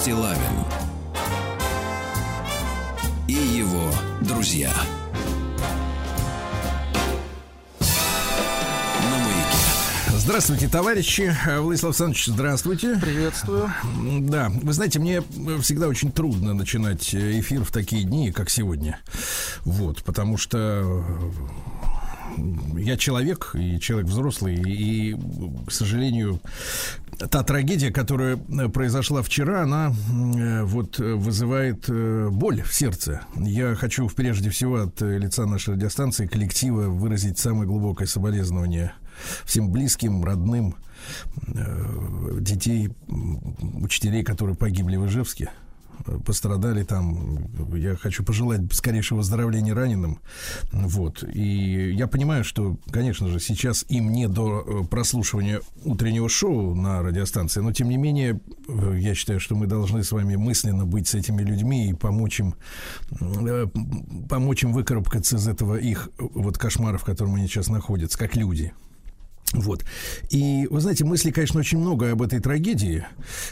Стилавин и его друзья. Здравствуйте, товарищи. Владислав Александрович, здравствуйте. Приветствую. Да, вы знаете, мне всегда очень трудно начинать эфир в такие дни, как сегодня. Вот, потому что я человек, и человек взрослый, и, к сожалению, та трагедия, которая произошла вчера, она вот вызывает э, боль в сердце. Я хочу прежде всего от лица нашей радиостанции коллектива выразить самое глубокое соболезнование всем близким, родным, э, детей, учителей, которые погибли в Ижевске пострадали там. Я хочу пожелать скорейшего выздоровления раненым. Вот. И я понимаю, что, конечно же, сейчас им не до э, прослушивания утреннего шоу на радиостанции, но, тем не менее, э, я считаю, что мы должны с вами мысленно быть с этими людьми и помочь им, помочь им выкарабкаться из этого их вот кошмара, в котором они сейчас находятся, как люди. Вот. И, вы знаете, мыслей, конечно, очень много об этой трагедии.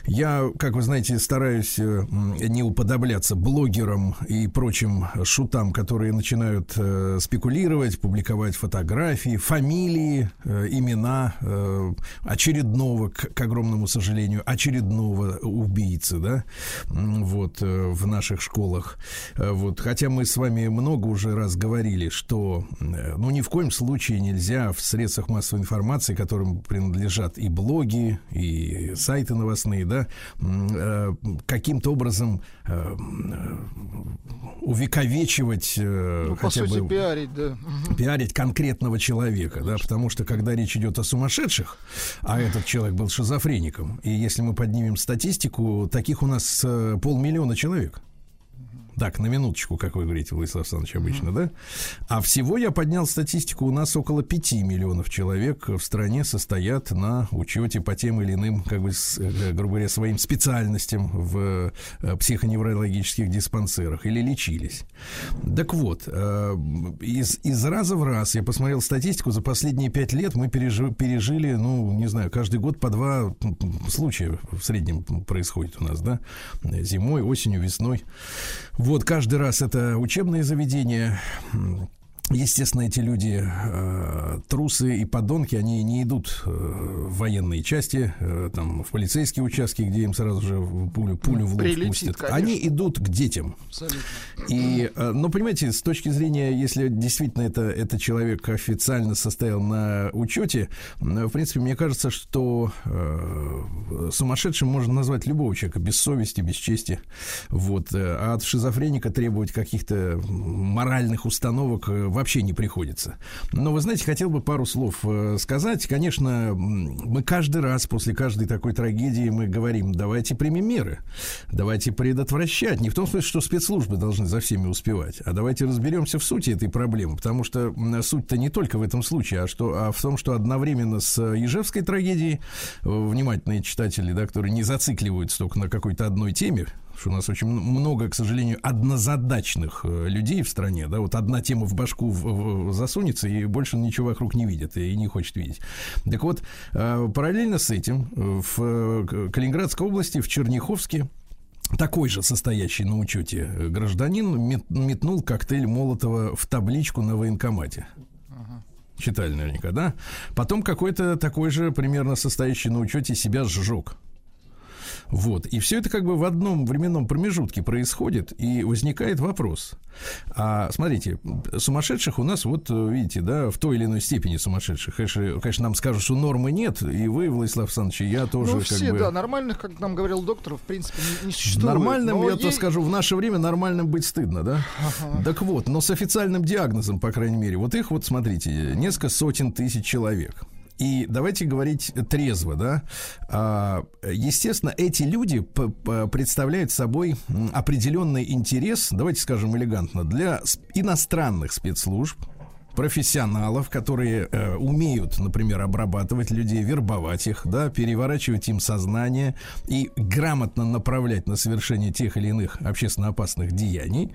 Я, как вы знаете, стараюсь э, не уподобляться блогерам и прочим шутам, которые начинают э, спекулировать, публиковать фотографии, фамилии, э, имена э, очередного, к, к огромному сожалению, очередного убийцы, да, вот, э, в наших школах. Э, вот. Хотя мы с вами много уже раз говорили, что, э, ну, ни в коем случае нельзя в средствах массовой информации информации, которым принадлежат и блоги, и сайты новостные, да, э, каким-то образом э, увековечивать э, ну, хотя сути, бы пиарить, да. пиарить конкретного человека, да, потому что когда речь идет о сумасшедших, а этот человек был шизофреником, и если мы поднимем статистику, таких у нас полмиллиона человек. Так, на минуточку, как вы говорите, Владислав Александрович, обычно, mm-hmm. да? А всего я поднял статистику, у нас около 5 миллионов человек в стране состоят на учете по тем или иным, как бы, с, э, грубо говоря, своим специальностям в э, психоневрологических диспансерах или лечились. Так вот, э, из, из раза в раз я посмотрел статистику, за последние 5 лет мы пережи, пережили, ну, не знаю, каждый год по два случая в среднем происходит у нас, да? Зимой, осенью, весной. Вот каждый раз это учебное заведение, Естественно, эти люди э, трусы и подонки, они не идут э, в военные части, э, там в полицейские участки, где им сразу же пулю, пулю в лоб Прилетит, пустят. Конечно. Они идут к детям. Абсолютно. И, э, ну, понимаете, с точки зрения, если действительно это, это человек официально состоял на учете, в принципе, мне кажется, что э, сумасшедшим можно назвать любого человека без совести, без чести. Вот. Э, а от шизофреника требовать каких-то моральных установок э, вообще не приходится. Но вы знаете, хотел бы пару слов э, сказать. Конечно, мы каждый раз после каждой такой трагедии мы говорим, давайте примем меры, давайте предотвращать. Не в том смысле, что спецслужбы должны за всеми успевать, а давайте разберемся в сути этой проблемы, потому что суть-то не только в этом случае, а, что, а в том, что одновременно с Ежевской трагедией, э, внимательные читатели, да, которые не зацикливаются только на какой-то одной теме, что у нас очень много, к сожалению, однозадачных э, людей в стране, да, вот одна тема в башку в, в, засунется и больше ничего вокруг не видит и не хочет видеть. Так вот, э, параллельно с этим э, в Калининградской области, в Черняховске, такой же состоящий на учете гражданин метнул коктейль Молотова в табличку на военкомате. Читали наверняка, да? Потом какой-то такой же, примерно состоящий на учете, себя сжег. Вот. И все это как бы в одном временном промежутке происходит, и возникает вопрос. А смотрите, сумасшедших у нас, вот видите, да, в той или иной степени сумасшедших. Конечно, конечно нам скажут, что нормы нет, и вы, Владислав Александрович, и я тоже ну, все, как бы... да, нормальных, как нам говорил доктор, в принципе, не, не существует. Нормальным, я есть... то скажу, в наше время нормальным быть стыдно, да? Ага. Так вот, но с официальным диагнозом, по крайней мере, вот их вот, смотрите, несколько сотен тысяч человек. И давайте говорить трезво, да. А, естественно, эти люди представляют собой определенный интерес, давайте скажем элегантно, для иностранных спецслужб, профессионалов, которые э, умеют, например, обрабатывать людей, вербовать их, да, переворачивать им сознание и грамотно направлять на совершение тех или иных общественно опасных деяний.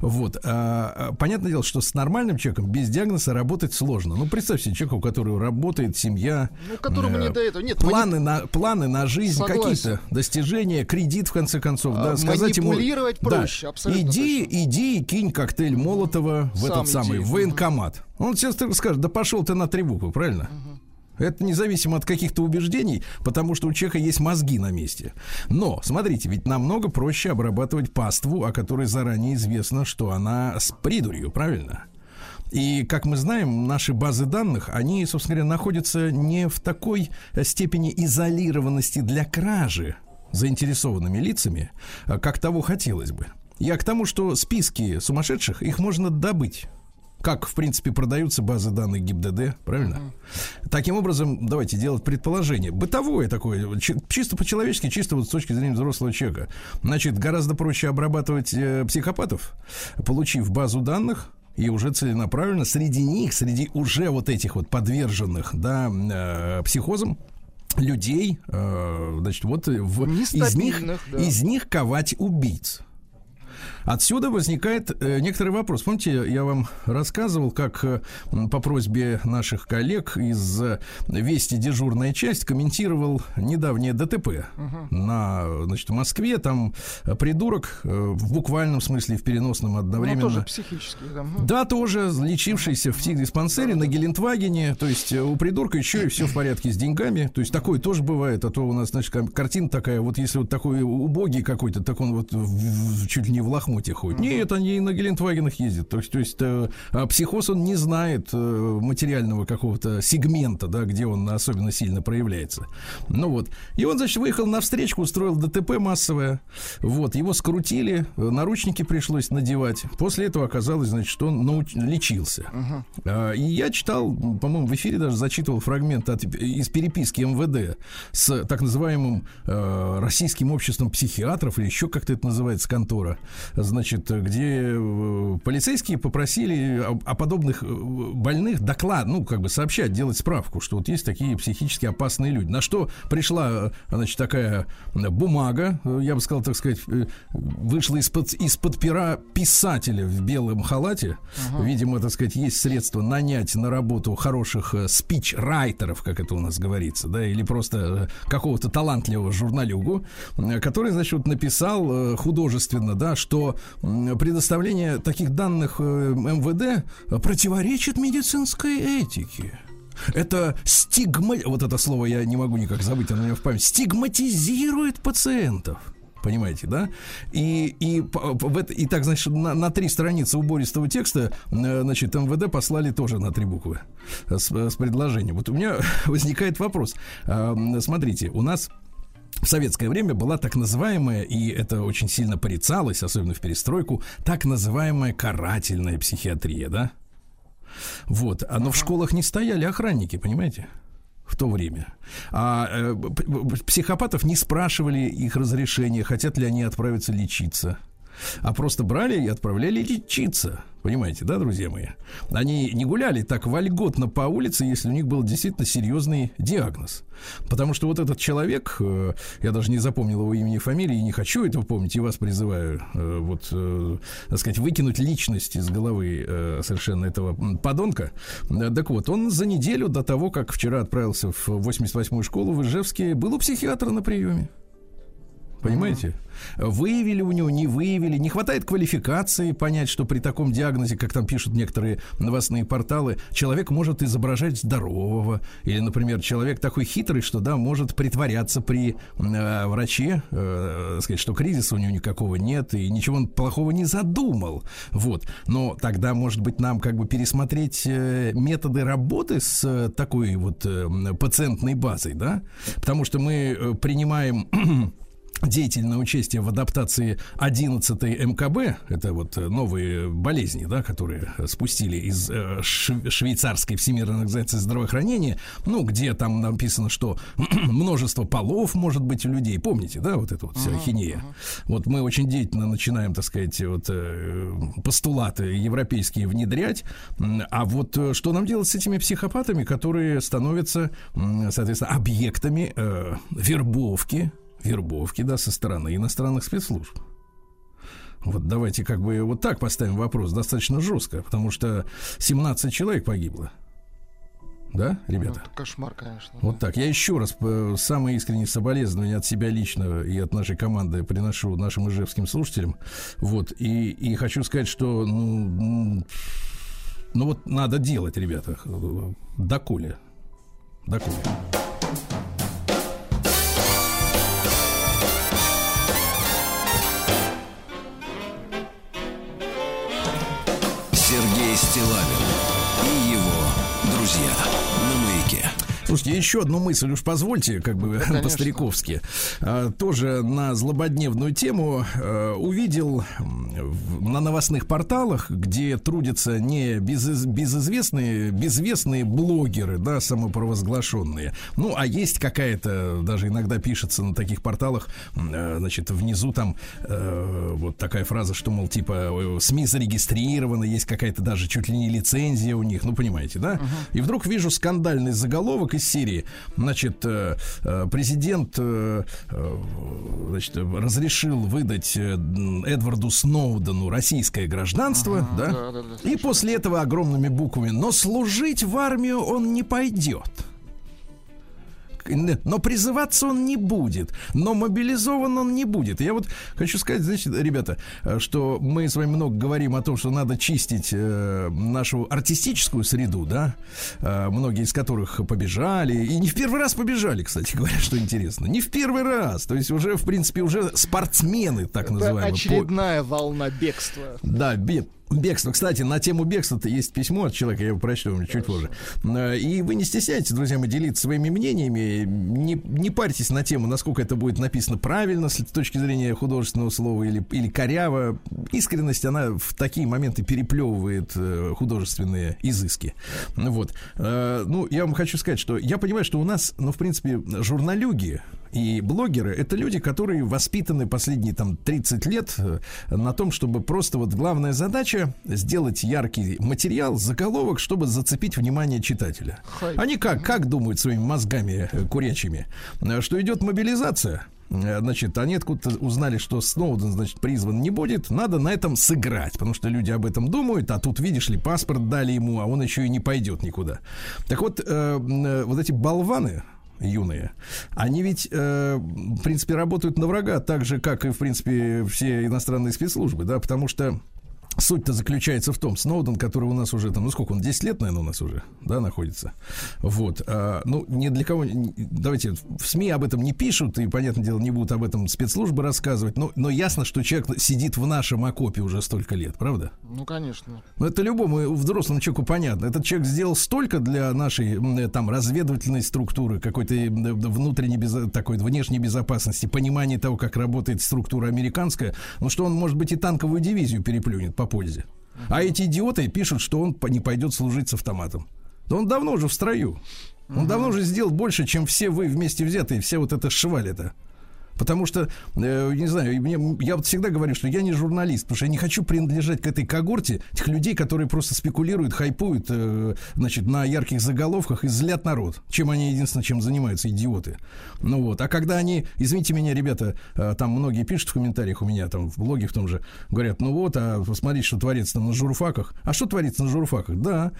Вот. А, а понятное дело, что с нормальным человеком без диагноза работать сложно. Ну, представьте человека, у которого работает семья, ну, которому э, не до этого. Нет, планы, мани... на, планы на жизнь, какие-то достижения, кредит, в конце концов, а, да, сказать ему... проще, да, абсолютно Иди, точно. иди и кинь коктейль Молотова в Сам этот иди. самый военкомат. Он сейчас скажет, да пошел ты на три буквы, правильно? Это независимо от каких-то убеждений, потому что у человека есть мозги на месте. Но, смотрите, ведь намного проще обрабатывать паству, о которой заранее известно, что она с придурью, правильно? И, как мы знаем, наши базы данных, они, собственно говоря, находятся не в такой степени изолированности для кражи заинтересованными лицами, как того хотелось бы. Я к тому, что списки сумасшедших, их можно добыть как, в принципе, продаются базы данных ГИБДД, правильно? Uh-huh. Таким образом, давайте делать предположение. Бытовое такое, чисто по-человечески, чисто вот с точки зрения взрослого человека. Значит, гораздо проще обрабатывать э, психопатов, получив базу данных, и уже целенаправленно среди них, среди уже вот этих вот подверженных, да, э, психозам, людей, э, значит, вот в, из них, да. из них ковать убийц. Отсюда возникает э, некоторый вопрос. Помните, я вам рассказывал, как э, по просьбе наших коллег из э, Вести дежурная часть комментировал недавнее ДТП угу. на, значит, в Москве. Там придурок в буквальном смысле, в переносном одновременно. Ну, тоже психически, да. Да, тоже лечившийся угу. в психдиспансере на Гелендвагене. То есть у придурка еще и все в порядке с деньгами. То есть такое тоже бывает. А то у нас, значит, картина такая, вот если вот такой убогий какой-то, так он вот в, в, чуть ли не в лохму лохмотьях ходят. Нет, они на Гелендвагенах ездят. То есть, то есть э, а психоз, он не знает э, материального какого-то сегмента, да, где он особенно сильно проявляется. Ну вот. И он, значит, выехал на встречку, устроил ДТП массовое. Вот. Его скрутили, э, наручники пришлось надевать. После этого оказалось, значит, что он науч... лечился. Uh-huh. И я читал, по-моему, в эфире даже зачитывал фрагмент от, из переписки МВД с так называемым э, Российским обществом психиатров, или еще как-то это называется, контора, значит, где э, полицейские попросили о, о подобных э, больных доклад, ну, как бы сообщать, делать справку, что вот есть такие психически опасные люди. На что пришла, значит, такая бумага, я бы сказал, так сказать, э, вышла из-под из-под пера писателя в белом халате. Ага. Видимо, так сказать, есть средства нанять на работу хороших спич-райтеров, как это у нас говорится, да, или просто какого-то талантливого журналюгу, который, значит, написал художественно, да, что предоставление таких данных э, МВД противоречит медицинской этике. Это стигма... Вот это слово я не могу никак забыть, оно у меня в памяти. Стигматизирует пациентов. Понимаете, да? И, и, в это, и так, значит, на, на три страницы убористого текста, э, значит, МВД послали тоже на три буквы с, с предложением. Вот у меня возникает вопрос. Смотрите, у нас в советское время была так называемая, и это очень сильно порицалось, особенно в перестройку, так называемая карательная психиатрия, да? Вот, а но в школах не стояли охранники, понимаете? в то время. А э, психопатов не спрашивали их разрешения, хотят ли они отправиться лечиться а просто брали и отправляли лечиться. Понимаете, да, друзья мои? Они не гуляли так вольготно по улице, если у них был действительно серьезный диагноз. Потому что вот этот человек, э, я даже не запомнил его имени и фамилии, и не хочу этого помнить, и вас призываю, э, вот, э, так сказать, выкинуть личность из головы совершенно этого подонка. Так вот, он за неделю до того, как вчера отправился в 88-ю школу в Ижевске, был у психиатра на приеме. Понимаете? Выявили у него, не выявили. Не хватает квалификации понять, что при таком диагнозе, как там пишут некоторые новостные порталы, человек может изображать здорового. Или, например, человек такой хитрый, что да, может притворяться при э, враче, э, сказать, что кризиса у него никакого нет, и ничего он плохого не задумал. Вот. Но тогда, может быть, нам как бы пересмотреть э, методы работы с э, такой вот э, пациентной базой, да? Потому что мы э, принимаем деятельное участие в адаптации 11 МКБ, это вот э, новые болезни, да, которые спустили из э, швейцарской всемирной организации здравоохранения, ну, где там написано, что множество полов может быть у людей, помните, да, вот это вот вся хинея. Uh-huh. Вот мы очень деятельно начинаем, так сказать, вот э, постулаты европейские внедрять, а вот что нам делать с этими психопатами, которые становятся, соответственно, объектами э, вербовки, вербовки, да, со стороны иностранных спецслужб. Вот давайте как бы вот так поставим вопрос, достаточно жестко, потому что 17 человек погибло. Да, ребята? Ну, это кошмар, конечно. Вот так. Я еще раз э, самые искренние соболезнования от себя лично и от нашей команды приношу нашим ижевским слушателям. Вот. И, и хочу сказать, что ну, ну вот надо делать, ребята. Доколе. Доколе. Слушайте, еще одну мысль уж позвольте, как бы да, по-стариковски. А, тоже на злободневную тему а, увидел на новостных порталах, где трудятся не без, безызвестные, безвестные блогеры, да, самопровозглашенные. Ну, а есть какая-то, даже иногда пишется на таких порталах, а, значит, внизу там вот такая фраза, что, мол, типа, СМИ зарегистрированы, есть какая-то даже чуть ли не лицензия у них, ну, понимаете, да? Uh-huh. И вдруг вижу скандальный заголовок из Сирии. Значит, э, э, президент э, значит, разрешил выдать Эдварду Сноудену российское гражданство, ага, да? Да, да, да, и после этого огромными буквами. Но служить в армию он не пойдет но призываться он не будет, но мобилизован он не будет. Я вот хочу сказать, значит, ребята, что мы с вами много говорим о том, что надо чистить э, нашу артистическую среду, да, э, многие из которых побежали, и не в первый раз побежали, кстати говоря, что интересно, не в первый раз, то есть уже, в принципе, уже спортсмены, так называемые. Это очередная волна бегства. Да, бег Бегство. Кстати, на тему бегства-то есть письмо от человека, я его прочту вам чуть позже. Э, и вы не стесняйтесь, друзья мои, делиться своими мнениями. Не, не парьтесь на тему, насколько это будет написано правильно с точки зрения художественного слова или, или коряво. Искренность, она в такие моменты переплевывает э, художественные изыски. Вот. Э, ну, я вам хочу сказать, что я понимаю, что у нас, ну, в принципе, журналюги, и блогеры это люди, которые воспитаны последние там 30 лет э, на том, чтобы просто вот главная задача сделать яркий материал, заголовок, чтобы зацепить внимание читателя. Они как, как думают своими мозгами э, курячими, э, что идет мобилизация, Значит, они откуда-то узнали, что Сноуден, значит, призван не будет. Надо на этом сыграть, потому что люди об этом думают, а тут, видишь ли, паспорт дали ему, а он еще и не пойдет никуда. Так вот, э, вот эти болваны, юные, они ведь, э, в принципе, работают на врага, так же, как и, в принципе, все иностранные спецслужбы, да, потому что Суть-то заключается в том, Сноуден, который у нас уже там, ну сколько он, 10 лет, наверное, у нас уже, да, находится. Вот. А, ну, ни для кого, давайте, в СМИ об этом не пишут, и, понятное дело, не будут об этом спецслужбы рассказывать, но, но ясно, что человек сидит в нашем окопе уже столько лет, правда? Ну, конечно. Ну, это любому взрослому человеку понятно. Этот человек сделал столько для нашей, там, разведывательной структуры, какой-то внутренней, без, такой внешней безопасности, понимания того, как работает структура американская, ну, что он, может быть, и танковую дивизию переплюнет по пользе. А эти идиоты пишут, что он не пойдет служить с автоматом. Да он давно уже в строю. Он давно уже сделал больше, чем все вы вместе взятые, все вот это швали-то. Потому что, э, не знаю, мне, я вот всегда говорю, что я не журналист, потому что я не хочу принадлежать к этой когорте тех людей, которые просто спекулируют, хайпуют, э, значит, на ярких заголовках и злят народ. Чем они единственное, чем занимаются, идиоты. Ну вот. А когда они, извините меня, ребята, э, там многие пишут в комментариях у меня, там в блоге в том же, говорят, ну вот, а посмотрите, что творится там на журфаках. А что творится на журфаках? Да,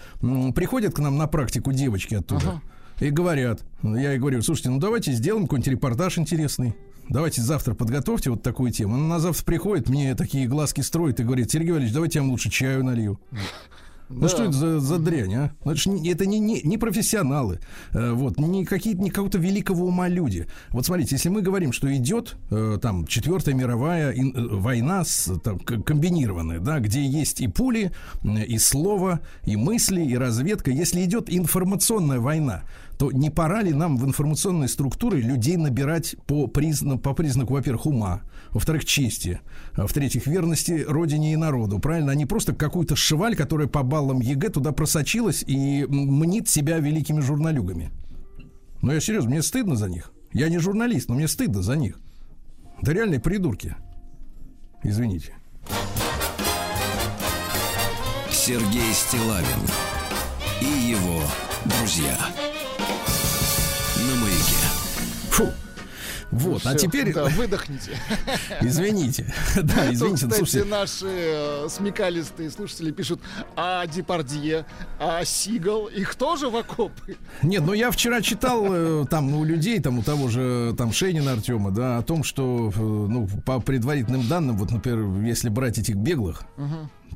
приходят к нам на практику девочки оттуда. Ага. И говорят, я и говорю, слушайте, ну давайте сделаем какой-нибудь репортаж интересный давайте завтра подготовьте вот такую тему. Она завтра приходит, мне такие глазки строит и говорит, Сергей Валерьевич, давайте я вам лучше чаю налью. Ну да. что это за, за дрянь, а? Ну, это, не, это не, не, не профессионалы, э, вот, не какие-то, не какого-то великого ума люди. Вот смотрите, если мы говорим, что идет э, там четвертая мировая ин, э, война с, там, комбинированная, да, где есть и пули, и слово, и мысли, и разведка, если идет информационная война, то не пора ли нам в информационной структуре людей набирать по, призна, по признаку, во-первых, ума, во-вторых, чести, а в-третьих, верности родине и народу, правильно? А не просто какую-то шваль, которая по баллам ЕГЭ туда просочилась и мнит себя великими журналюгами. Но я серьезно, мне стыдно за них. Я не журналист, но мне стыдно за них. Да реальные придурки. Извините. Сергей Стилавин и его друзья. На маяке. Фу. Вот, а Всё, теперь... Да, выдохните. Извините. Да, Тут, извините, ну, кстати, наши э, смекалистые слушатели пишут, а Депардье, а Сигал, их тоже в окопы? Нет, ну я вчера читал э, там у людей, там у того же там Шейнина Артема, да, о том, что, э, ну, по предварительным данным, вот, например, если брать этих беглых,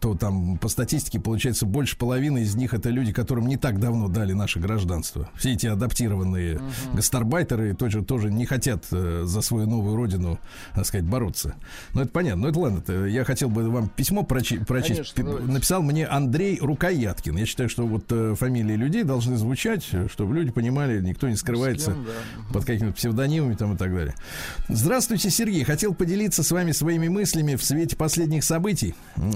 то там по статистике получается больше половины из них это люди, которым не так давно дали наше гражданство. Все эти адаптированные гастарбайтеры тоже, тоже не хотят э, за свою новую родину, так сказать, бороться. Ну, это понятно. Ну, это ладно. это я хотел бы вам письмо прочи- прочесть. Конечно, Пи-. Написал мне Андрей Рукояткин. Я считаю, что вот э, фамилии людей должны звучать, э, чтобы люди понимали, никто не скрывается С кем, да. под какими-то псевдонимами там и так далее. Здравствуйте, Сергей. Хотел поделиться с вами своими мыслями в свете последних событий. М,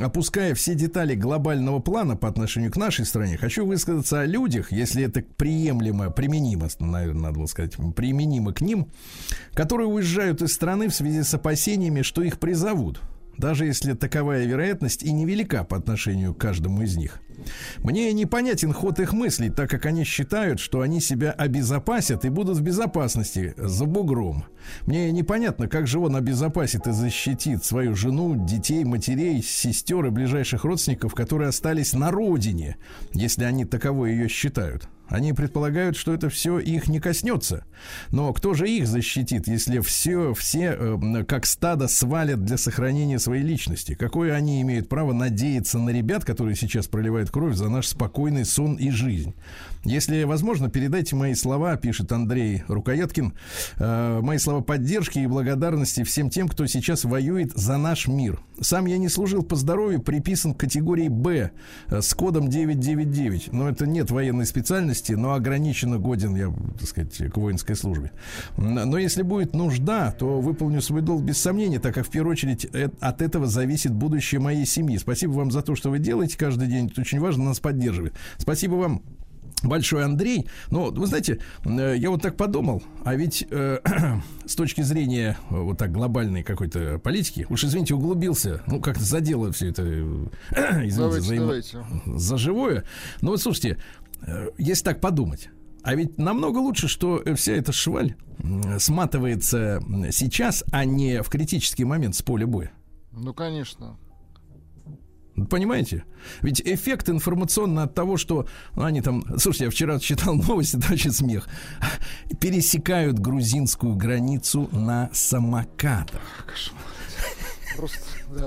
Опуская все детали глобального плана по отношению к нашей стране, хочу высказаться о людях, если это приемлемо, применимо, наверное, надо было сказать, применимо к ним, которые уезжают из страны в связи с опасениями, что их призовут. Даже если таковая вероятность и невелика по отношению к каждому из них. Мне непонятен ход их мыслей, так как они считают, что они себя обезопасят и будут в безопасности за бугром. Мне непонятно, как же он обезопасит и защитит свою жену, детей, матерей, сестер и ближайших родственников, которые остались на родине, если они таковой ее считают. Они предполагают, что это все их не коснется. Но кто же их защитит, если все, все э, как стадо свалят для сохранения своей личности? Какое они имеют право надеяться на ребят, которые сейчас проливают кровь за наш спокойный сон и жизнь? Если возможно, передайте мои слова, пишет Андрей Рукояткин, э, мои слова поддержки и благодарности всем тем, кто сейчас воюет за наш мир. Сам я не служил по здоровью, приписан к категории Б э, с кодом 999. Но это нет военной специальности, но ограниченно годен я, так сказать, к воинской службе. Но если будет нужда, то выполню свой долг без сомнения, так как в первую очередь э, от этого зависит будущее моей семьи. Спасибо вам за то, что вы делаете каждый день. Это очень важно, нас поддерживает. Спасибо вам Большой Андрей. Но, вы знаете, э, я вот так подумал, а ведь э, с точки зрения э, вот так глобальной какой-то политики, уж извините, углубился, ну, как-то задело все это, э, извините, Давайте, за, давайте. за живое. Но вот слушайте, э, если так подумать, а ведь намного лучше, что вся эта шваль сматывается сейчас, а не в критический момент с поля боя. Ну, конечно. Понимаете? Ведь эффект информационно от того, что ну, они там... Слушайте, я вчера читал новости, вообще смех. Пересекают грузинскую границу на самокатах. Просто,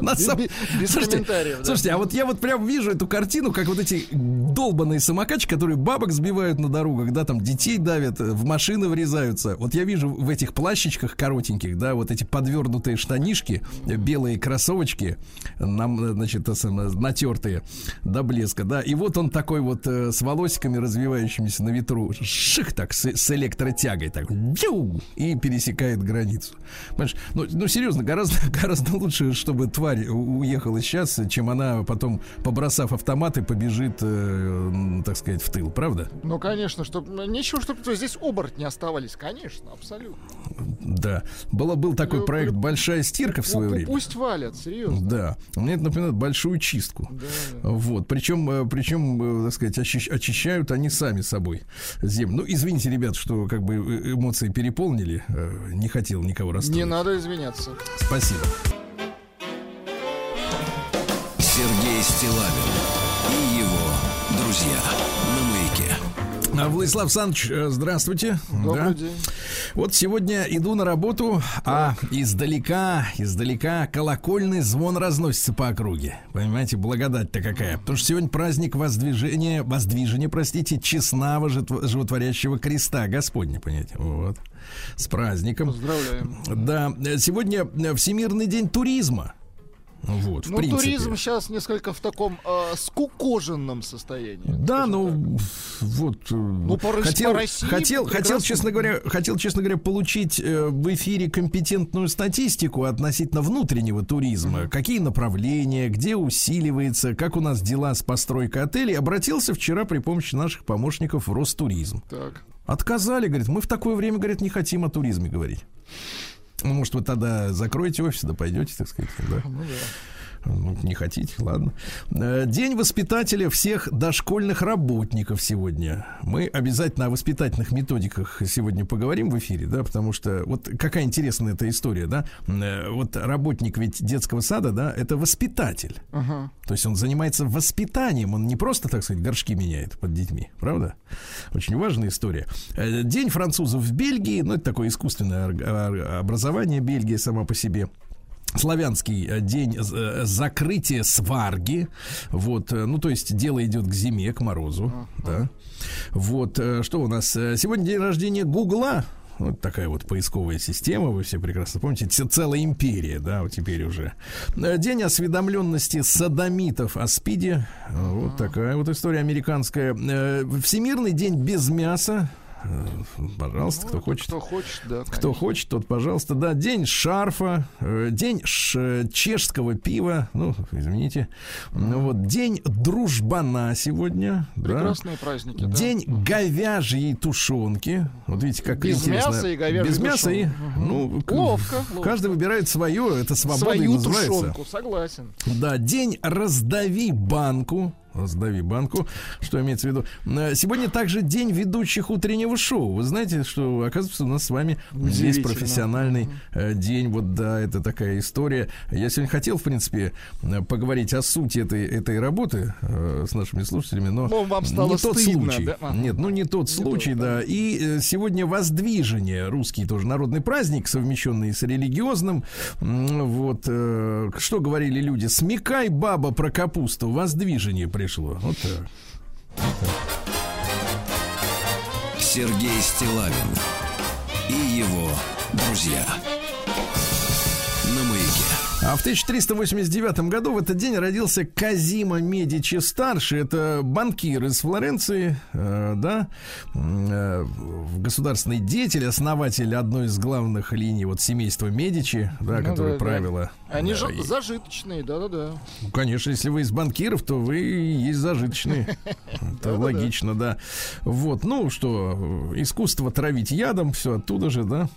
да, сам- без- без Слушайте, комментариев. да. Слушайте, а вот я вот прям вижу эту картину, как вот эти долбанные самокатчики, которые бабок сбивают на дорогах, да, там детей давят, э, в машины врезаются. Вот я вижу в этих плащичках коротеньких, да, вот эти подвернутые штанишки, э, белые кроссовочки, нам, э, значит, натертые до блеска, да, и вот он такой вот э, с волосиками, развивающимися на ветру, ших так, с, с электротягой, так, и пересекает границу. Понимаешь, ну, ну серьезно, гораздо, гораздо лучше, чтобы тварь уехала сейчас, чем она потом, побросав автоматы, побежит, э, так сказать, в тыл, правда? Ну, конечно, чтобы нечего, чтобы здесь оборотни оставались. Конечно, абсолютно. Да. Было, был такой Ну, проект ну, «Большая стирка» в свое Пу- время. Пусть валят, серьезно. Да. Мне это напоминает большую чистку. Да. Вот. Причем, э, причем, э, так сказать, очищ- очищают они сами собой землю. Ну, извините, ребят, что как бы э, эмоции переполнили. Не хотел никого расстроить. Не надо извиняться. Спасибо. Сергей Стилавин и его друзья. На маяке. А, Владислав Александрович, э, здравствуйте. Добрый Да. день. Вот сегодня иду на работу, а издалека, издалека колокольный звон разносится по округе. Понимаете, благодать-то какая. Потому что сегодня праздник воздвижения, воздвижения, простите, честного животворящего креста Господня, понимаете. Вот. С праздником. Поздравляем. Да, э, сегодня э, Всемирный день туризма. Вот, Ну, принципе. туризм сейчас несколько в таком э, скукоженном состоянии. Да, ну вот э, Ну, по хотел, по России хотел, хотел, честно говоря, хотел, честно говоря, получить э, в эфире компетентную статистику относительно внутреннего туризма. Какие направления, где усиливается, как у нас дела с постройкой отелей. Обратился вчера при помощи наших помощников в Ростуризм. Так. Отказали, говорит, мы в такое время, говорит, не хотим о туризме говорить. Ну, может, вы тогда закроете офис, да пойдете, так сказать, да? Ну да. Ну, не хотите, ладно. Э, День воспитателя всех дошкольных работников сегодня. Мы обязательно о воспитательных методиках сегодня поговорим в эфире, да, потому что вот какая интересная эта история, да. Э, Вот работник ведь детского сада, да, это воспитатель. Ага. То есть он занимается воспитанием, он не просто, так сказать, горшки меняет под детьми, правда? Очень важная история. Э, День французов в Бельгии, ну, это такое искусственное образование Бельгии сама по себе. Славянский э, день э, закрытия сварги. Вот, э, ну, то есть дело идет к зиме, к морозу. Да. Вот, что у нас? Сегодня день рождения Гугла. Вот такая вот поисковая система, вы все прекрасно помните. Целая империя, да, вот теперь уже. День осведомленности садомитов о СПИДе. Вот такая вот история американская. Всемирный день без мяса. Э, Пожалуйста, кто хочет. Кто хочет, да. Кто конечно. хочет, тот, пожалуйста, да. День шарфа, э, день ш- чешского пива, ну, извините. Ну, вот день дружбана сегодня. да. Прекрасные праздники. да. День говяжьей тушенки. Вот видите, как Без интересно. мяса и говяжьей Без мяса и, ну, Ловко, ловко. Каждый выбирает свое, это свобода и Свою называется. тушенку, согласен. Да, день раздави банку. Раздави банку. Что имеется в виду? Э, Сегодня также день ведущих утреннего шоу. Вы знаете, что, оказывается, у нас с вами здесь профессиональный э, день. Вот, да, это такая история. Я сегодня хотел, в принципе, э, поговорить о сути этой, этой работы э, с нашими слушателями, но Ну, вам стало не тот стыдно, случай. да? Нет, ну не тот случай, да. И э, сегодня воздвижение, русский тоже народный праздник, совмещенный с религиозным. Вот э, что говорили люди: смекай, баба, про капусту, воздвижение пришло. Вот так. Сергей Стилавин и его друзья. А в 1389 году в этот день родился Казима Медичи старший. Это банкир из Флоренции, э, да, э, государственный деятель, основатель одной из главных линий вот семейства Медичи, да, Ну которое да, да. правило. Они да, же и- зажиточные, да-да-да. Ну, Конечно, если вы из банкиров, то вы и есть зажиточные. Это логично, да. Вот, ну что, э, искусство травить ядом, все оттуда же, да.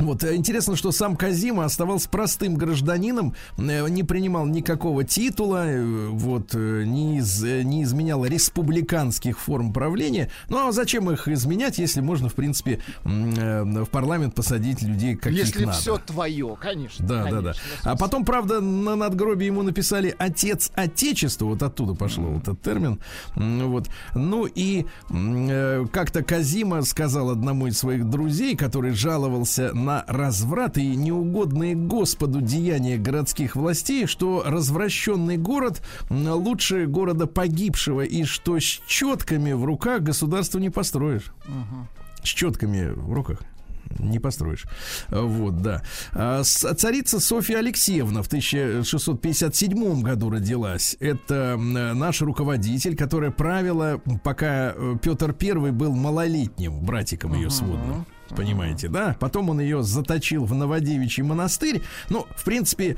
Вот, э, интересно, что сам Казима оставался простым гражданином, э, не принимал никакого титула, э, вот, не, из- не изменял республиканских форм правления. Ну, а зачем их изменять, если можно, в принципе, в парламент посадить людей, каких Если надо? все твое, конечно. Да, конечно, да, да. А потом, правда, на надгробии ему написали «Отец Отечества», вот оттуда пошло вот этот термин. Вот. Ну и как-то Казима сказал одному из своих друзей, который жаловался на разврат и неугодные Господу деяния городских властей, что развращенный город лучше города погибшего, и что с четками в руках государство не построишь. С четками в руках не построишь. Вот, да. А, Царица Софья Алексеевна в 1657 году родилась. Это наш руководитель, которая правила, пока э, Петр I был малолетним братиком ее сводным. Понимаете, да? Потом он ее заточил в Новодевичий монастырь. Ну, в принципе,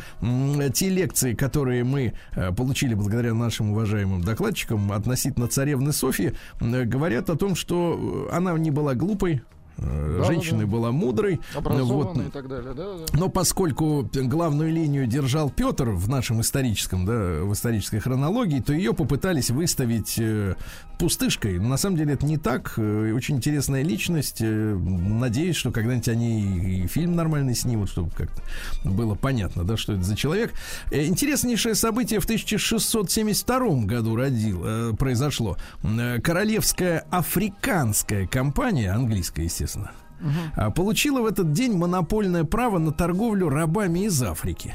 те лекции, которые мы э, получили благодаря нашим уважаемым докладчикам относительно царевны Софьи, м, говорят о том, что э, она не была глупой, э, Да, женщиной да. была мудрой. Вот, и так далее, да, да. но поскольку главную линию держал Петр в нашем историческом, да, в исторической хронологии, то ее попытались выставить э, пустышкой. Но на самом деле это не так. Э, очень интересная личность. Э, надеюсь, что когда-нибудь они и фильм нормальный снимут, чтобы как-то было понятно, да, что это за человек. Э, интереснейшее событие в 1672 году родил, э, произошло. Э, Королевская африканская компания, английская, естественно, а, получила в этот день монопольное право на торговлю рабами из Африки.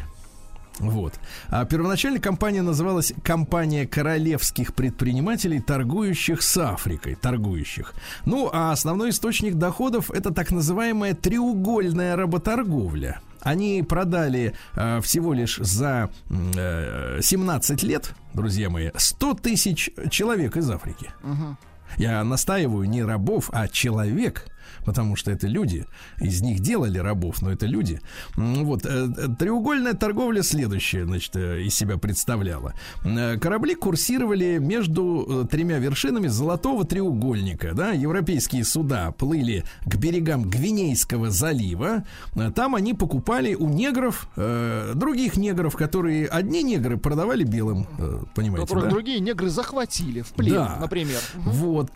Вот. А первоначально компания называлась «Компания королевских предпринимателей, торгующих с Африкой». Торгующих. Ну, а основной источник доходов – это так называемая треугольная работорговля. они продали э, всего лишь за э, 17 лет, друзья мои, 100 тысяч человек из Африки. Угу. Я настаиваю не рабов, а человек потому что это люди. Из них делали рабов, но это люди. Вот. Э, э, треугольная торговля следующая, значит, э, из себя представляла. Корабли курсировали между тремя вершинами золотого треугольника. Да? Европейские суда плыли к берегам Гвинейского залива. Там они покупали у негров, других негров, которые одни негры продавали белым, понимаете, Которых да? другие негры захватили в плен, да. например. Вот.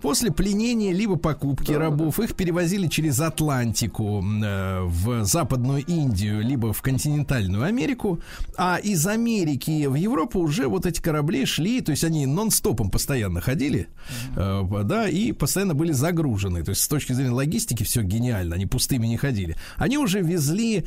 После пленения либо покупки да, рабов да. их их перевозили через Атлантику э, в Западную Индию, либо в континентальную Америку, а из Америки в Европу уже вот эти корабли шли, то есть они нон-стопом постоянно ходили, э, да, и постоянно были загружены. То есть с точки зрения логистики все гениально, они пустыми не ходили. Они уже везли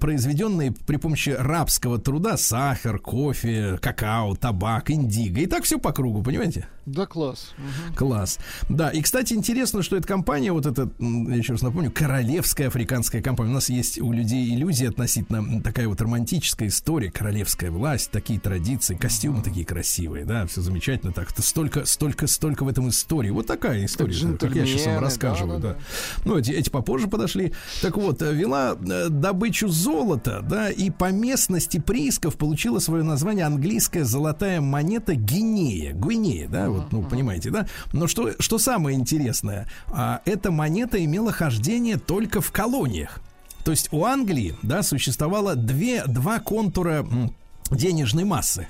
произведенные при помощи рабского труда сахар, кофе, какао, табак, индиго. И так все по кругу, понимаете? Да, класс. Угу. Класс. Да, и, кстати, интересно, что эта компания, вот эта, я еще раз напомню, королевская африканская компания. У нас есть у людей иллюзии относительно такая вот романтическая история, королевская власть, такие традиции, костюмы такие красивые, да, все замечательно так. Это столько, столько, столько в этом истории. Вот такая история, как, как я сейчас вам рассказываю, да. да. да. Ну, эти, эти попозже подошли. Так вот, вела э, добычу золота, да, и по местности приисков получила свое название английская золотая монета Гинея. Гвинея, да, вот, ну, понимаете, да? Но что, что самое интересное, а, эта монета имела хождение только в колониях. То есть у Англии, да, существовало две, два контура денежной массы.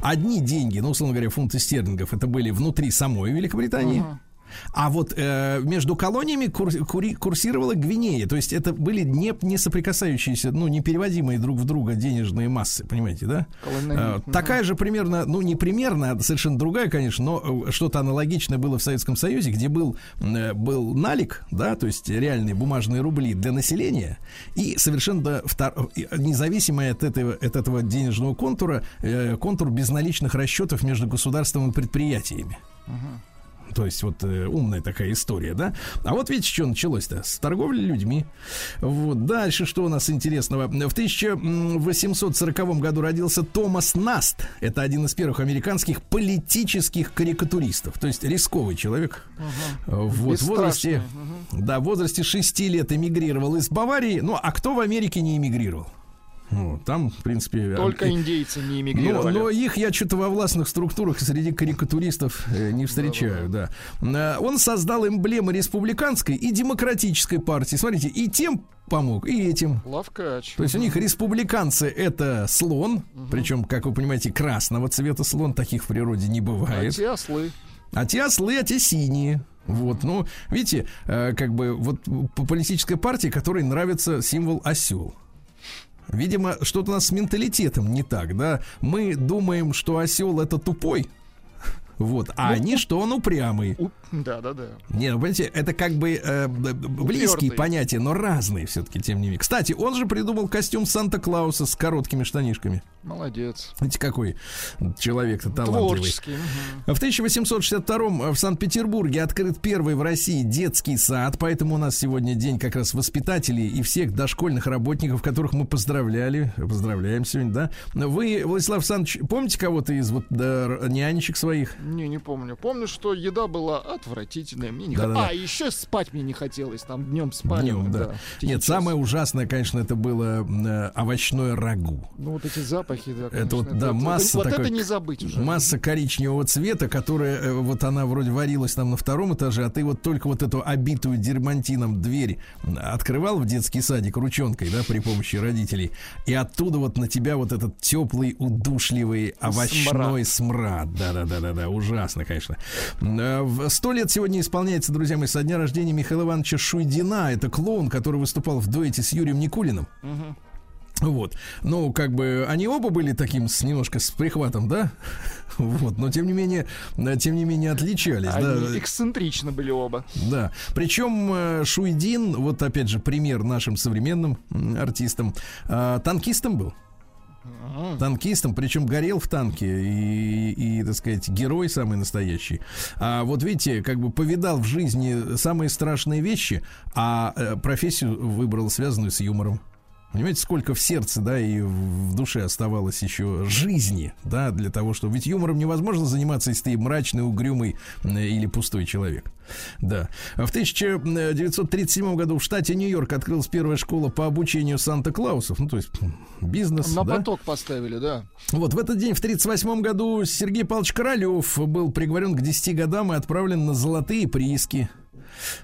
Одни деньги, ну, условно говоря, фунты стерлингов, это были внутри самой Великобритании. Uh-huh. А вот э, между колониями кур, кури, курсировала Гвинея. То есть это были не, не соприкасающиеся, ну, не переводимые друг в друга денежные массы, понимаете, да? Э, такая же примерно, ну, не примерно, а совершенно другая, конечно, но э, что-то аналогичное было в Советском Союзе, где был, э, был налик, да, то есть реальные бумажные рубли для населения, и совершенно втор, независимый от этого, от этого денежного контура, э, контур безналичных расчетов между государством и предприятиями. Uh-huh. То есть вот э, умная такая история, да? А вот видите, что началось-то? С торговли людьми. Вот. Дальше что у нас интересного? В 1840 году родился Томас Наст. Это один из первых американских политических карикатуристов. То есть рисковый человек. Угу. Вот в возрасте, угу. да, в возрасте 6 лет эмигрировал из Баварии. Ну, а кто в Америке не эмигрировал? Ну, там, в принципе... Только индейцы не эмигрировали. Но, но их я что-то во властных структурах среди карикатуристов э, не встречаю, да, да. Он создал эмблемы республиканской и демократической партии. Смотрите, и тем помог, и этим. Лавкач. То есть у них республиканцы это слон, угу. причем, как вы понимаете, красного цвета слон, таких в природе не бывает. А те ослы. А те ослы, а те синие. Вот, ну, видите, э, как бы вот по политической партии, которой нравится символ осел. Видимо, что-то у нас с менталитетом не так, да? Мы думаем, что осел это тупой, вот. А ну, они, что он упрямый. У... Да, да, да. Не, ну, понимаете, это как бы э, близкие Упертый. понятия, но разные все-таки, тем не менее. Кстати, он же придумал костюм Санта-Клауса с короткими штанишками. Молодец. Видите, какой человек-то талантливый. Творческий. Угу. В 1862 в Санкт-Петербурге открыт первый в России детский сад, поэтому у нас сегодня день как раз воспитателей и всех дошкольных работников, которых мы поздравляли, поздравляем сегодня, да? Вы, Владислав Александрович, помните кого-то из вот да, нянечек своих? Не, не помню. Помню, что еда была отвратительная. Мне не да, хот... да, А, еще спать мне не хотелось. Там днем спали. Днем, да. да. Нет, самое ужасное, конечно, это было э, овощное рагу. Ну, вот эти запахи, да, конечно. Это вот, да, это, масса Вот такой, это не забыть уже. Масса коричневого цвета, которая, э, вот она вроде варилась там на втором этаже, а ты вот только вот эту обитую дермантином дверь открывал в детский садик ручонкой, да, при помощи родителей, и оттуда вот на тебя вот этот теплый, удушливый овощной смрад. Да-да-да-да-да ужасно, конечно. Э, сто лет сегодня исполняется, друзья мои, со дня рождения Михаила Ивановича Шуйдина. Это клоун, который выступал в дуэте с Юрием Никулиным. Вот. Ну, как бы они оба были таким с немножко с прихватом, да? Вот, но тем не менее, э, тем не менее отличались. Они да. эксцентрично были оба. Да. Причем э, Шуйдин, вот опять же пример нашим современным артистам, танкистом был. Танкистом, причем горел в танке и, и, так сказать, герой самый настоящий. А вот видите, как бы повидал в жизни самые страшные вещи, а э, профессию выбрал связанную с юмором. Понимаете, сколько в сердце, да, и в душе оставалось еще жизни, да, для того, чтобы... Ведь юмором невозможно заниматься, если ты мрачный, угрюмый или пустой человек. Да. В 1937 году в штате Нью-Йорк открылась первая школа по обучению Санта-Клаусов. Ну, то есть бизнес, На да? поток поставили, да. Вот в этот день, в 1938 году, Сергей Павлович Королев был приговорен к 10 годам и отправлен на золотые прииски.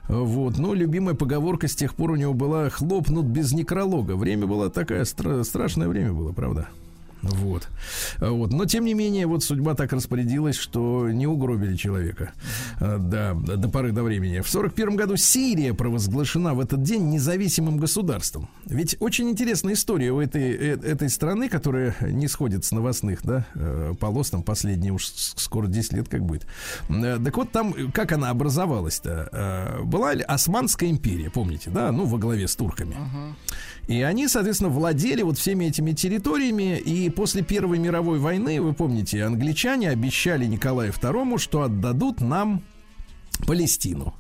Вот. Ну, любимая поговорка с тех пор у него была «хлопнут без некролога». Время было такое, стра- страшное время было, правда? Вот. вот. Но, тем не менее, вот судьба так распорядилась, что не угробили человека. А, да, до поры до времени. В 41 году Сирия провозглашена в этот день независимым государством. Ведь очень интересная история у этой, э, этой страны, которая не сходит с новостных, да, э, полос, там последние уж скоро 10 лет как будет. Э, так вот там, как она образовалась-то? Была Османская империя, помните, да, ну, во главе с турками. И они, соответственно, владели вот всеми этими территориями. И после Первой мировой войны, вы помните, англичане обещали Николаю II, что отдадут нам Палестину.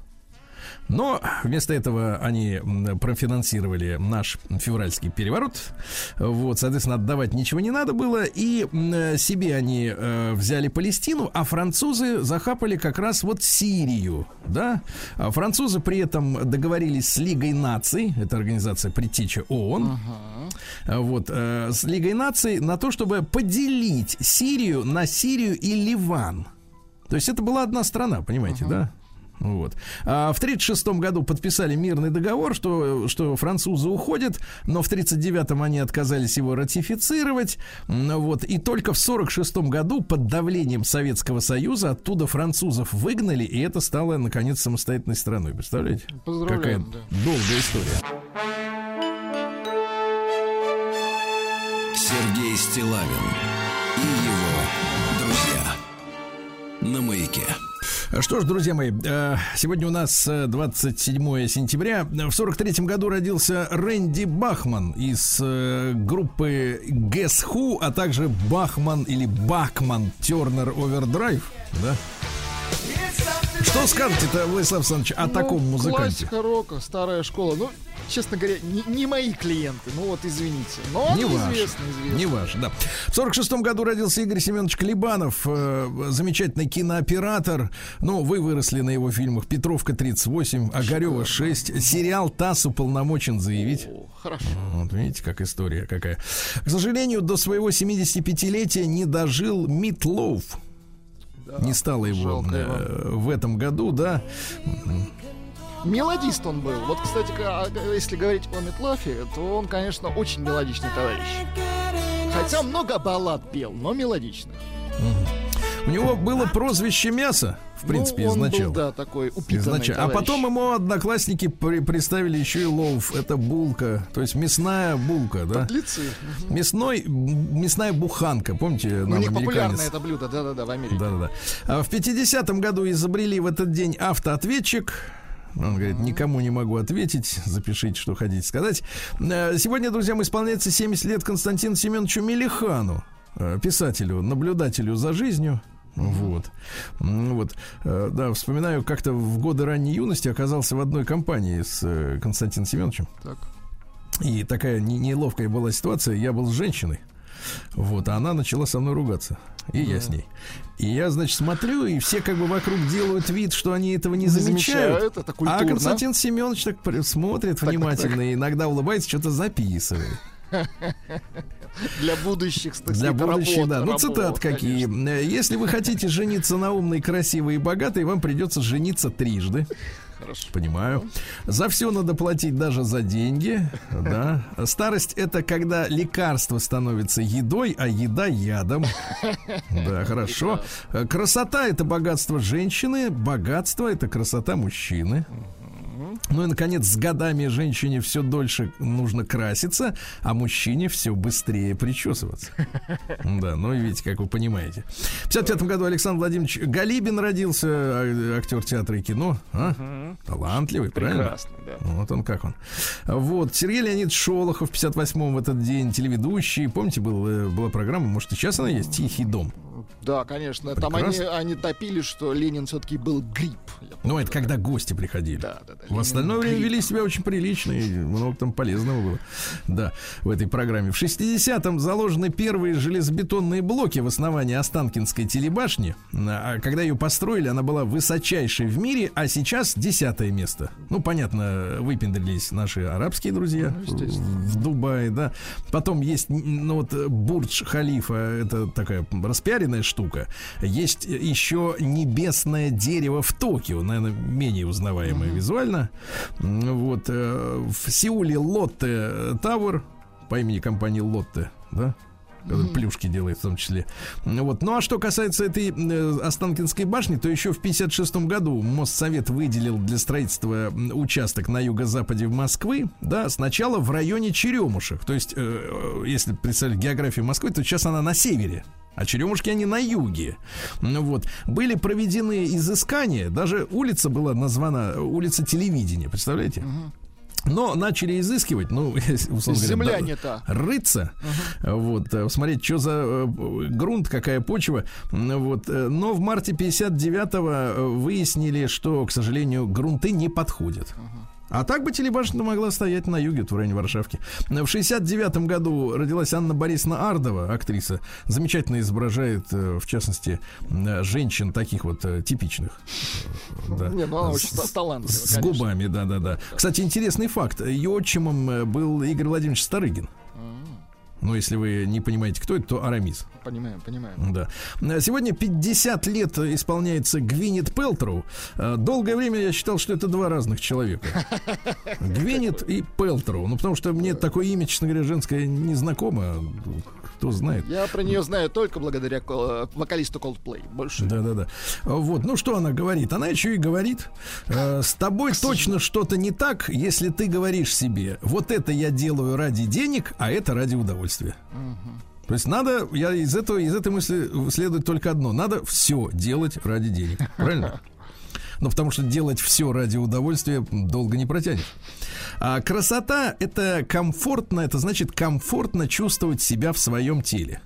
Но вместо этого они профинансировали наш февральский переворот. Вот, соответственно, отдавать ничего не надо было. И себе они э, взяли Палестину, а французы захапали как раз вот Сирию. Да? А французы при этом договорились с Лигой наций, это организация предтеча ООН, uh-huh. вот, э, с Лигой наций на то, чтобы поделить Сирию на Сирию и Ливан. То есть это была одна страна, понимаете, uh-huh. да? Вот. А в 1936 году подписали мирный договор, что, что французы уходят, но в 1939 они отказались его ратифицировать. Вот. И только в 1946 году под давлением Советского Союза оттуда французов выгнали, и это стало, наконец, самостоятельной страной. Представляете? Какая да. долгая история. Сергей Стилавин на маяке. Что ж, друзья мои, э, сегодня у нас 27 э, сентября. В 43 году родился Рэнди Бахман из э, группы Guess Who, а также Бахман или Бахман Тернер Овердрайв, да? Что скажете-то, Владислав Александрович, о ну, таком музыканте? Классика рока, старая школа. Ну, честно говоря, не, не мои клиенты. Ну вот, извините. Но не ваш, известный, известный. Не ваш, да. В 46 году родился Игорь Семенович Клебанов, э, замечательный кинооператор. Ну, вы выросли на его фильмах «Петровка 38», «Огарева 6», сериал «ТАСС уполномочен заявить». О, хорошо. Вот видите, как история какая. К сожалению, до своего 75-летия не дожил Митлоуф. Да, не стало его э, в этом году, да. Мелодист он был. Вот, кстати, а, если говорить о Метлафе, то он, конечно, очень мелодичный товарищ. Хотя много баллад пел, но мелодичных. У него было прозвище мясо, в ну, принципе, ну, он изначально. Был, да, такой упитанный изначально. А потом ему одноклассники при представили еще и лоуф. Это булка, то есть мясная булка, да? Подлецы. Мясной, мясная буханка, помните? Ну, них популярное это блюдо, да-да-да, в Америке. Да-да-да. А в 50-м году изобрели в этот день автоответчик. Он говорит, никому не могу ответить. Запишите, что хотите сказать. Э, сегодня, друзья, мы исполняется 70 лет Константину Семеновичу Мелихану, э, писателю, наблюдателю за жизнью. Вот. Вот. Э, да, вспоминаю, как-то в годы ранней юности оказался в одной компании с Константином Семеновичем. Так. И такая неловкая была ситуация. Я был с женщиной. Вот, а она начала со мной ругаться. И да. я с ней. И я, значит, смотрю, и все как бы вокруг делают вид, что они этого не, не замечают. замечают это а Константин Семенович так смотрит так, внимательно так, так. и иногда улыбается, что-то записывает. Для будущих, так Для будущих, да. Ну, цитат какие. Конечно. Если вы хотите жениться на умной, красивой и богатой, вам придется жениться трижды. Хорошо. Понимаю. За все надо платить даже за деньги. Да. Старость это когда лекарство становится едой, а еда ядом. Да, хорошо. Красота это богатство женщины, богатство это красота мужчины. Ну и, наконец, с годами женщине все дольше нужно краситься, а мужчине все быстрее причесываться. Да, ну и видите, как вы понимаете. В 55 году Александр Владимирович Галибин родился, а, актер театра и кино. А? Талантливый, правильно? Прекрасный, да. Вот он как он. Вот, Сергей Леонид Шолохов в 58-м в этот день, телеведущий. Помните, был, э, была программа, может, и сейчас она есть, «Тихий дом». Да, конечно. Там они, Прекрасно. они топили, что Ленин все-таки был грипп. Ну, это когда гости приходили. Да, да, да. В остальное время вели себя очень прилично, и много там полезного было. Да, в этой программе. В 60-м заложены первые железобетонные блоки в основании Останкинской телебашни. А когда ее построили, она была высочайшей в мире, а сейчас десятое место. Ну, понятно, выпендрились наши арабские друзья Ну, в Дубае, да. Потом есть, ну вот, Бурдж Халифа, это такая распиаренная штука. Есть еще небесное дерево в Токио, наверное, менее узнаваемое визуально. М, Вот, э, в Сеуле Лотте Тауэр по имени компании Лотте, да? Который Плюшки делает в том числе. Вот. Ну а что касается этой э, Останкинской башни, то еще в 56 году Моссовет выделил для строительства участок на юго-западе Москвы, да, сначала в районе Черемушек. То есть, э, э, если представить географию Москвы, то сейчас она на севере. А черемушки они на юге. Ну вот. Были проведены изыскания. Даже улица была названа улица телевидения. Представляете? Но начали изыскивать, ну, условно говоря, Земля не та. рыться, вот, э, смотреть, что за э, грунт, какая почва, М, вот. э, Но в марте 59-го э, выяснили, что, к сожалению, грунты не подходят. А так бы телебашня могла стоять на юге, в районе Варшавки. В 69 году родилась Анна Борисовна Ардова, актриса. Замечательно изображает, э, в частности, э, женщин таких вот э, типичных. Да. Не, ну она очень С- та- талантлива, С конечно. губами, да-да-да. Кстати, интересный факт. Ее отчимом был Игорь Владимирович Старыгин. Ну, если вы не понимаете, кто это, то Арамис. Понимаем, понимаем. Да. Сегодня 50 лет исполняется Гвинет Пелтроу. Э, Долгое время я считал, что это два разных человека. Гвинет и Пелтроу. Ну, потому что мне такое имя, честно говоря, женское не знакомо. Кто знает. Я про нее знаю только благодаря вокалисту Coldplay. Больше. Да, да, да. Вот, ну что она говорит? Она еще и говорит: э, с тобой точно что-то не так, если ты говоришь себе: вот это я делаю ради денег, а это ради удовольствия. То есть надо, я из этого, из этой мысли следует только одно: надо все делать ради денег. Правильно? Ну, потому что делать все ради удовольствия долго не протянешь. А красота это комфортно, это значит комфортно чувствовать себя в своем теле.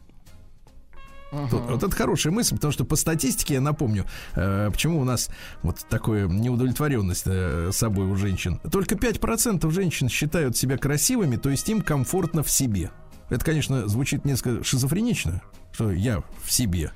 Тут- вот это хорошая мысль, потому что по статистике, я напомню, э, почему у нас вот такая неудовлетворенность э, собой у женщин. Только 5% женщин считают себя красивыми, то есть им комфортно в себе. Это, конечно, звучит несколько шизофренично, что я в себе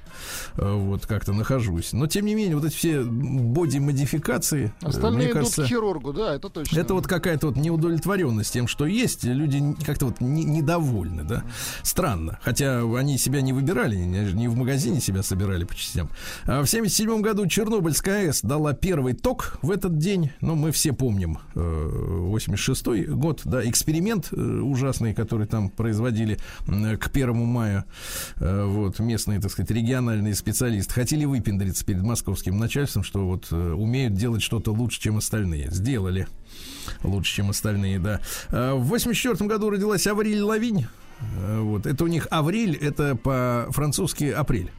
э, вот как-то нахожусь. Но, тем не менее, вот эти все боди-модификации, э, Остальные мне идут кажется... к хирургу, да, это точно. Это вот какая-то вот неудовлетворенность тем, что есть. Люди как-то вот не- недовольны, да. Странно. Хотя они себя не выбирали, не, в магазине себя собирали по частям. А в 77 году Чернобыльская АЭС дала первый ток в этот день. Ну, мы все помним. э, 86 год, да, эксперимент э, ужасный, который там производили к 1 мая. Э, Вот, местные, так сказать, региональные специалисты хотели выпендриться перед московским начальством, что вот э, умеют делать что-то лучше, чем остальные. Сделали лучше, чем остальные, да. А, В 84 году родилась Авриль Лавинь. А, Вот. Это у них Авриль, это по-французски апрель.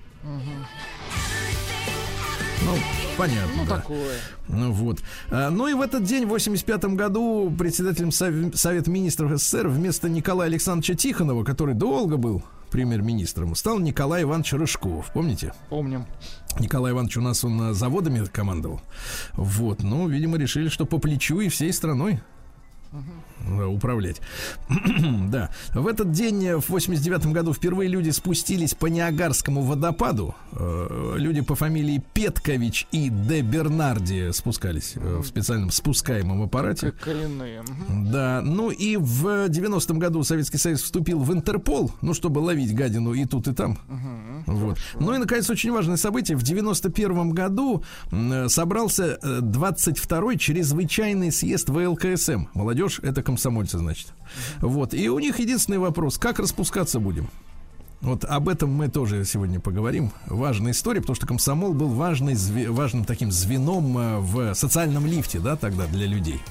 Ну, понятно, Ну, да. такое. Ну вот. А, Ну и в этот день, в 85 году, председателем Сов- Совета министров СССР вместо Николая Александровича Тихонова, который долго был премьер-министром, стал Николай Иванович Рыжков. Помните? Помним. Николай Иванович у нас он а, заводами командовал. Вот, ну, видимо, решили, что по плечу и всей страной э, управлять. да. В этот день, э, в 89 году, впервые люди спустились по Ниагарскому водопаду. Э, Люди по фамилии Петкович и Де Бернарди спускались э, в специальном спускаемом аппарате. Как коренные. Да, ну и в 90-м году Советский Союз вступил в Интерпол, ну, чтобы ловить гадину и тут, и там. Вот. Ну и, наконец, очень важное событие. В 91 году собрался э, 22-й чрезвычайный съезд ВЛКСМ. Молодежь — это комсомольцы, значит. Вот. И у них единственный вопрос. Как распускаться будем? Вот об этом мы тоже сегодня поговорим. Важная история, потому что комсомол был важной, важным таким звеном э, в социальном лифте, да, тогда для людей.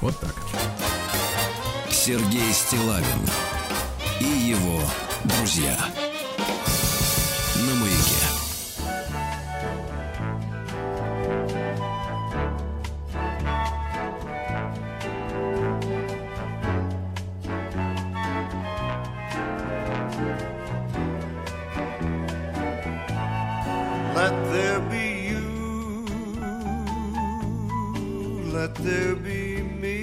Вот так. Сергей Стилавин и его друзья. Let there be you, let there be me,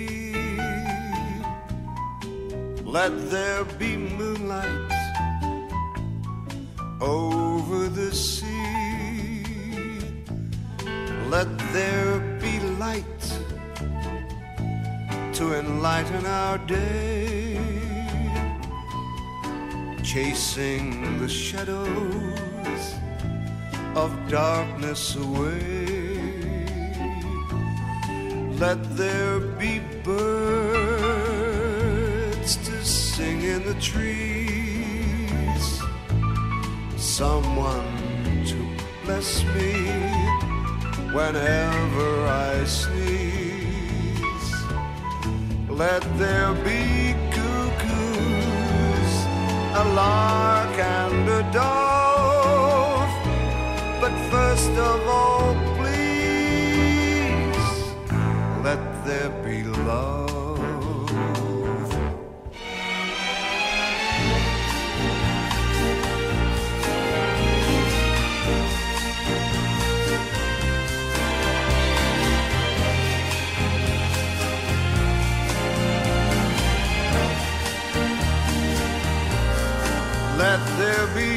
let there be moonlight over the sea, let there be light to enlighten our day, chasing the shadows of darkness away. Let there be birds to sing in the trees, someone to bless me whenever I sneeze. Let there be cuckoos, a lark and a dove. First of all, please, let there be love. Let there be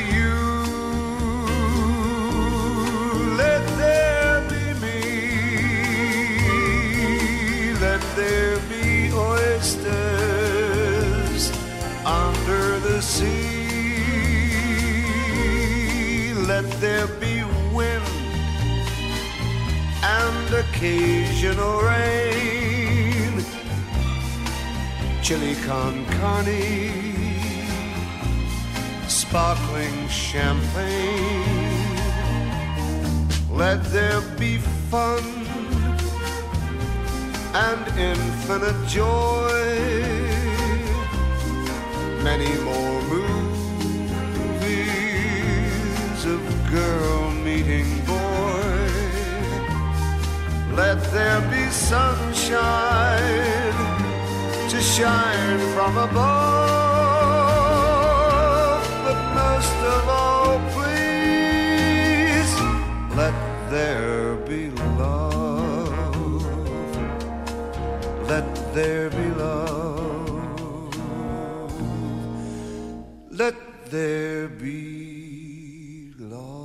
occasional rain. Chili con carne sparkling champagne. Let there be fun and infinite joy. Many more movies of girl meeting boy. Let there be sunshine to shine from above. But most of all, please let there be love. Let there be love. Let there be love.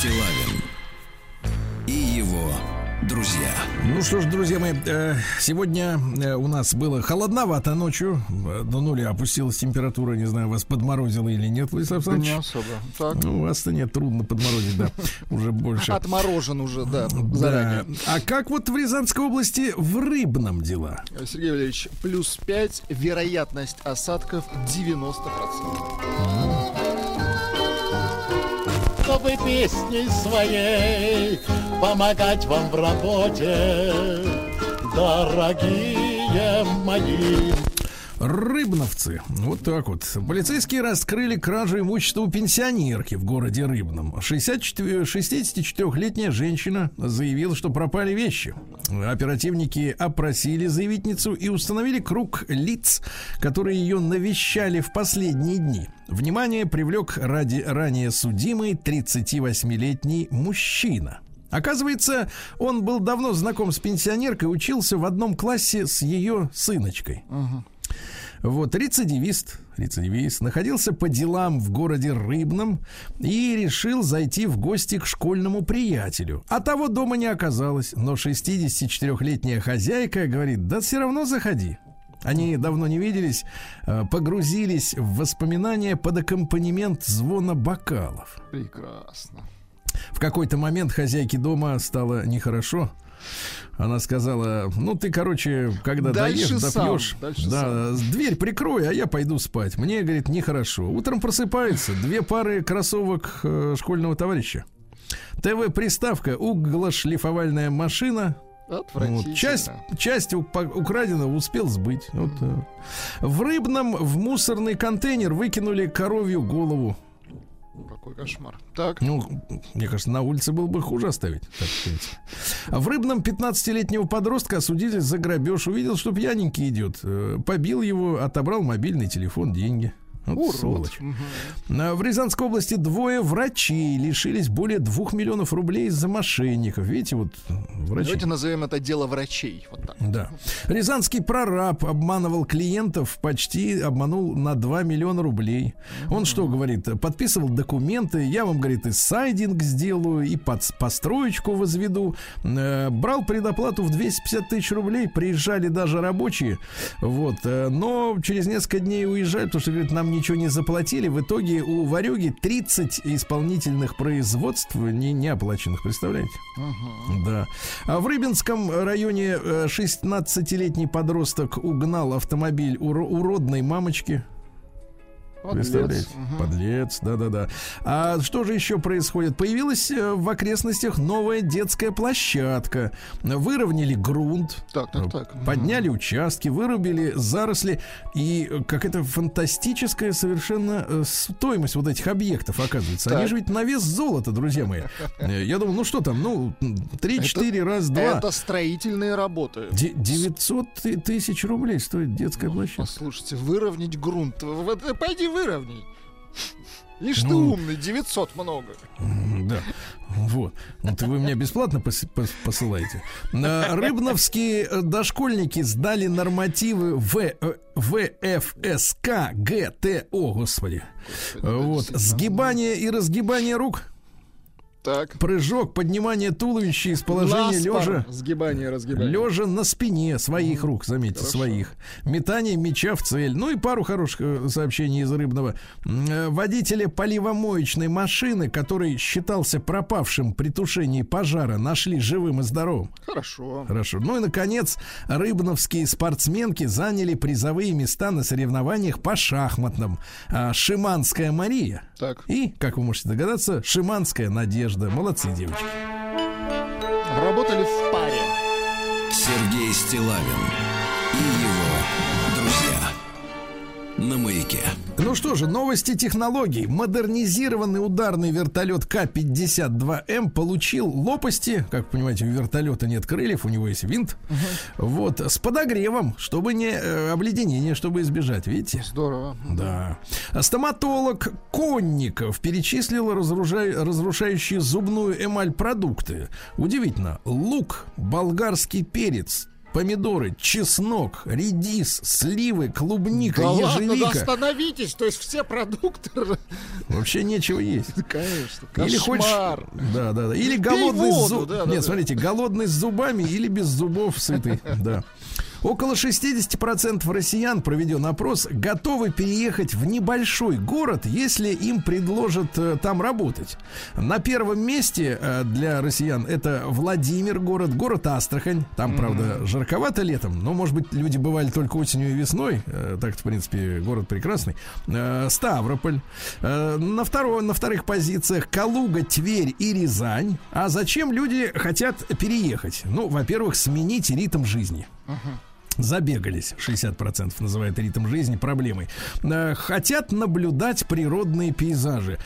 Стилавин и его друзья. Ну что ж, друзья мои, э, сегодня э, у нас было холодновато ночью. До нуля опустилась температура. Не знаю, вас подморозило или нет, Владислав Да не Александрович? особо. Так. Ну, вас-то нет, трудно подморозить, да, уже больше. Отморожен уже, да, Да. заранее. А как вот в Рязанской области в рыбном дела? Сергей Валерьевич, плюс 5, вероятность осадков 90%. Чтобы песней своей помогать вам в работе, дорогие мои. Рыбновцы. Вот так вот. Полицейские раскрыли кражу имущества у пенсионерки в городе Рыбном. 64 64-летняя женщина заявила, что пропали вещи. Оперативники опросили заявительницу и установили круг лиц, которые ее навещали в последние дни. Внимание привлек ради ранее судимый 38-летний мужчина. Оказывается, он был давно знаком с пенсионеркой, учился в одном классе с ее сыночкой. Вот, рецидивист, рецидивист, находился по делам в городе Рыбном и решил зайти в гости к школьному приятелю. А того дома не оказалось, но 64-летняя хозяйка говорит, да все равно заходи. Они давно не виделись, э, погрузились в воспоминания под аккомпанемент звона бокалов. Прекрасно. В какой-то момент хозяйке дома стало нехорошо. Она сказала, ну ты, короче, когда Дальше доешь, сам, допьешь, дальше да, дверь прикрой, а я пойду спать. Мне, говорит, нехорошо. Утром просыпается, две пары кроссовок э, школьного товарища. ТВ-приставка, углошлифовальная машина, вот, часть, часть украденного успел сбыть. Вот так. В Рыбном в мусорный контейнер выкинули коровью голову. Какой кошмар. Так. Ну, мне кажется, на улице было бы хуже оставить. Так, в, в Рыбном 15-летнего подростка осудили за грабеж. Увидел, что пьяненький идет. Э, Побил его, отобрал мобильный телефон, деньги. Вот Урод. А В Рязанской области двое врачей лишились более двух миллионов рублей из-за мошенников. Видите, вот врачи. Давайте назовем это дело врачей. Вот так. Да. Рязанский прораб обманывал клиентов, почти обманул на 2 миллиона рублей. Он что говорит? Подписывал документы, я вам, говорит, и сайдинг сделаю, и под построечку возведу. Э, брал предоплату в 250 тысяч рублей, приезжали даже рабочие. Вот. э, Но через несколько дней уезжали, потому что, говорит, нам ничего не заплатили. В итоге у Варюги 30 исполнительных производств не, не оплаченных, представляете? Да. А в Рыбинском районе э, 16-летний подросток угнал автомобиль у ро- уродной мамочки. Подлец. Представляете? Мгм. Подлец, да-да-да. А что же еще происходит? Появилась э, в окрестностях новая детская площадка. Выровняли грунт. Так, так, так. Мгм. Подняли участки, вырубили заросли. И э, какая-то фантастическая совершенно э, стоимость вот этих объектов оказывается. Они Так. же ведь на вес золота, друзья мои. Э, Я думал, ну что там, ну, 3-4 раз, два. Это строительные работы. Де- 900 ты- тысяч рублей стоит детская площадка. Послушайте, выровнять грунт. Э, пойди выровняй. Лишь ты Ну. умный, 900 много. Да, вот. Вот и вы меня бесплатно пос- пос- посылаете. Рыбновские э, дошкольники сдали нормативы в, э, ВФСК ГТО, господи. Вот. Сгибание и разгибание рук, Так. прыжок, поднимание туловища из положения лежа. Сгибание, разгибание. Лежа на спине своих рук, заметьте, Хорошо. своих. Метание мяча в цель. Ну и пару хороших э, сообщений из Рыбного. Э, Водителя поливомоечной машины, который считался пропавшим при тушении пожара, нашли живым и здоровым. Хорошо. Хорошо. Ну и, наконец, рыбновские спортсменки заняли призовые места на соревнованиях по шахматным. А, Шиманская Мария Так. и, как вы можете догадаться, Шиманская Надежда. Молодцы, девочки. Работали в паре. Сергей Стилавин На маяке. Ну что же, новости технологий. Модернизированный ударный вертолет К-52М получил лопасти. Как вы понимаете, у вертолета нет крыльев, у него есть винт. Вот, с подогревом, чтобы не э, обледенение, чтобы избежать, видите? Здорово. Да. Стоматолог Конников перечислил разрушай- разрушающие зубную эмаль продукты. Удивительно. Лук, болгарский перец, помидоры, чеснок, редис, сливы, клубника, Да ладно, да ежевика. остановитесь, то есть все продукты, Вообще нечего есть. конечно, Или хочешь, кошмар. да, да, да. Или голодный воду, зуб- да, да, Нет, да. смотрите, голодный с зубами или без зубов сытый. Да. Около 60% россиян, проведен опрос, готовы переехать в небольшой город, если им предложат э, там работать. На первом месте э, для россиян это Владимир город, город Астрахань. Там, правда, жарковато летом, но, может быть, люди бывали только осенью и весной. Э, Так, в принципе, город прекрасный. Э, Ставрополь. Э, На, второй, на вторых позициях Калуга, Тверь и Рязань. А зачем люди хотят переехать? Ну, во-первых, сменить ритм жизни. Забегались, 60% называют ритм жизни проблемой. Э, Хотят наблюдать природные пейзажи.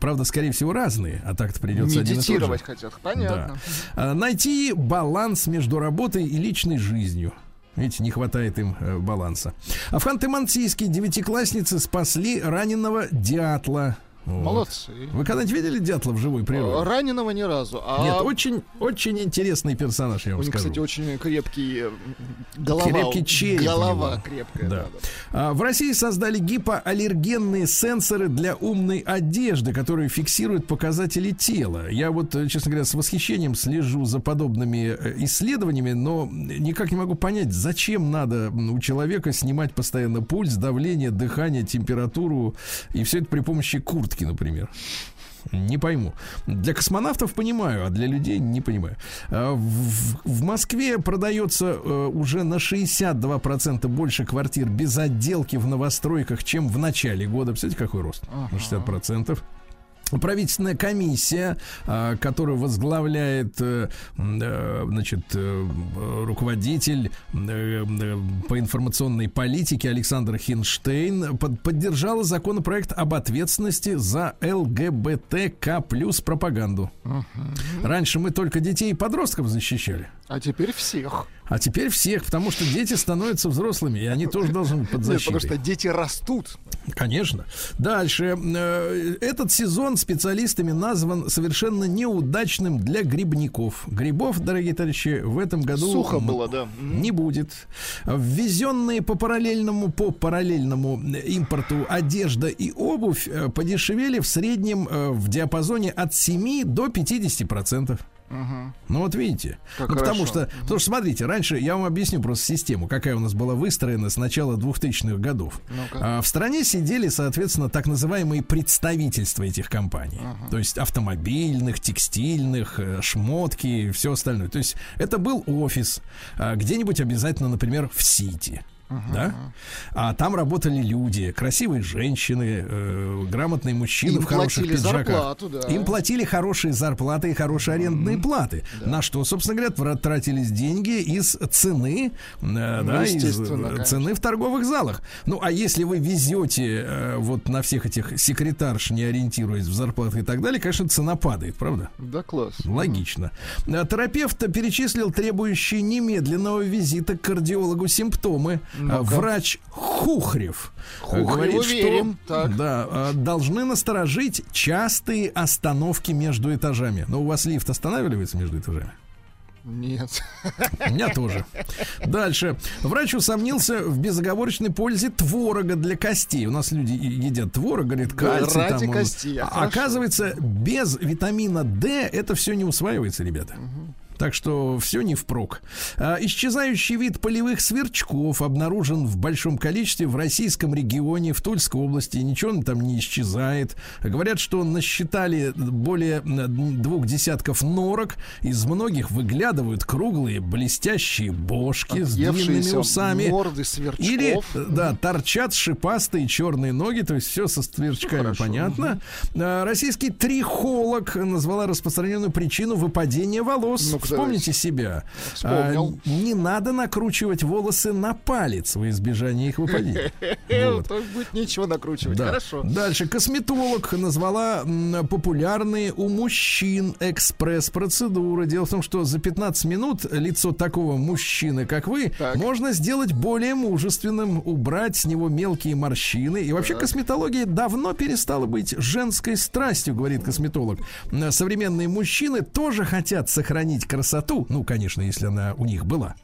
Правда, скорее всего, разные, а так-то придется один и тот же. Медитировать хотят, понятно. Да. А, Найти баланс между работой и личной жизнью. Видите, не хватает им э, баланса. А в Ханты-Мансийске девятиклассницы спасли раненого дятла. Вот. Молодцы. Вы когда-нибудь видели дятла в живой природе? Раненого ни разу. А Нет, очень, очень интересный персонаж, я у вам них, скажу. кстати, очень крепкий э, голова. Крепкий череп у Голова крепкая. Да. Да. да. А, В России создали гипоаллергенные сенсоры для умной одежды, которые фиксируют показатели тела. Я вот, э, честно говоря, с восхищением слежу за подобными э, исследованиями, но никак не могу понять, зачем надо у человека снимать постоянно пульс, давление, дыхание, температуру, и все это при помощи куртки, например. Не пойму. Для космонавтов понимаю, а для людей не понимаю. А В, в Москве продается э, уже на 62% больше квартир без отделки в новостройках, чем в начале года. Представляете, какой рост? На 60%. Правительственная комиссия, а, которую возглавляет э, э, значит, э, руководитель по информационной политике Александр Хинштейн, поддержала законопроект об ответственности за ЛГБТК плюс пропаганду. Раньше мы только детей и подростков защищали. А теперь всех. А теперь всех, потому что дети становятся взрослыми, и они тоже должны быть под защитой. Нет, потому что дети растут. Конечно. Дальше. Э, этот сезон специалистами назван совершенно неудачным для грибников. Грибов, дорогие товарищи, в этом году Сухо было, да. не будет. Ввезенные по параллельному, по параллельному импорту одежда и обувь э, подешевели в среднем э, в диапазоне от 7 до 50 процентов. Угу. Ну вот видите. Как ну, потому что, потому что, смотрите, раньше я вам объясню просто систему, какая у нас была выстроена с начала 2000-х годов. А, в стране сидели, соответственно, так называемые представительства этих компаний. Угу. То есть автомобильных, текстильных, э, шмотки и все остальное. То есть это был офис, а, где-нибудь обязательно, например, в Сити. Uh-huh. Да? А там работали люди, красивые женщины, э, грамотные мужчины Им в хороших пиджаках. зарплату, да. Им платили хорошие зарплаты и хорошие арендные Mm-hmm. платы. На что, собственно говоря, тра- тратились деньги из цены, э, да, из э, конечно. цены в торговых залах. Ну, а если вы везете э, вот на всех этих секретарш, не ориентируясь в зарплаты и так далее, конечно, цена падает, правда? Да, класс. Логично. А Терапевт перечислил требующие немедленного визита к кардиологу симптомы. Ну-ка. Врач Хухрев а, Хухреву говорит, что верим. Так. да, а, должны насторожить частые остановки между этажами. Но у вас лифт останавливается между этажами? Нет. У меня тоже. Дальше. Врач усомнился в безоговорочной пользе творога для костей. У нас люди едят творог, говорит, кальций. ради там он- костей, а хорошо. Оказывается, без витамина D это все не усваивается, ребята. Так что все не впрок. А, исчезающий вид полевых сверчков обнаружен в большом количестве в российском регионе, в Тульской области. Ничего он там не исчезает. Говорят, что насчитали более двух десятков норок. Из многих выглядывают круглые блестящие бошки с длинными усами. морды сверчков. Или, да, торчат шипастые черные ноги, то есть все со сверчками, хорошо. понятно. А, Российский трихолог назвала распространенную причину выпадения волос. Ну-ка, Вспомните себя. Вспомнил. А, не надо накручивать волосы на палец во избежание их выпадения. Э, Вот. То будет нечего накручивать. Да. Хорошо. Дальше. Косметолог назвала популярные у мужчин экспресс-процедуры. Дело в том, что за 15 минут лицо такого мужчины, как вы, Так. можно сделать более мужественным, убрать с него мелкие морщины. И вообще косметология давно перестала быть женской страстью, говорит косметолог. Современные мужчины тоже хотят сохранить красоту, ну, конечно, если она у них была,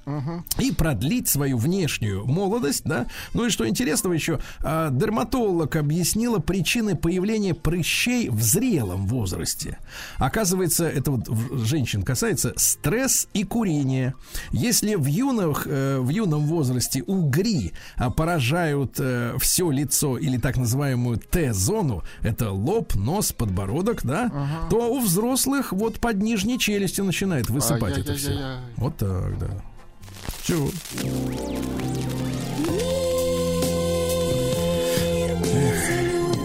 и продлить свою внешнюю молодость, да. Ну и что интересного еще, а, дерматолог объяснила причины появления прыщей в зрелом возрасте. Оказывается, это вот женщин касается стресс и курение. Если в юных, э, в юном возрасте угри а, поражают все лицо или так называемую Т-зону, это лоб, нос, подбородок, да, то у взрослых вот под нижней челюстью начинает высыпать это все. Вот так, да. Чего?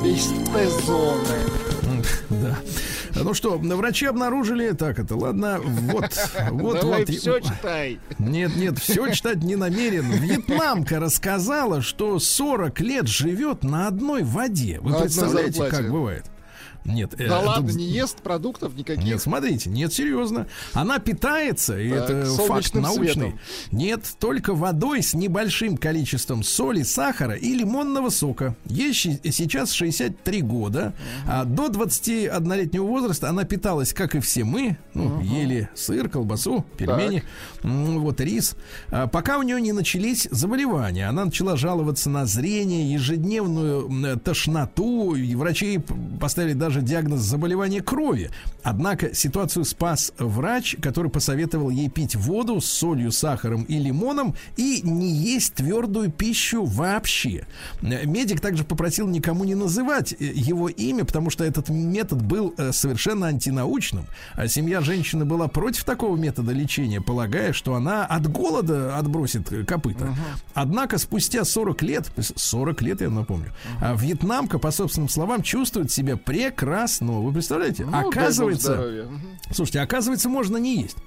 Из Т-зоны. Да. Ну что, врачи обнаружили, так это, ладно, вот, вот, Давай вот. все читай. Нет, нет, все читать не намерен. Вьетнамка рассказала, что 40 лет живет на одной воде. Вы одной представляете, как бывает? Нет, э, Да тут- ладно, не ест продуктов никаких. Нет, смотрите, нет, серьезно. Она питается, и Так, это факт научный. светом. Нет, только водой с небольшим количеством соли, сахара и лимонного сока. Ей сейчас 63 года. А до 21-летнего возраста она питалась, как и все мы. Ну, ели сыр, колбасу, пельмени, м, вот рис. А, пока у нее не начались заболевания. Она начала жаловаться на зрение, ежедневную тошноту. И врачи поставили даже диагноз заболевания крови. Однако ситуацию спас врач, который посоветовал ей пить воду с солью, сахаром и лимоном и не есть твердую пищу вообще. Медик также попросил никому не называть э, его имя, потому что этот метод был э, совершенно антинаучным. А семья женщины была против такого метода лечения, полагая, что она от голода отбросит э, копыта. Однако спустя 40 лет, то есть 40 лет, я напомню, а вьетнамка, по собственным словам, чувствует себя прекрасно прекрасно. Вы представляете? Ну, оказывается, слушайте, оказывается, можно не есть.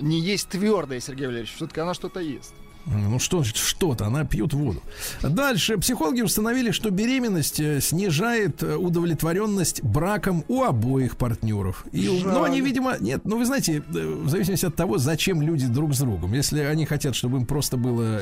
Не есть твердое, Сергей Валерьевич. Все-таки она что-то ест. Ну что что-то, она пьет воду. Дальше психологи установили, что беременность э, снижает э, удовлетворенность браком у обоих партнеров. И, ну, они, видимо, нет, ну вы знаете, э, в зависимости от того, зачем люди друг с другом. Если они хотят, чтобы им просто было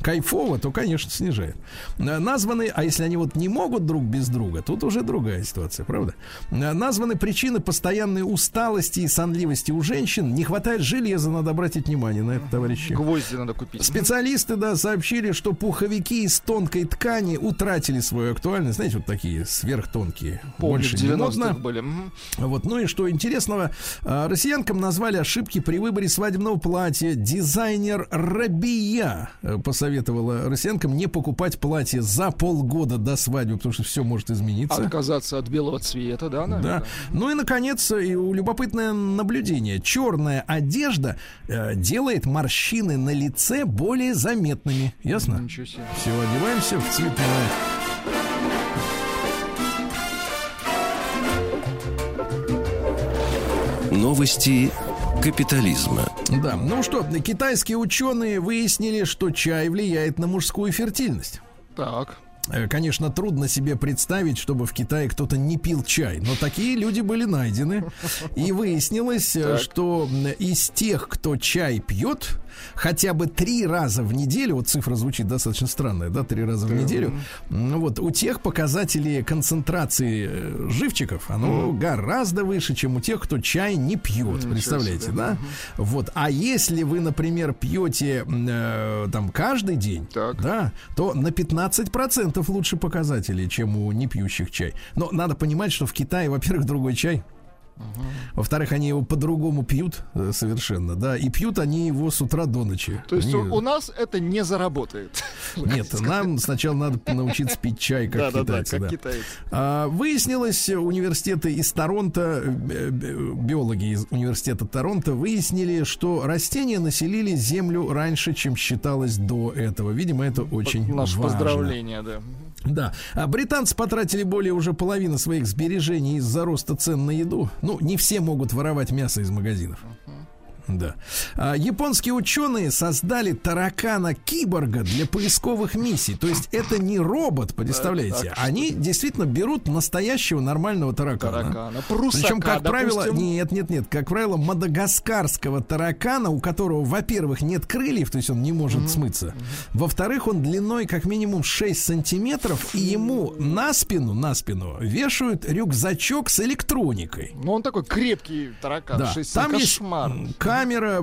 кайфово, то, конечно, снижает. Названы, а если они вот не могут друг без друга, тут уже другая ситуация, правда? Названы причины постоянной усталости и сонливости у женщин. Не хватает железа, надо обратить внимание на это, товарищи. Гвозди надо купить. Специалисты, да, сообщили, что пуховики из тонкой ткани утратили свою актуальность. Знаете, вот такие сверхтонкие. Помню, Больше не 90-х модно. были. Вот, ну и что интересного, а, россиянкам назвали ошибки при выборе свадебного платья. Дизайнер Рабия э, посоветовала россиянкам не покупать платье за полгода до свадьбы, потому что все может измениться. Отказаться от белого цвета, да, Да. наверное? Ну и наконец, и любопытное наблюдение. Черная одежда э, делает морщины на лице более заметными. Ясно? Ничего себе. Все, одеваемся в цветное. Новости капитализма. Да, ну что, китайские ученые выяснили, что чай влияет на мужскую фертильность. Так. Э, Конечно, трудно себе представить, чтобы в Китае кто-то не пил чай, но такие люди были найдены. И выяснилось, э, Так. что из тех, кто чай пьет, хотя бы три раза в неделю, вот цифра звучит достаточно странная, да, три раза в неделю, м, вот у тех показатели концентрации э, живчиков, оно гораздо выше, чем у тех, кто чай не пьет, представляете, себе. да? Вот, а если вы, например, пьете э, там каждый день, Так. да, то на 15% лучше показатели, чем у непьющих чай. Но надо понимать, что в Китае, во-первых, другой чай. Во-вторых, они его по-другому пьют э, совершенно, да, и пьют они его с утра до ночи. То есть Они- у, нас это не заработает. Нет, нам сначала надо научиться пить чай, как китайцы. как да. китайцы. А, выяснилось, университеты из Торонто, э, би- биологи из университета Торонто выяснили, что растения населили Землю раньше, чем считалось до этого. Видимо, это очень Наше важно. поздравление, да. Да. А британцы потратили более уже половины своих сбережений из-за роста цен на еду. Ну, не все могут воровать мясо из магазинов. Да. А, японские ученые создали таракана-киборга для поисковых миссий. То есть это не робот, представляете? так, Они действительно берут настоящего нормального таракана. Таракана. Прусака, Причем, как правило, допустим. нет, нет, нет, как правило, мадагаскарского таракана, у которого, во-первых, нет крыльев, то есть он не может смыться. Во-вторых, он длиной как минимум 6 сантиметров, и ему на спину, на спину вешают рюкзачок с электроникой. Ну, он такой крепкий таракан. Да, шесть- там есть кошмар. м, камера,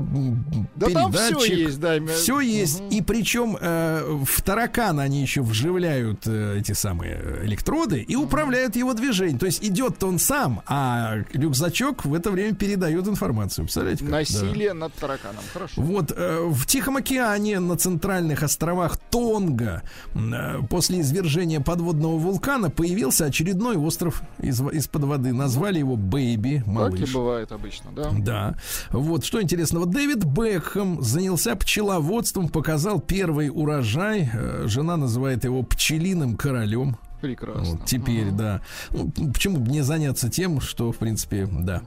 Да передатчик. всё есть, да, Все есть. И причем э, в таракана они еще вживляют э, эти самые электроды и управляют его движением. То есть идет он сам, а рюкзачок в это время передает информацию. Представляете? как? Да. Насилие над тараканом. Хорошо. Вот э, в Тихом океане на центральных островах Тонга э, после извержения подводного вулкана появился очередной остров из, из-под воды. Назвали его Бэйби, Так и малыш. бывает обычно, да. Да. Вот, что интересного. Дэвид Бекхэм занялся пчеловодством, показал первый урожай. Э, Жена называет его пчелиным королем. Прекрасно. Вот, теперь, да. Ну, почему бы не заняться тем, что, в принципе, да,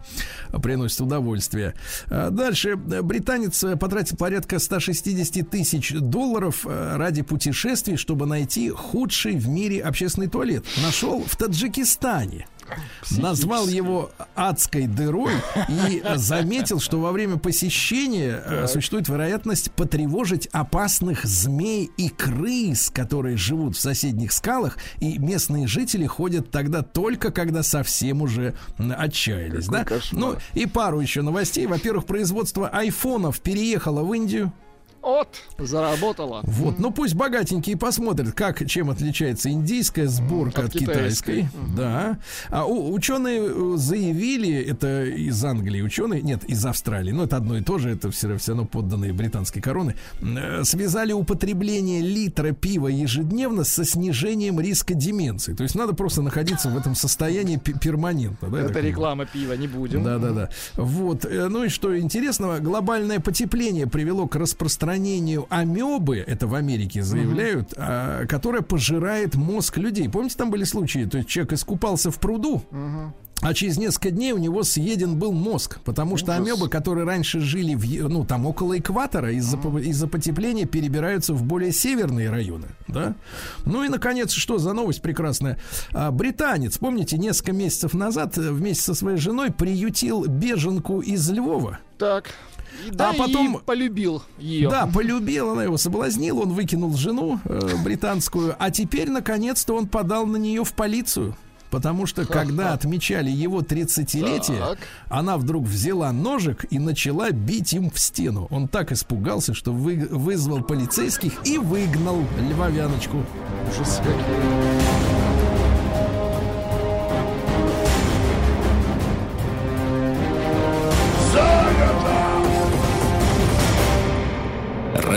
приносит удовольствие. А Дальше. Британец э, потратил порядка 160 тысяч долларов э, ради путешествий, чтобы найти худший в мире общественный туалет. Нашел в Таджикистане. Назвал его адской дырой и заметил, что во время посещения э, существует вероятность потревожить опасных змей и крыс, которые живут в соседних скалах, и местные жители ходят тогда только, когда совсем уже отчаялись. Какой Да? кошмар. Ну и пару еще новостей. Во-первых, производство айфонов переехало в Индию. От, заработала. Вот, ну пусть богатенькие посмотрят, как, чем отличается индийская сборка от, От китайской. китайской. Да. А у- ученые э, заявили, это из Англии ученые, нет, из Австралии, но это одно и то же, это все, все равно подданные британской короны, э, связали употребление литра пива ежедневно со снижением риска деменции. То есть надо просто находиться в этом состоянии пе- перманентно. Да, Это реклама пива, не будем. Да, да, да. Вот. э, Ну и что интересного, глобальное потепление привело к распространению распространению амебы, это в Америке заявляют, а, которая пожирает мозг людей. Помните, там были случаи, то есть человек искупался в пруду, а через несколько дней у него съеден был мозг, потому что амебы, которые раньше жили в, ну там около экватора, из-за из-за потепления перебираются в более северные районы, да. Ну и наконец, что за новость прекрасная? А, британец, помните, несколько месяцев назад э, вместе со своей женой приютил беженку из Львова. Так. И, да, А потом- и полюбил ее. Да, полюбил, она его соблазнила, он выкинул жену э, британскую, а теперь, наконец-то, он подал на нее в полицию. Потому что, когда отмечали его 30-летие, Так. она вдруг взяла ножик и начала бить им в стену. Он так испугался, что вы- вызвал полицейских и выгнал львовяночку. Ужас какие.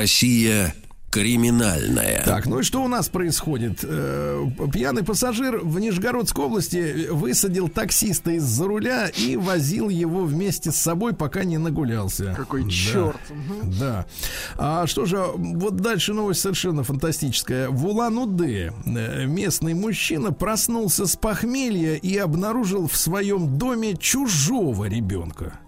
Россия криминальная. Так, ну и что у нас происходит? Э, Пьяный пассажир в Нижегородской области высадил таксиста из-за руля и возил его вместе с собой, пока не нагулялся. Какой Да. черт. Да. А что же, вот дальше новость совершенно фантастическая. В Улан-Удэ э, местный мужчина проснулся с похмелья и обнаружил в своем доме чужого ребенка.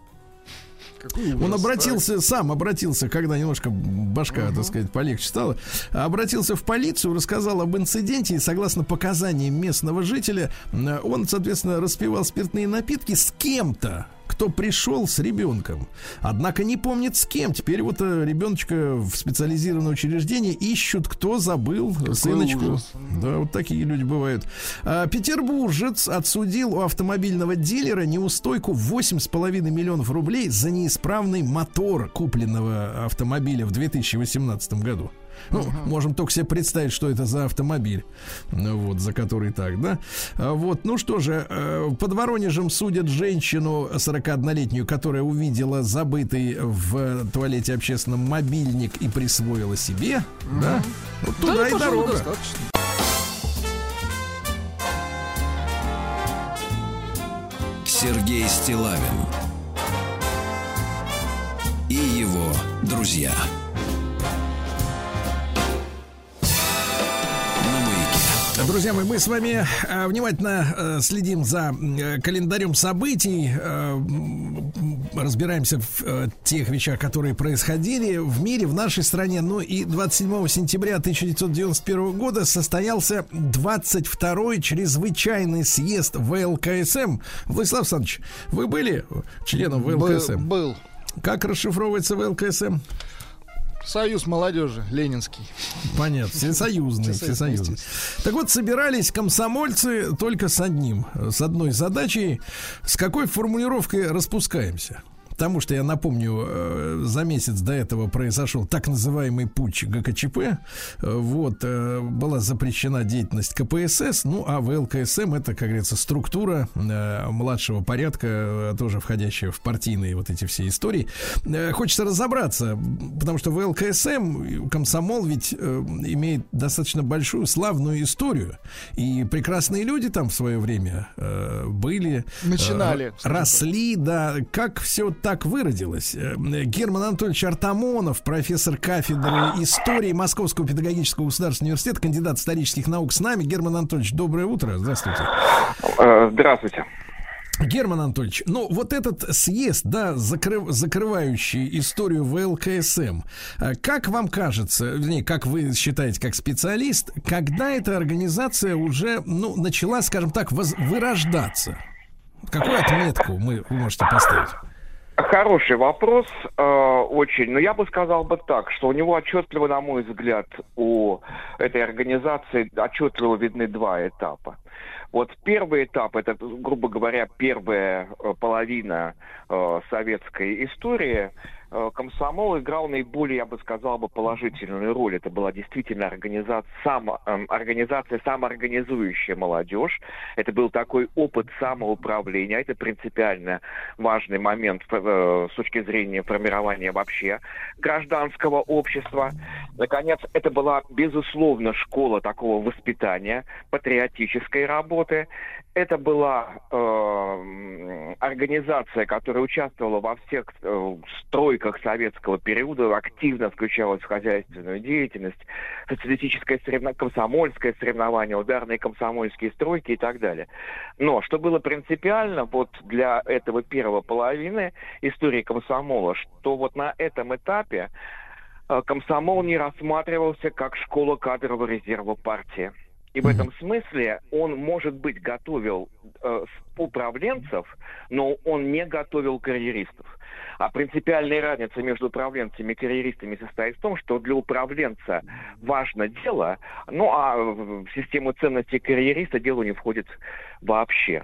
Какой Он ужас, обратился, сам обратился, когда немножко башка, так сказать, полегче стала, обратился в полицию, рассказал об инциденте, и согласно показаниям местного жителя, он, соответственно, распивал спиртные напитки с кем-то, кто пришел с ребенком. Однако не помнит с кем. Теперь вот э, ребеночка в специализированное учреждение ищут, кто забыл сыночку. ужас. Да, вот такие люди бывают. А, Петербуржец отсудил у автомобильного дилера неустойку в 8,5 миллионов рублей за неисправный мотор купленного автомобиля в 2018 году. Ну, можем только себе представить, что это за автомобиль, ну, вот, за который так, да? А, Вот, ну что же, э, под Воронежем судят женщину 41-летнюю, которая увидела забытый в туалете общественном мобильник и присвоила себе, да? Вот Да, туда и пожалуй, дорога. достаточно. Сергей Стилавин и его друзья. Друзья мои, мы с вами э, внимательно э, следим за э, календарем событий, разбираемся в тех вещах, которые происходили в мире, в нашей стране. Ну и 27 сентября 1991 года состоялся 22-й чрезвычайный съезд ВЛКСМ. Владислав Александрович, вы были членом ВЛКСМ? Был, был. Как расшифровывается ВЛКСМ? Союз молодежи, Ленинский. Понятно, всесоюзный, Всесоюзный. Так вот, собирались комсомольцы только с одним, с одной задачей. С какой формулировкой распускаемся? Потому что, я напомню, э, за месяц до этого произошел так называемый путч ГКЧП. Э, Вот, э, была запрещена деятельность КПСС, ну, а ВЛКСМ это, как говорится, структура младшего порядка, тоже входящая в партийные вот эти все истории. Хочется разобраться, потому что ВЛКСМ, комсомол ведь имеет достаточно большую славную историю. И прекрасные люди там в свое время были. Начинали, росли, да. Как все так выродилось? Э, Герман Анатольевич Артамонов, профессор кафедры истории Московского педагогического государственного университета, кандидат исторических наук с нами. Герман Анатольевич, доброе утро. Здравствуйте. Э, Здравствуйте. Герман Анатольевич, ну вот этот съезд, да, закрыв- закрывающий историю ВЛКСМ, э, как вам кажется, вернее, как вы считаете как специалист, когда эта организация уже, ну, начала, скажем так, воз- вырождаться? Какую отметку мы, вы можете поставить? Хороший вопрос, э, очень. Но я бы сказал бы так, что у него отчетливо, на мой взгляд, у этой организации отчетливо видны два этапа. Вот первый этап, это, грубо говоря, первая э, половина э, советской истории, комсомол играл наиболее, я бы сказал, бы положительную роль. Это была действительно организация, само, эм, организация самоорганизующая молодежь. Это был такой опыт самоуправления. Это принципиально важный момент э, с точки зрения формирования вообще гражданского общества. Наконец, это была, безусловно, школа такого воспитания, патриотической работы. Это была э, организация, которая участвовала во всех э, перестройках советского периода активно включалась в хозяйственную деятельность, социалистическое соревно... комсомольское соревнование, ударные комсомольские стройки и так далее. Но что было принципиально вот для этого первого половины истории комсомола, что вот на этом этапе э, комсомол не рассматривался как школа кадрового резерва партии. И в этом смысле он, может быть, готовил э, управленцев, но он не готовил карьеристов. А принципиальная разница между управленцами и карьеристами состоит в том, что для управленца важно дело, ну а в систему ценностей карьериста дело не входит вообще.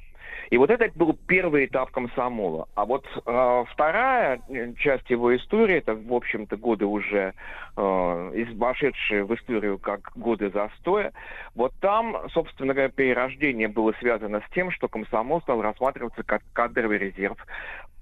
И вот это был первый этап комсомола. А вот э, вторая часть его истории, это, в общем-то, годы уже э, вошедшие в историю как годы застоя, вот там, собственно говоря, перерождение было связано с тем, что комсомол стал рассматриваться как кадровый резерв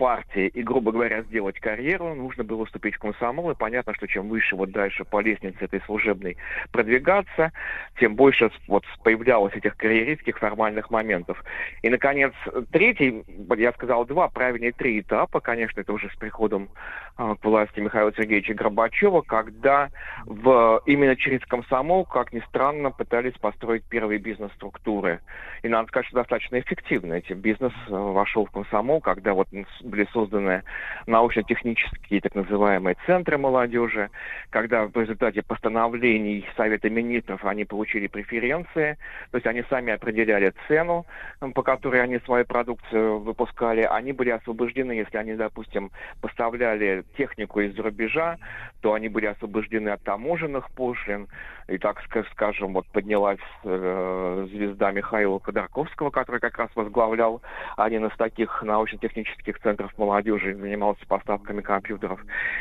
партии. И, грубо говоря, сделать карьеру, нужно было вступить в комсомол. И понятно, что чем выше вот дальше по лестнице этой служебной продвигаться, тем больше вот появлялось этих карьеристских формальных моментов. И, наконец, третий, я сказал два, правильнее три этапа, конечно, это уже с приходом э, к власти Михаила Сергеевича Горбачева, когда в, именно через комсомол, как ни странно, пытались построить первые бизнес-структуры. И надо сказать, что достаточно эффективно. Эти бизнес э, вошел в комсомол, когда вот были созданы научно-технические так называемые центры молодежи, когда в результате постановлений Совета Министров они получили преференции, то есть они сами определяли цену, по которой они свою продукцию выпускали, они были освобождены, если они, допустим, поставляли технику из-за рубежа, то они были освобождены от таможенных пошлин, и так скажем, вот поднялась э, звезда Михаила Ходорковского, который как раз возглавлял один из таких научно-технических центров молодежи, занимался поставками компьютеров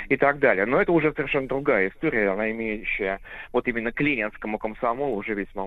и так далее. Но это уже совершенно другая история, она имеющая вот именно к ленинскому комсомолу уже весьма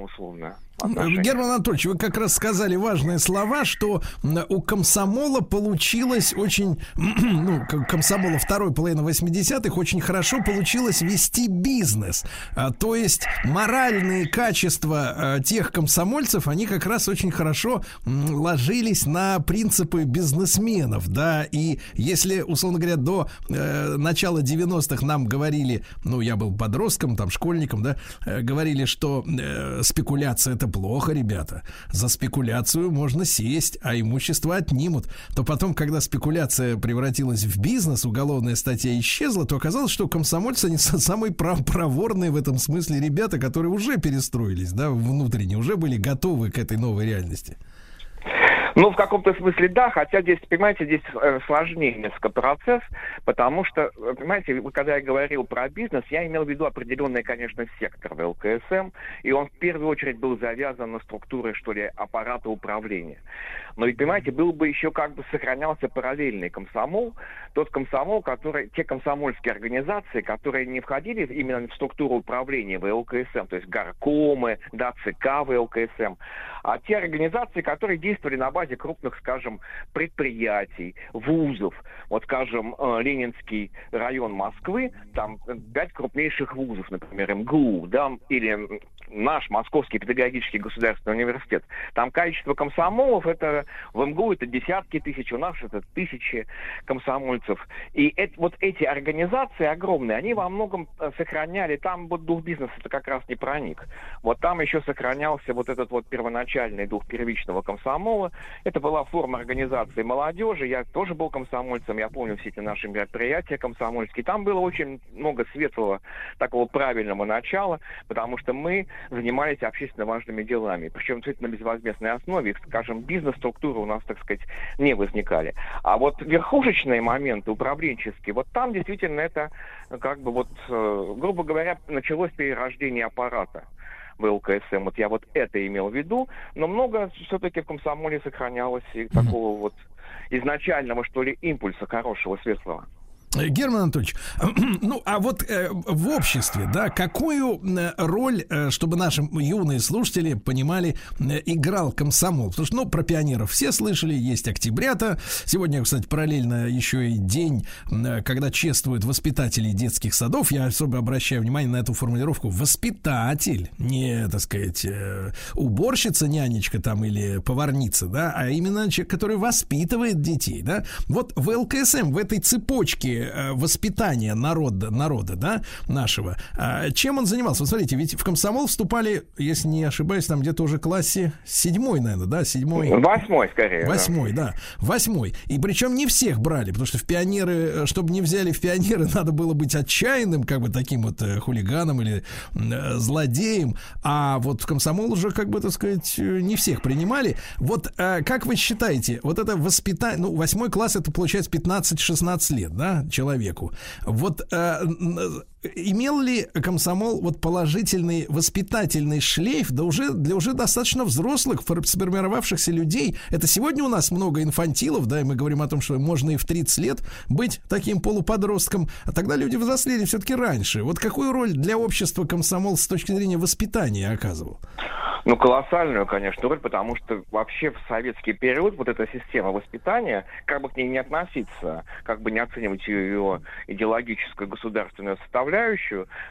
условная. Герман Анатольевич, вы как раз сказали важные слова, что у комсомола получилось очень, ну, комсомола второй половины 80-х очень хорошо получилось вести бизнес. А, то есть моральные качества э, тех комсомольцев, они как раз очень хорошо ложились на принципы бизнесменов, да, и если, условно говоря, до э, начала 90-х нам говорили, ну, я был подростком, там, школьником, да, э, говорили, что э, спекуляция это плохо, ребята, за спекуляцию можно сесть, а имущество отнимут, то потом, когда спекуляция превратилась в бизнес, уголовная статья исчезла, то оказалось, что комсомольцы, они самые проворные в этом смысле ребята, которые уже перестроились, да, внутренне, уже были готовы к этой новой реальности. Ну, в каком-то смысле да, хотя здесь, понимаете, здесь э, сложнее несколько процесс, потому что, э, понимаете, когда я говорил про бизнес, я имел в виду определенный, конечно, сектор в ЛКСМ, и он в первую очередь был завязан на структуры, что ли, аппарата управления. Но ведь, понимаете, был бы еще как бы сохранялся параллельный комсомол, тот комсомол, который, те комсомольские организации, которые не входили именно в структуру управления в ЛКСМ, то есть горкомы, да, ЦК в ЛКСМ, а те организации, которые действовали на базе крупных, скажем, предприятий, вузов. Вот, скажем, э, Ленинский район Москвы, там пять крупнейших вузов, например, МГУ, да, или наш Московский педагогический государственный университет. Там количество комсомолов, это в МГУ это десятки тысяч, у нас это тысячи комсомольцев. И это, вот эти организации огромные, они во многом э, сохраняли, там вот дух бизнеса это как раз не проник. Вот там еще сохранялся вот этот вот первоначальный дух первичного комсомола. Это была форма организации молодежи, я тоже был комсомольцем, я помню все эти наши мероприятия комсомольские. Там было очень много светлого, такого правильного начала, потому что мы занимались общественно важными делами. Причем действительно на безвозмездной основе, скажем, бизнес-структуры у нас, так сказать, не возникали. А вот верхушечные моменты, управленческие, вот там действительно это, как бы вот, э, грубо говоря, началось перерождение аппарата в ЛКСМ. Вот я вот это имел в виду, но много все-таки в комсомоле сохранялось и такого вот изначального, что ли, импульса хорошего, светлого. Герман Анатольевич, ну а вот э, в обществе, да, какую э, роль, э, чтобы наши юные слушатели понимали, э, играл комсомол? Потому что, ну, про пионеров все слышали, есть октябрята. Сегодня, кстати, параллельно еще и день, когда чествуют воспитателей детских садов. Я особо обращаю внимание на эту формулировку. Воспитатель, не, так сказать, уборщица, нянечка там или поварница, да, а именно человек, который воспитывает детей, да. Вот в ЛКСМ, в этой цепочке воспитания народа, народа, да, нашего, э, чем он занимался? Вот смотрите, ведь в комсомол вступали, если не ошибаюсь, там где-то уже классе седьмой, наверное, да, седьмой. Восьмой, скорее. Восьмой, да. Восьмой. И причем не всех брали, потому что в пионеры, э, чтобы не взяли в пионеры, надо было быть отчаянным, как бы таким вот э, хулиганом или э, злодеем. А вот в комсомол уже, как бы, так сказать, э, не всех принимали. Вот э, как вы считаете, вот это воспитание, ну, восьмой класс это получается 15-16 лет, да, человеку. Вот э, имел ли комсомол вот положительный воспитательный шлейф, да уже для уже достаточно взрослых, фор- сформировавшихся людей? Это сегодня у нас много инфантилов, да, и мы говорим о том, что можно и в 30 лет быть таким полуподростком, а тогда люди взрослели все-таки раньше. Вот какую роль для общества комсомол с точки зрения воспитания оказывал? Ну, колоссальную, конечно, роль, потому что вообще в советский период вот эта система воспитания, как бы к ней не относиться, как бы не оценивать ее идеологическую государственную составляющую,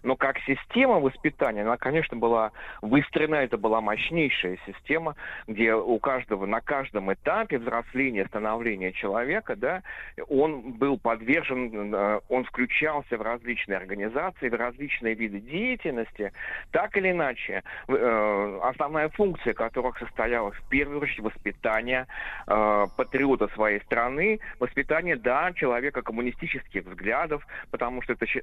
но как система воспитания, она, конечно, была выстроена, это была мощнейшая система, где у каждого, на каждом этапе взросления, становления человека, да, он был подвержен, э, он включался в различные организации, в различные виды деятельности, так или иначе, э, основная функция которых состояла в первую очередь воспитание э, патриота своей страны, воспитание, да, человека коммунистических взглядов, потому что это щи-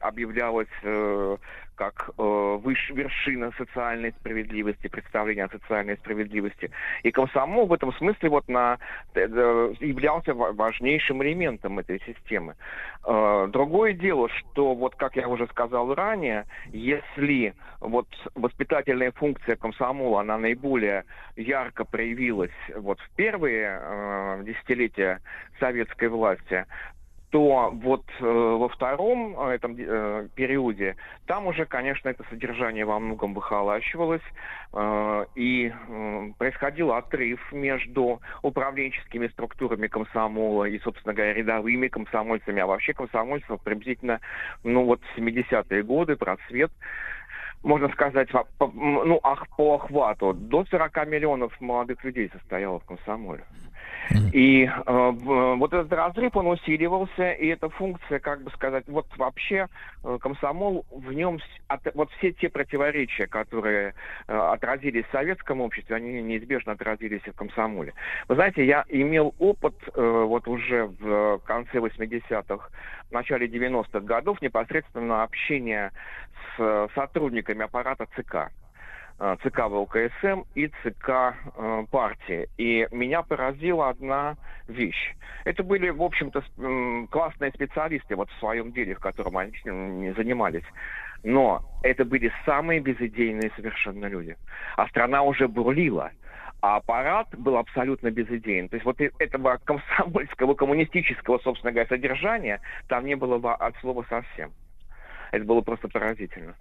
объявлялось э, как э, вершина социальной справедливости, представление о социальной справедливости. И комсомол в этом смысле вот на, э, э, являлся ва- важнейшим элементом этой системы. Другое дело, что вот как я уже сказал ранее, если вот воспитательная функция комсомола, она наиболее ярко проявилась вот в первые э, десятилетия советской власти, то вот э, во втором э, этом э, периоде там уже, конечно, это содержание во многом выхолащивалось, э, и э, происходил отрыв между управленческими структурами комсомола и, собственно говоря, рядовыми комсомольцами, а вообще комсомольцев приблизительно, ну вот 70-е годы, просвет, можно сказать, ну, ах, по охвату, до 40 миллионов молодых людей состояло в комсомоле. И э, в- вот этот разрыв, он усиливался, и эта функция, как бы сказать, вот вообще э, комсомол, в нем от- вот все те противоречия, которые э, отразились в советском обществе, они неизбежно отразились и в комсомоле. Вы знаете, я имел опыт э, вот уже в конце 80-х, в начале 90-х годов непосредственно общения с э, сотрудниками аппарата ЦК. Э, ЦК ВЛКСМ и ЦК э, партии. И меня поразила одна вещь. Это были, в общем-то, классные специалисты вот в своем деле, в котором они занимались. Но это были самые безыдейные совершенно люди. А страна уже бурлила. А аппарат был абсолютно безыдейен. То есть вот этого комсомольского, коммунистического, собственно говоря, содержания там не было от слова совсем. Это было просто поразительно.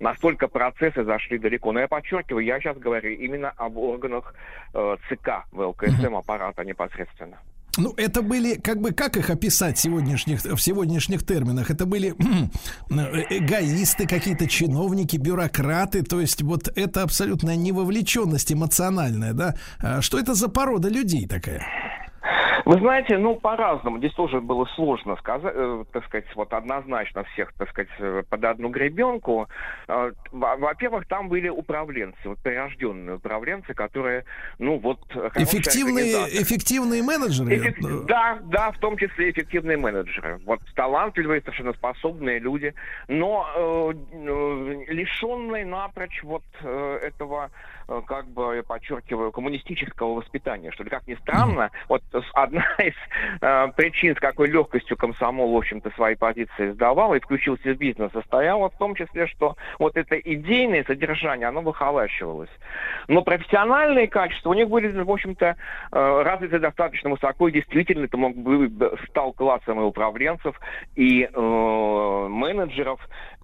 Настолько процессы зашли далеко. Но я подчеркиваю, я сейчас говорю именно об органах э, ЦК ВЛКСМ аппарата непосредственно. Ну, это были, как бы, как их описать сегодняшних, в сегодняшних терминах? Это были э, эгоисты, какие-то чиновники, бюрократы, то есть вот это абсолютная невовлеченность эмоциональная, да? А Что это за порода людей такая? Вы знаете, ну, по-разному. Здесь тоже было сложно сказать, э, так сказать, вот однозначно всех, так сказать, э, под одну гребенку. Во- во-первых, там были управленцы, вот прирожденные управленцы, которые, ну, вот... Эффективные, эффективные менеджеры? Эффек- Да, да, в том числе эффективные менеджеры. Вот талантливые, совершенно способные люди, но э, э, лишенные напрочь вот э, этого, как бы, я подчеркиваю, коммунистического воспитания. Что ли, как ни странно, вот одна из э, причин, с какой легкостью комсомол, в общем-то, свои позиции сдавал и включился в бизнес, состояла в том числе, что вот это идейное содержание, оно выхолащивалось. Но профессиональные качества у них были, в общем-то, э, развиты достаточно высоко, и действительно это мог бы стал классом и управленцев, и э, менеджеров.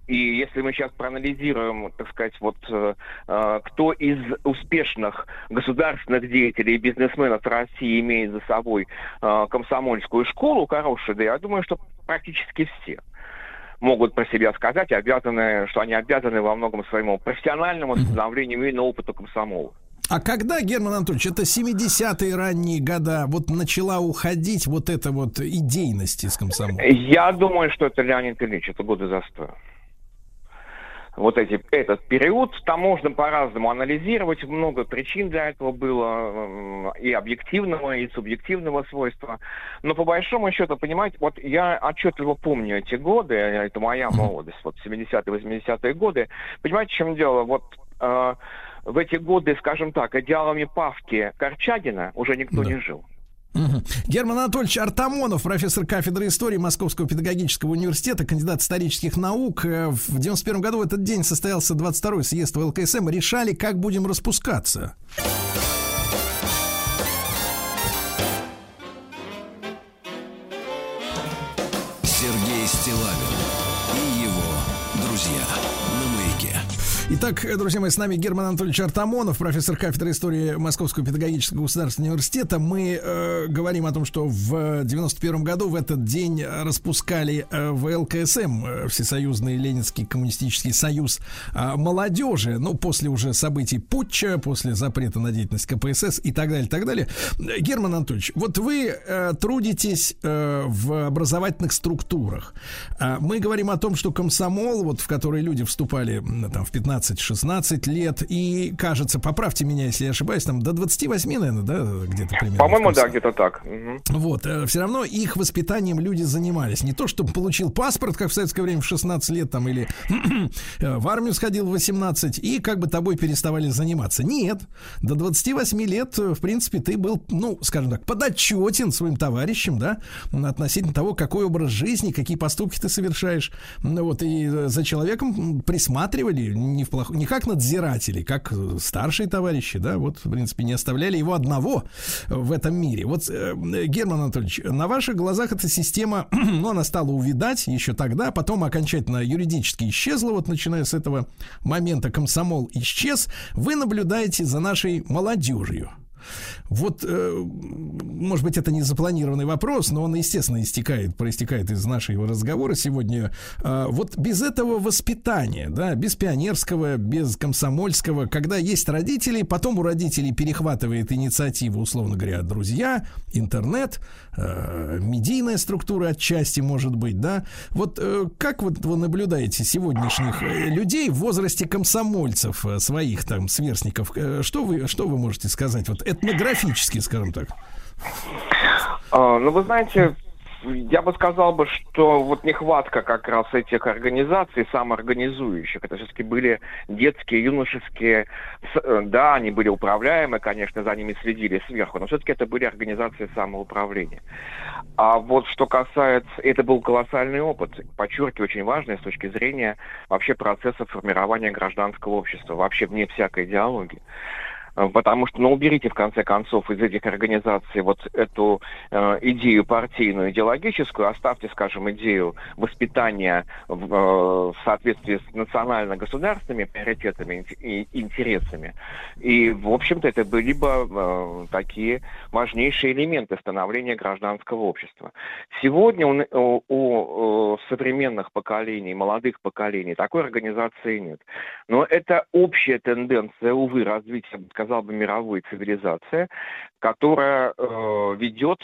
И если мы сейчас проанализируем, так сказать, вот э, э, кто из успешных государственных деятелей и бизнесменов России имеет за собой э, комсомольскую школу хорошую, да я думаю, что практически все могут про себя сказать, обязаны, что они обязаны во многом своему профессиональному становлению именно опыту комсомола. А когда, Герман Анатольевич, это 70-е ранние года, вот начала уходить вот эта вот идейность из комсомола? Я думаю, что это Леонид Ильич, это годы застоя вот эти, этот период. Там можно по-разному анализировать, много причин для этого было, и объективного, и субъективного свойства. Но по большому счету, понимаете, вот я отчетливо помню эти годы, это моя молодость, вот 70-е, 80-е годы. Понимаете, в чем дело? Вот э, в эти годы, скажем так, идеалами Павки Корчагина уже никто да. не жил. Угу. Герман Анатольевич Артамонов, профессор кафедры истории Московского педагогического университета, кандидат исторических наук. Э, в 91 году в этот день состоялся 22-й съезд в ЛКСМ. Решали, как будем распускаться. Итак, друзья мои, с нами Герман Анатольевич Артамонов, профессор кафедры истории Московского педагогического государственного университета. Мы э, говорим о том, что в 91 году в этот день распускали э, в ЛКСМ, э, Всесоюзный Ленинский коммунистический союз э, молодежи, ну, после уже событий путча, после запрета на деятельность КПСС и так далее, и так далее. Герман Анатольевич, вот вы э, трудитесь э, в образовательных структурах. Э, мы говорим о том, что комсомол, вот в который люди вступали там в 15 15-16 лет. И, кажется, поправьте меня, если я ошибаюсь, там до 28, наверное, да, где-то примерно. По-моему, да, где-то так. Угу. Вот, э, все равно их воспитанием люди занимались. Не то, чтобы получил паспорт, как в советское время в 16 лет, там, или э, в армию сходил в 18, и как бы тобой переставали заниматься. Нет, до 28 лет, э, в принципе, ты был, ну, скажем так, подотчетен своим товарищам, да, относительно того, какой образ жизни, какие поступки ты совершаешь. Ну, вот, и за человеком присматривали, не в плох... не как надзиратели, как старшие товарищи, да, вот, в принципе, не оставляли его одного в этом мире. Вот, э, Герман Анатольевич, на ваших глазах эта система, ну, она стала увидать еще тогда, потом окончательно юридически исчезла, вот, начиная с этого момента комсомол исчез. Вы наблюдаете за нашей молодежью. Вот, э, может быть, это не запланированный вопрос, но он, естественно, истекает, проистекает из нашего разговора сегодня. Э, вот без этого воспитания, да, без пионерского, без комсомольского, когда есть родители, потом у родителей перехватывает инициативу, условно говоря, друзья, интернет, э, медийная структура отчасти, может быть, да. Вот э, как вот вы наблюдаете сегодняшних людей в возрасте комсомольцев, своих там сверстников? Что вы, что вы можете сказать? Вот этнографически, скажем так. А, ну, вы знаете, я бы сказал бы, что вот нехватка как раз этих организаций самоорганизующих, это все-таки были детские, юношеские, э, да, они были управляемы, конечно, за ними следили сверху, но все-таки это были организации самоуправления. А вот что касается, это был колоссальный опыт, подчеркиваю, очень важный с точки зрения вообще процесса формирования гражданского общества, вообще вне всякой идеологии. Э, потому что, ну, уберите в конце концов из этих организаций вот эту э, идею партийную, идеологическую, оставьте, скажем, идею воспитания в, э, в соответствии с национально-государственными приоритетами и интересами. И, в общем-то, это были бы э, такие важнейшие элементы становления гражданского общества. Сегодня у, у, у современных поколений, молодых поколений такой организации нет. Но это общая тенденция, увы, развития, сказать, сказал бы, мировой цивилизация, которая э, ведет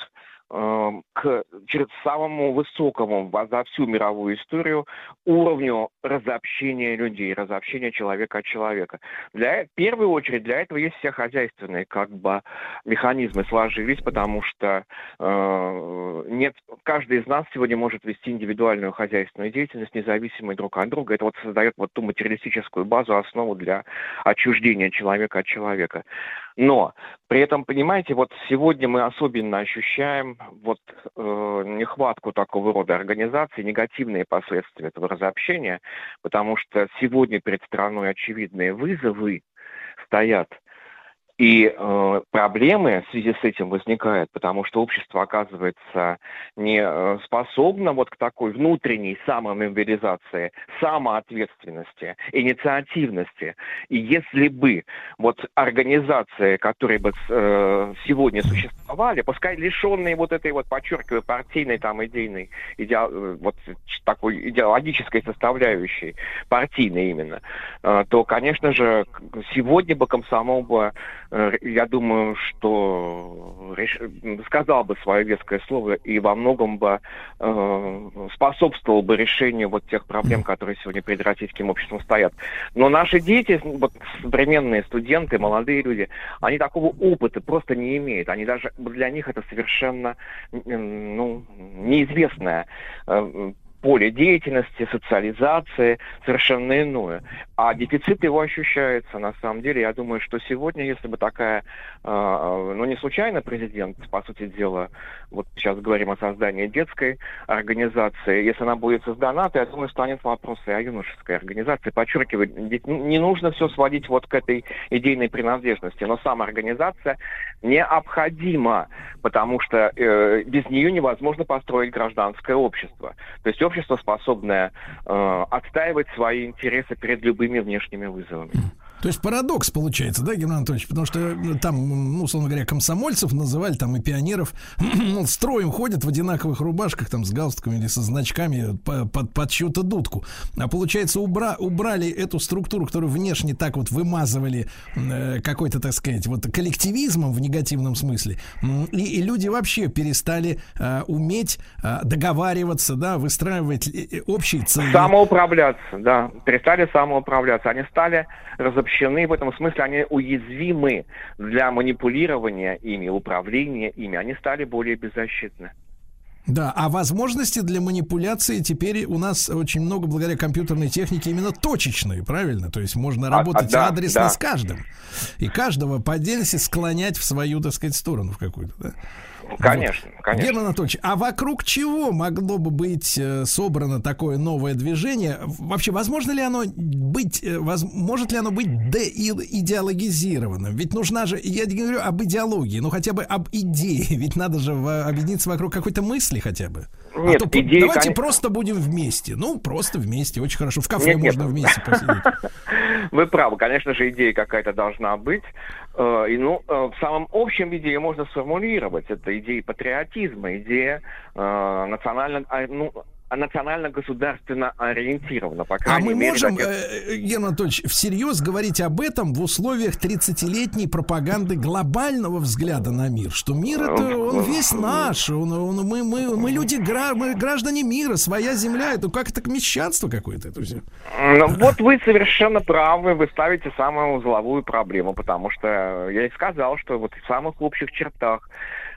к через самому высокому за всю мировую историю уровню разобщения людей, разобщения человека от человека. Для, в первую очередь для этого есть все хозяйственные как бы механизмы сложились, потому что э, нет, каждый из нас сегодня может вести индивидуальную хозяйственную деятельность, независимой друг от друга. Это вот создает вот ту материалистическую базу, основу для отчуждения человека от человека. Но при этом, понимаете, вот сегодня мы особенно ощущаем вот э, нехватку такого рода организаций, негативные последствия этого разобщения, потому что сегодня перед страной очевидные вызовы стоят – и э, проблемы в связи с этим возникают, потому что общество оказывается не э, способно вот к такой внутренней самомобилизации, самоответственности, инициативности. И если бы вот организации, которые бы э, сегодня существовали, пускай лишенные вот этой вот, подчеркиваю, партийной там идейной, иде, э, вот такой идеологической составляющей, партийной именно, э, то, конечно же, сегодня бы комсомол бы, я думаю, что сказал бы свое веское слово и во многом бы способствовал бы решению вот тех проблем, которые сегодня перед российским обществом стоят. Но наши дети, вот современные студенты, молодые люди, они такого опыта просто не имеют. Они даже для них это совершенно ну, неизвестное э, поле деятельности, социализации, совершенно иное. А дефицит его ощущается, на самом деле. Я думаю, что сегодня, если бы такая, э, ну не случайно президент, по сути дела, вот сейчас говорим о создании детской организации, если она будет создана, то я думаю, станет вопрос и о юношеской организации. Подчеркиваю, не нужно все сводить вот к этой идейной принадлежности, но сама организация необходима, потому что э, без нее невозможно построить гражданское общество. То есть общество, способное э, отстаивать свои интересы перед любыми внешними вызовами. То есть парадокс получается, да, Герман Анатольевич? Потому что ну, там, ну, условно говоря, комсомольцев называли там и пионеров ну, строем ходят в одинаковых рубашках, там, с галстуками или со значками под, под, под чью-то дудку. А получается, убра, убрали эту структуру, которую внешне так вот вымазывали э, какой-то, так сказать, вот коллективизмом в негативном смысле. И, и люди вообще перестали э, уметь э, договариваться, да, выстраивать э, общие цели. Самоуправляться, да. Перестали самоуправляться. Они стали разобщаться защищены, в этом смысле они уязвимы для манипулирования ими, управления ими. Они стали более беззащитны. Да, а возможности для манипуляции теперь у нас очень много благодаря компьютерной технике именно точечные, правильно? То есть можно работать а, а, да, адресно да. с каждым. И каждого по отдельности склонять в свою, так сказать, сторону в какую-то, да? Конечно, вот. конечно. Герман Анатольевич, а вокруг чего могло бы быть э, собрано такое новое движение? Вообще, возможно ли оно быть, э, воз, может ли оно быть деидеологизированным? Ведь нужна же, я не говорю об идеологии, но хотя бы об идее. Ведь надо же объединиться вокруг какой-то мысли хотя бы. А нет, а то идеи, давайте конечно... просто будем вместе. Ну, просто вместе, очень хорошо. В кафе нет, можно нет. вместе посидеть. Вы правы, конечно же, идея какая-то должна быть. Э, и, ну, в самом общем виде ее можно сформулировать. Это идеи патриотизма, идея э, национально, а, ну, национально-государственно ориентирована, по крайней А мы мере, можем, таких... э, Герман Анатольевич, всерьез говорить об этом в условиях 30-летней пропаганды глобального взгляда на мир, что мир это он весь наш, он, он, мы, мы, мы люди, мы граждане мира, своя земля, это как это мещанство какое-то. Это все. Ну, вот вы совершенно правы, вы ставите самую узловую проблему, потому что я и сказал, что вот в самых общих чертах а,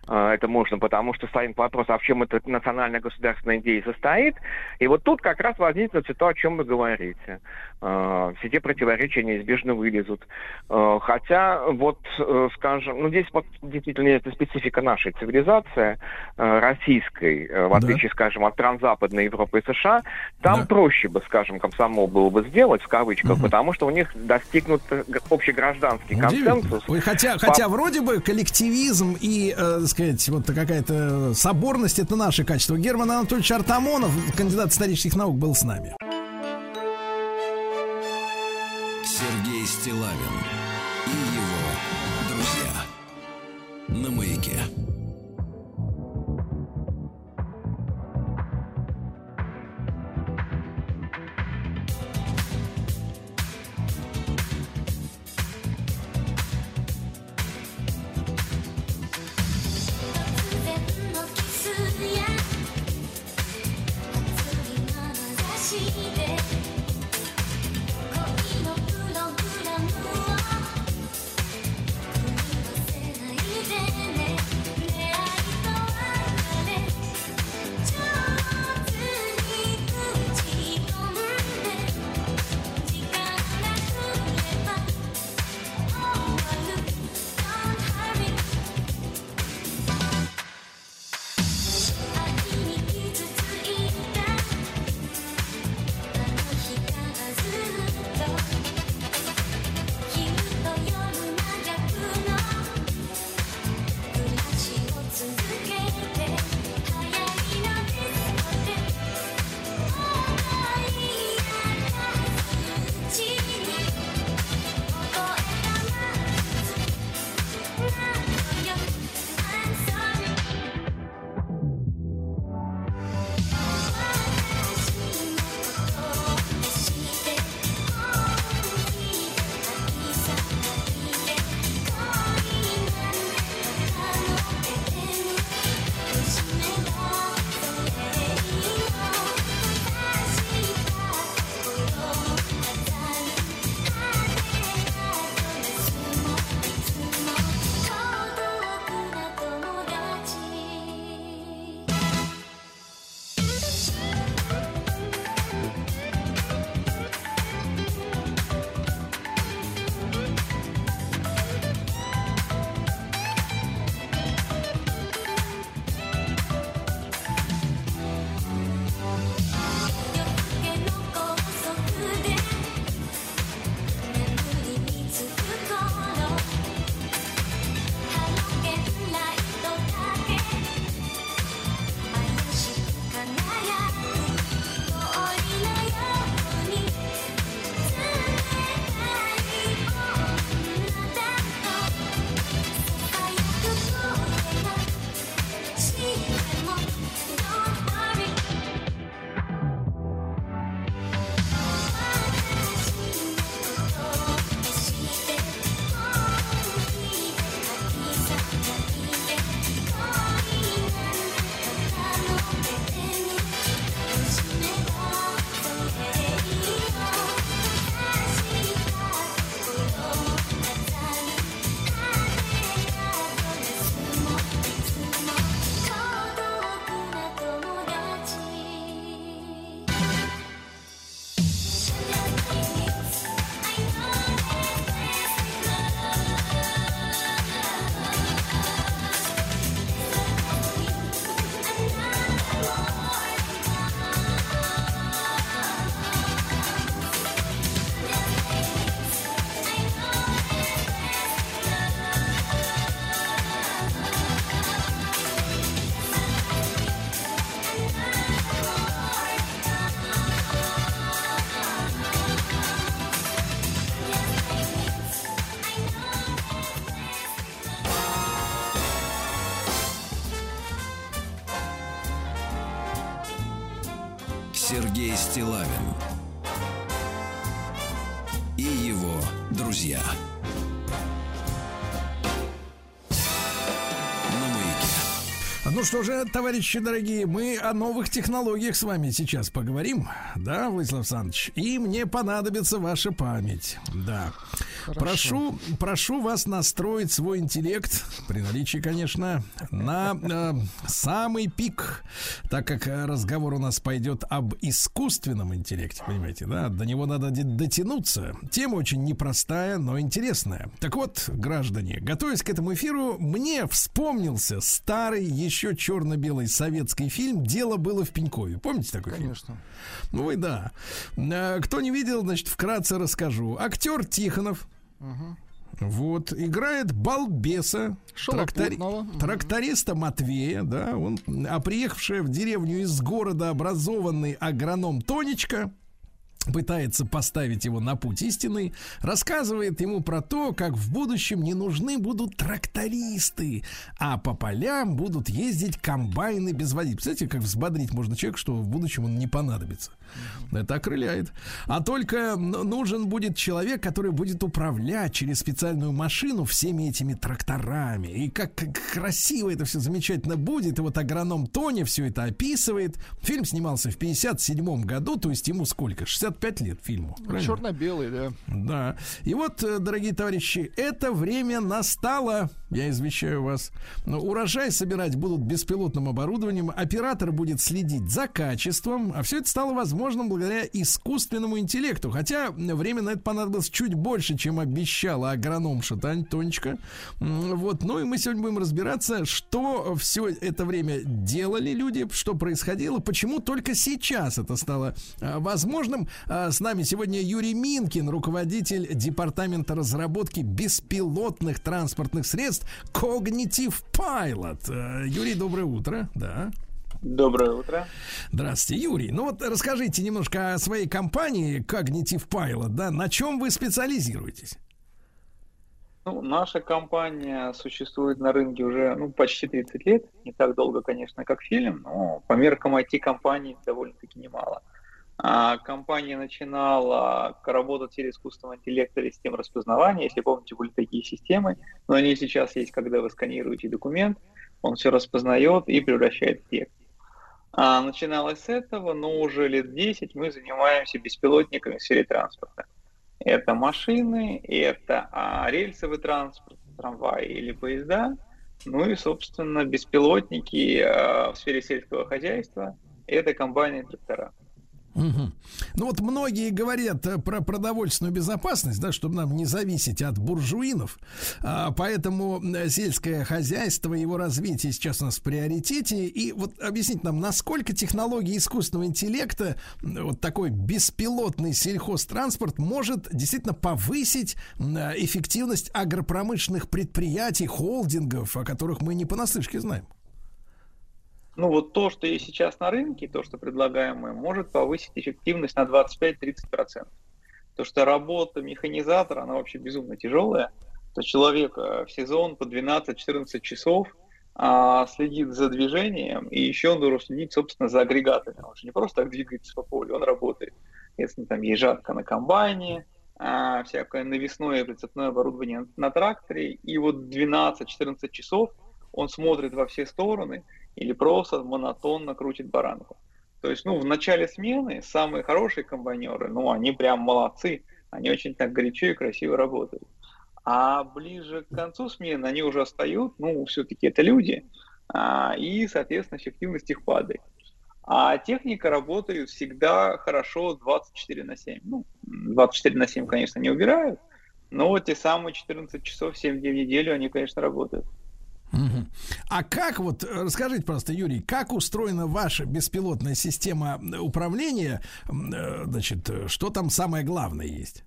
это можно, потому что станет вопрос, а в чем эта национальная государственная идея состоит. И вот тут как раз возникнет все то, о чем вы говорите. А, все те противоречия неизбежно вылезут. А, хотя, вот, э, скажем, ну здесь вот действительно это специфика нашей цивилизации, российской, э, в отличие, да. скажем, от транзападной Европы и США, там да. проще бы, скажем, комсомол было бы сделать, в кавычках, угу. потому что у них достигнут общегражданский консенсус. Ой, хотя, по... хотя вроде бы коллективизм и, э, сказать, вот какая-то соборность это наше качество. Герман Анатольевич Артамонов, кандидат исторических наук, был с нами. Стилавин и его друзья на маяке. Что же, товарищи дорогие, мы о новых технологиях с вами сейчас поговорим, да, Владислав Александрович? И мне понадобится ваша память, да. Хорошо. Прошу, прошу вас настроить свой интеллект, при наличии, конечно, на э, самый пик, так как э, разговор у нас пойдет об искусственном интеллекте, понимаете, да? До него надо дотянуться. Тема очень непростая, но интересная. Так вот, граждане, готовясь к этому эфиру, мне вспомнился старый, еще черно-белый советский фильм «Дело было в Пенькове». Помните такой фильм? Конечно. Ну и да. Э, Кто не видел, значит, вкратце расскажу. Актер Тихонов. Вот, играет балбеса, трактори- тракториста Матвея, да, он, а приехавшая в деревню из города образованный агроном Тонечка, пытается поставить его на путь истинный, рассказывает ему про то, как в будущем не нужны будут трактористы, а по полям будут ездить комбайны без водителя. Представляете, как взбодрить можно человека, что в будущем он не понадобится. Это окрыляет. А только нужен будет человек, который будет управлять через специальную машину всеми этими тракторами. И как, красиво это все замечательно будет. И вот агроном Тони все это описывает. Фильм снимался в 57 году, то есть ему сколько? 65 лет фильму. правильно? Черно-белый, да. Да. И вот, э, дорогие товарищи, это время настало. Я извещаю вас. Но урожай собирать будут беспилотным оборудованием. Оператор будет следить за качеством. А все это стало возможным благодаря искусственному интеллекту. Хотя время на это понадобилось чуть больше, чем обещала агрономша Тань Тонечка. Вот. Ну и мы сегодня будем разбираться, что все это время делали люди, что происходило, почему только сейчас это стало а, возможным. А, С нами сегодня Юрий Минкин, руководитель департамента разработки беспилотных транспортных средств Cognitive Pilot. Э, Юрий, доброе утро. Да. Доброе утро. Здравствуйте, Юрий. Ну вот расскажите немножко о своей компании Cognitive Pilot, да, на чем вы специализируетесь? Ну, наша компания существует на рынке уже ну, почти 30 лет. Не так долго, конечно, как фильм, но по меркам IT-компаний довольно-таки немало. А, компания начинала работать через искусственного интеллекта или систем распознавания. Если помните, были такие системы, но они сейчас есть, когда вы сканируете документ, он все распознает и превращает в текст. А, начиналось с этого, но уже лет 10 мы занимаемся беспилотниками в сфере транспорта. Это машины, это а, рельсовый транспорт, трамваи или поезда, ну и, собственно, беспилотники а, в сфере сельского хозяйства, это комбайны и трактора. Мгм. Ну вот многие говорят э, про продовольственную безопасность, да, чтобы нам не зависеть от буржуинов. А, поэтому э, сельское хозяйство, его развитие сейчас у нас в приоритете. И вот объясните нам, насколько технологии искусственного интеллекта, вот такой беспилотный сельхозтранспорт может действительно повысить э, эффективность агропромышленных предприятий, холдингов, о которых мы не понаслышке знаем. Ну вот то, что есть сейчас на рынке, то, что предлагаем мы, может повысить эффективность на 25-30%. То, что работа механизатора, она вообще безумно тяжелая. То человек э, в сезон по 12-14 часов а, следит за движением, и еще он должен следить, собственно, за агрегатами. Он же не просто так двигается по полю, он работает. Если там есть жатка на комбайне, а, всякое навесное прицепное оборудование на тракторе, и вот 12-14 часов он смотрит во все стороны или просто монотонно крутит баранку. То есть, ну, в начале смены самые хорошие комбайнеры, ну, они прям молодцы, они очень так горячо и красиво работают. А ближе к концу смены они уже остают, ну, все-таки это люди, а, и, соответственно, эффективность их падает. А техника работает всегда хорошо 24 на 7. Ну, 24 на 7, конечно, не убирают, но те самые 14 часов 7 дней в неделю они, конечно, работают. Мгм. А как вот, э, расскажите просто, Юрий, как устроена ваша беспилотная система управления? Э, Значит, э, что там самое главное есть?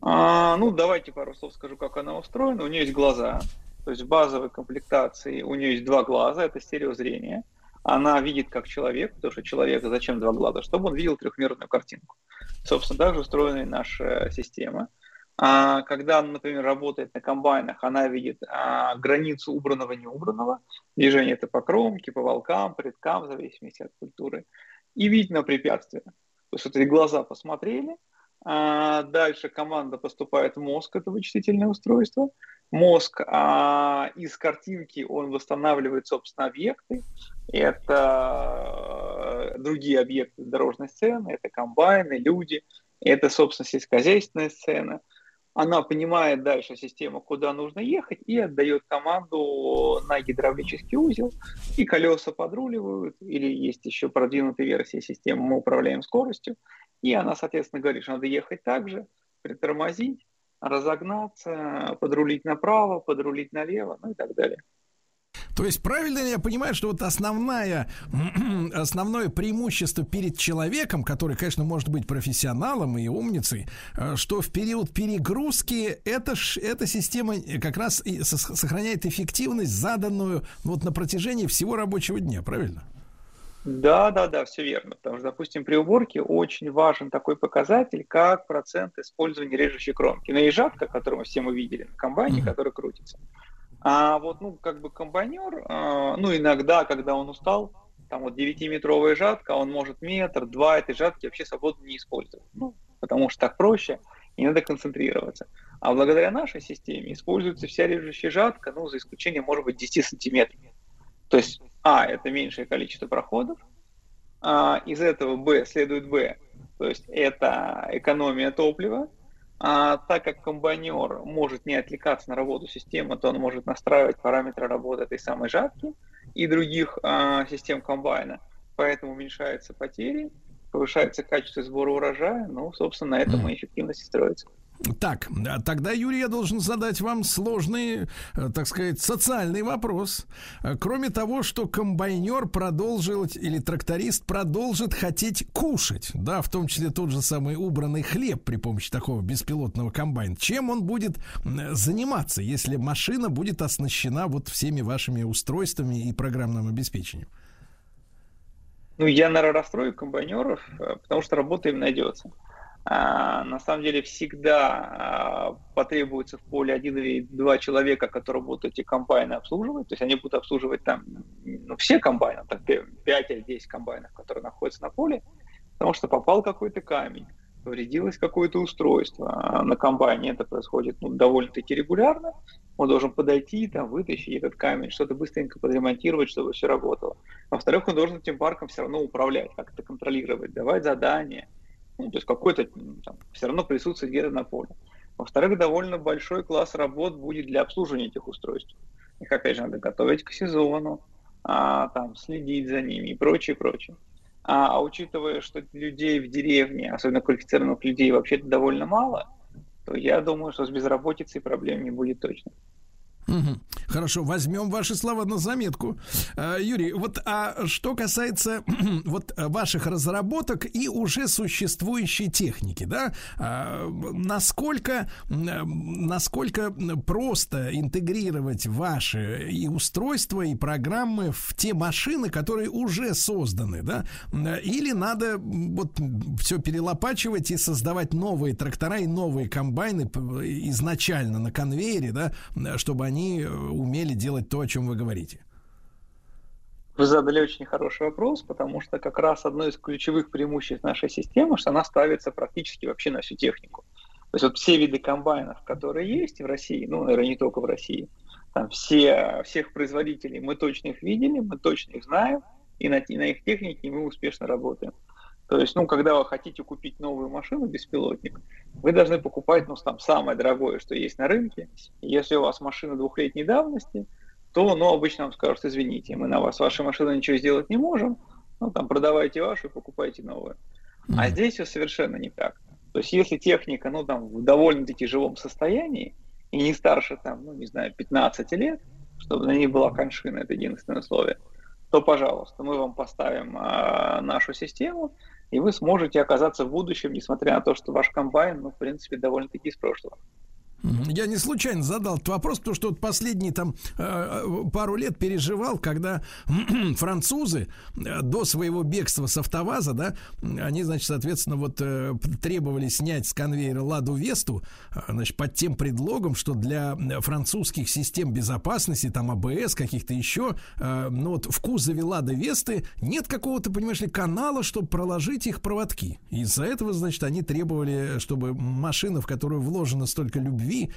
А, ну, давайте пару слов скажу, как она устроена. У нее есть глаза, то есть в базовой комплектации у нее есть два глаза, это стереозрение. Она видит как человек, потому что человека зачем два глаза? Чтобы он видел трехмерную картинку. Собственно, также устроена и наша система. А, когда, например, работает на комбайнах, она видит а, границу убранного неубранного. Движение это по кромке, по волкам, предкам, в зависимости от культуры. и видеть на препятствие. То есть вот эти глаза посмотрели, а дальше команда поступает в мозг, это вычислительное устройство. Мозг а, из картинки он восстанавливает, собственно, объекты. Это э, другие объекты дорожной сцены, это комбайны, люди, это, собственно, сельскохозяйственная сцена. Она понимает дальше систему, куда нужно ехать, и отдает команду на гидравлический узел, и колеса подруливают, или есть еще продвинутая версия системы, мы управляем скоростью, и она, соответственно, говорит, что надо ехать так же, притормозить, разогнаться, подрулить направо, подрулить налево, ну и так далее. То есть правильно я понимаю, что вот основная, основное преимущество перед человеком, который, конечно, может быть профессионалом и умницей, э, что в период перегрузки эта, эта система как раз и сохраняет эффективность, заданную вот на протяжении всего рабочего дня, правильно? Да, да, да, все верно. Потому что, допустим, при уборке очень важен такой показатель, как процент использования режущей кромки. Наезжатка, которую мы все мы видели на комбайне, mm-hmm. который крутится. А вот, ну, как бы комбайнер, э, ну, иногда, когда он устал, там вот 9-метровая жатка, он может метр, два этой жатки вообще свободно не использовать. Ну, потому что так проще, и надо концентрироваться. А благодаря нашей системе используется вся режущая жатка, ну, за исключением, может быть, 10 сантиметров. То есть а – это меньшее количество проходов, а, из этого Б следует Б, то есть это экономия топлива, а так как комбайнер может не отвлекаться на работу системы, то он может настраивать параметры работы этой самой жатки и других а, систем комбайна, поэтому уменьшаются потери, повышается качество сбора урожая, ну, собственно, на этом и эффективность строится. Так, тогда, Юрий, я должен задать вам сложный, э, так сказать, социальный вопрос. Э, кроме того, что комбайнер продолжил, или тракторист продолжит хотеть кушать, да, в том числе тот же самый убранный хлеб при помощи такого беспилотного комбайна, чем он будет заниматься, если машина будет оснащена вот всеми вашими устройствами и программным обеспечением? Ну, я, наверное, расстрою комбайнеров, э, потому что работа им найдется. А, на самом деле всегда а, потребуется в поле один или два человека, которые будут эти комбайны обслуживать. То есть они будут обслуживать там ну, все комбайны, там 5 или 10 комбайнов, которые находятся на поле, потому что попал какой-то камень, повредилось какое-то устройство. А на комбайне это происходит ну, довольно-таки регулярно. Он должен подойти, там, вытащить этот камень, что-то быстренько подремонтировать, чтобы все работало. Во-вторых, он должен этим парком все равно управлять, как-то контролировать, давать задания – ну, то есть какой-то там, все равно присутствует где-то на поле. Во-вторых, довольно большой класс работ будет для обслуживания этих устройств. Их, опять же, надо готовить к сезону, а, там, следить за ними и прочее, прочее. А, а учитывая, что людей в деревне, особенно квалифицированных людей, вообще-то довольно мало, то я думаю, что с безработицей проблем не будет точно. Угу. Хорошо, возьмем ваши слова на заметку. А, Юрий, вот а что касается вот ваших разработок и уже существующей техники, да, а, насколько, насколько просто интегрировать ваши и устройства, и программы в те машины, которые уже созданы, да, или надо вот все перелопачивать и создавать новые трактора и новые комбайны изначально на конвейере, да, чтобы они они э, умели делать то, о чем вы говорите? Вы задали очень хороший вопрос, потому что как раз одно из ключевых преимуществ нашей системы, что она ставится практически вообще на всю технику. То есть вот все виды комбайнов, которые есть в России, ну, наверное, не только в России, там все, всех производителей, мы точно их видели, мы точно их знаем, и на, и на их технике мы успешно работаем. То есть, ну, когда вы хотите купить новую машину, беспилотник, вы должны покупать, ну, там, самое дорогое, что есть на рынке. Если у вас машина двухлетней давности, то, ну, обычно вам скажут, извините, мы на вас, вашей машиной ничего сделать не можем, ну, там, продавайте вашу и покупайте новую. Mm-hmm. А здесь все совершенно не так. То есть, если техника, ну, там, в довольно-таки живом состоянии, и не старше, там, ну, не знаю, 15 лет, чтобы на ней была коншина, это единственное условие, то, пожалуйста, мы вам поставим а, нашу систему, и вы сможете оказаться в будущем, несмотря на то, что ваш комбайн, ну, в принципе, довольно-таки из прошлого. Я не случайно задал этот вопрос, потому что вот последние там э, э, пару лет переживал, когда французы э, до своего бегства с автоваза, да, они, значит, соответственно, вот требовали снять с конвейера Ладу Весту, значит, под тем предлогом, что для французских систем безопасности, там АБС, каких-то еще, ну вот в кузове Лады Весты нет какого-то, понимаешь ли, канала, чтобы проложить их проводки. Из-за этого, значит, они требовали, чтобы машина, в которую вложено столько любви, любви,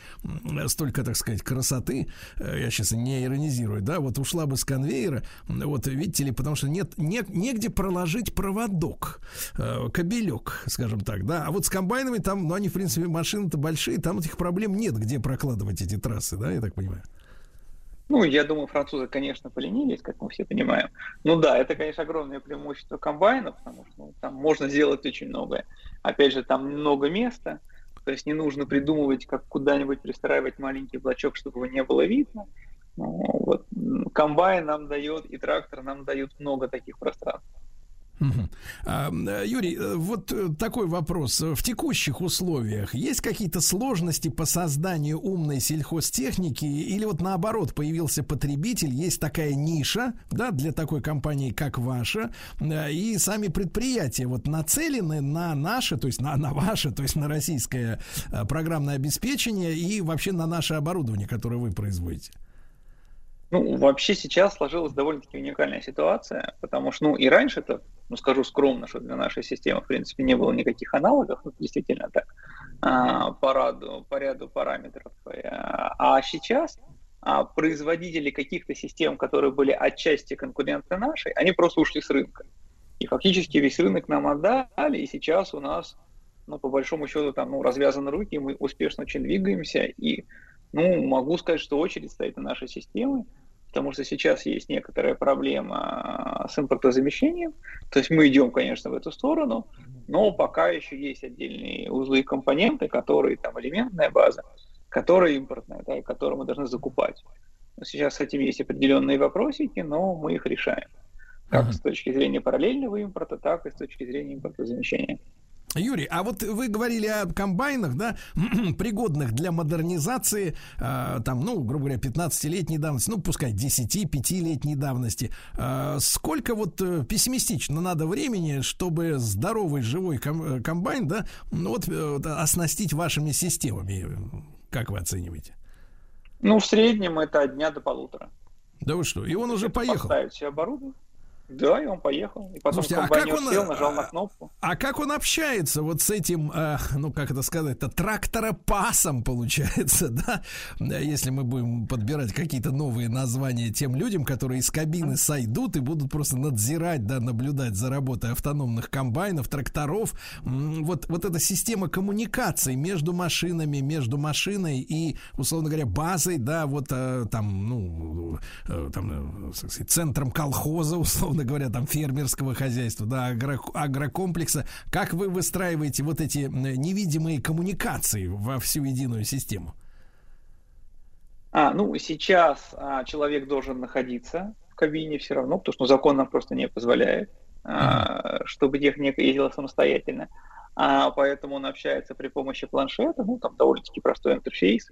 столько, так сказать, красоты, э, я сейчас не иронизирую, да, вот ушла бы с конвейера, вот видите ли, потому что нет, не, негде проложить проводок, э, кабелек, скажем так, да, а вот с комбайнами там, ну, они, в принципе, машины-то большие, там этих проблем нет, где прокладывать эти трассы, да, я так понимаю. Ну, я думаю, французы, конечно, поленились, как мы все понимаем. Ну да, это, конечно, огромное преимущество комбайна, потому что ну, там можно сделать очень многое. Опять же, там много места, то есть не нужно придумывать, как куда-нибудь пристраивать маленький блочок, чтобы его не было видно. Ну, вот, комбайн нам дает и трактор нам дают много таких пространств. А, Юрий, э, вот э, такой вопрос. В текущих условиях есть какие-то сложности по созданию умной сельхозтехники или вот наоборот появился потребитель, есть такая ниша, да, для такой компании, как ваша, э, и сами предприятия вот нацелены на наше, то есть на, на ваше, то есть на российское программное обеспечение и вообще на наше оборудование, которое вы производите? Ну, вообще сейчас сложилась довольно-таки уникальная ситуация, потому что, ну, и раньше это, ну, скажу скромно, что для нашей системы, в принципе, не было никаких аналогов, ну, действительно так, а, по, ряду, по ряду параметров. А сейчас а, производители каких-то систем, которые были отчасти конкуренты нашей, они просто ушли с рынка. И фактически весь рынок нам отдали, и сейчас у нас, ну, по большому счету, там, ну, развязаны руки, мы успешно очень двигаемся, и, ну, могу сказать, что очередь стоит на нашей системе, потому что сейчас есть некоторая проблема с импортозамещением. То есть мы идем, конечно, в эту сторону, но пока еще есть отдельные узлы и компоненты, которые там элементная база, которая импортная, да, и которую мы должны закупать. Сейчас с этим есть определенные вопросики, но мы их решаем. Как uh-huh. с точки зрения параллельного импорта, так и с точки зрения импортозамещения. Юрий, а вот вы говорили о комбайнах, да, пригодных для модернизации, э, там, ну, грубо говоря, 15-летней давности, ну, пускай 10-5-летней давности. Э, сколько вот э, пессимистично надо времени, чтобы здоровый живой ком- э, комбайн, да, ну, вот э, оснастить вашими системами? Как вы оцениваете? Ну, в среднем это от дня до полутора. Да вы что, и он уже поехал? Поставить себе оборудование. Да, и он поехал. И потом Слушайте, а как он, сел, нажал на кнопку. А как он общается вот с этим, э, ну, как это сказать, это тракторопасом получается, да? Если мы будем подбирать какие-то новые названия тем людям, которые из кабины сойдут и будут просто надзирать, да, наблюдать за работой автономных комбайнов, тракторов. Вот, вот эта система коммуникации между машинами, между машиной и, условно говоря, базой, да, вот э, там, ну, э, там, э, центром колхоза, условно условно говоря, там фермерского хозяйства, да, агро, агрокомплекса. Как вы выстраиваете вот эти невидимые коммуникации во всю единую систему? А, ну, сейчас а, человек должен находиться в кабине все равно, потому что ну, закон нам просто не позволяет, а, чтобы техника ездила самостоятельно. А, поэтому он общается при помощи планшета, ну, там довольно-таки простой интерфейс.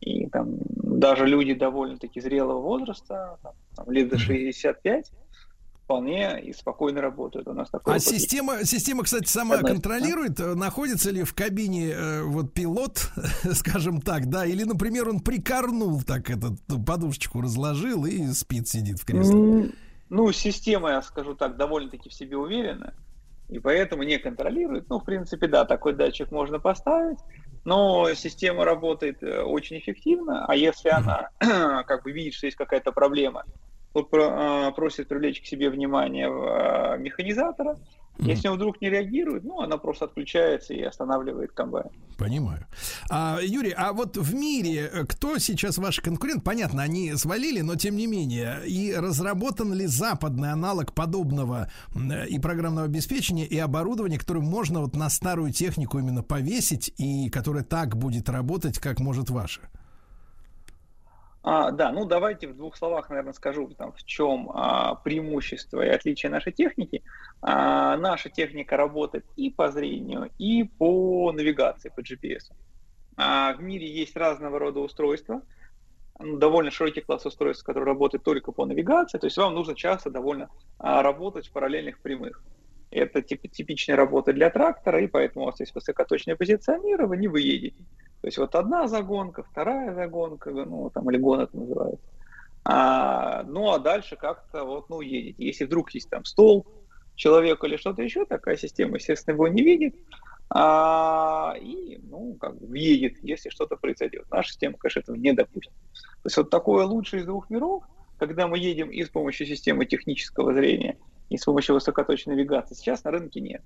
И там даже люди довольно-таки зрелого возраста, там, там, лет до 65, вполне и спокойно работают. У нас такой а система, система, кстати, сама Одна, контролирует, да? Э, находится ли в кабине э, вот пилот, скажем так, да, или, например, он прикорнул так этот подушечку разложил и спит, сидит в кресле. Ну, система, я скажу так, довольно-таки в себе уверена, и поэтому не контролирует. Ну, в принципе, да, такой датчик можно поставить, но система работает э, очень эффективно, а если она как бы видит, что есть какая-то проблема, а, просит привлечь к себе внимание а, механизатора. Если он вдруг не реагирует, ну, она просто отключается и останавливает комбайн. Понимаю. А, Юрий, а вот в мире э, кто сейчас ваш конкурент? Понятно, они свалили, но тем не менее. И разработан ли западный аналог подобного и программного обеспечения, и оборудования, которое можно вот на старую технику именно повесить, и которое так будет работать, как может ваше? А, да, ну давайте в двух словах, наверное, скажу, там, в чем а, преимущество и отличие нашей техники. А, наша техника работает и по зрению, и по навигации, по GPS. А, в мире есть разного рода устройства, ну, довольно широкий класс устройств, который работает только по навигации, то есть вам нужно часто довольно а, работать в параллельных прямых. Это тип, типичная работа для трактора, и поэтому у вас есть высокоточное позиционирование, вы едете. То есть вот одна загонка, вторая загонка, ну там или гон это называется. А, ну а дальше как-то вот, ну, едете. Если вдруг есть там стол, человек или что-то еще, такая система, естественно, его не видит, а, и, ну, как бы въедет, если что-то произойдет. Наша система, конечно, этого не допустит. То есть вот такое лучшее из двух миров, когда мы едем и с помощью системы технического зрения, и с помощью высокоточной навигации, сейчас на рынке нет.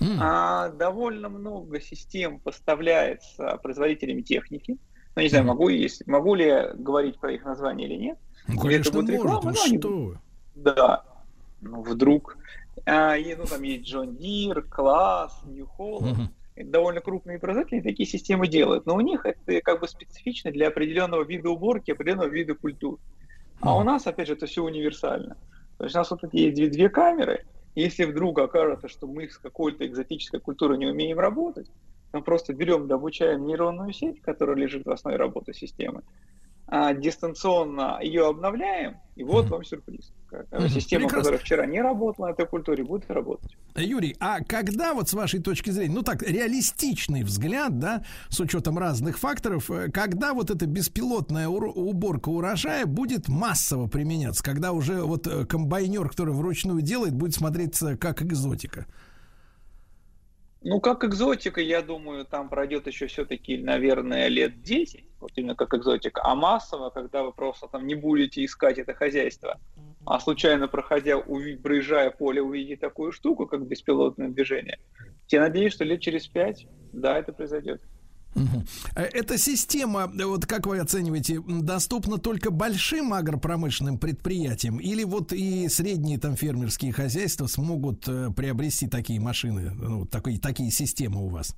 Mm. А, довольно много систем поставляется производителями техники. Ну, не знаю, mm. могу, есть, могу ли я говорить про их название или нет. Ну, конечно, будет реклама, может, ну, что вы. Да, ну, вдруг. А, и, ну, там есть John Deere, Класс, Holland. Mm-hmm довольно крупные производители такие системы делают, но у них это как бы специфично для определенного вида уборки, определенного вида культур. А у нас, опять же, это все универсально. То есть у нас вот такие две, две камеры, если вдруг окажется, что мы с какой-то экзотической культурой не умеем работать, мы просто берем, обучаем нейронную сеть, которая лежит в основе работы системы, а, дистанционно ее обновляем, и вот mm-hmm. вам сюрприз. Mm-hmm. Система, Прекрасно. которая вчера не работала на этой культуре, будет работать. Юрий, а когда вот с вашей точки зрения, ну так, реалистичный взгляд, да, с учетом разных факторов, э, когда вот эта беспилотная уборка урожая будет массово применяться, когда уже вот э, комбайнер, который вручную делает, будет смотреться как экзотика? Ну, как экзотика, я думаю, там пройдет еще все-таки, наверное, лет 10, вот именно как экзотика. А массово, когда вы просто там не будете искать это хозяйство, а случайно проходя, увидеть, проезжая поле, увидите такую штуку, как беспилотное движение, я надеюсь, что лет через пять, да, это произойдет. Э, эта система, вот как вы оцениваете, доступна только большим агропромышленным предприятиям или вот и средние там фермерские хозяйства смогут э, приобрести такие машины, ну, такие, такие системы у вас?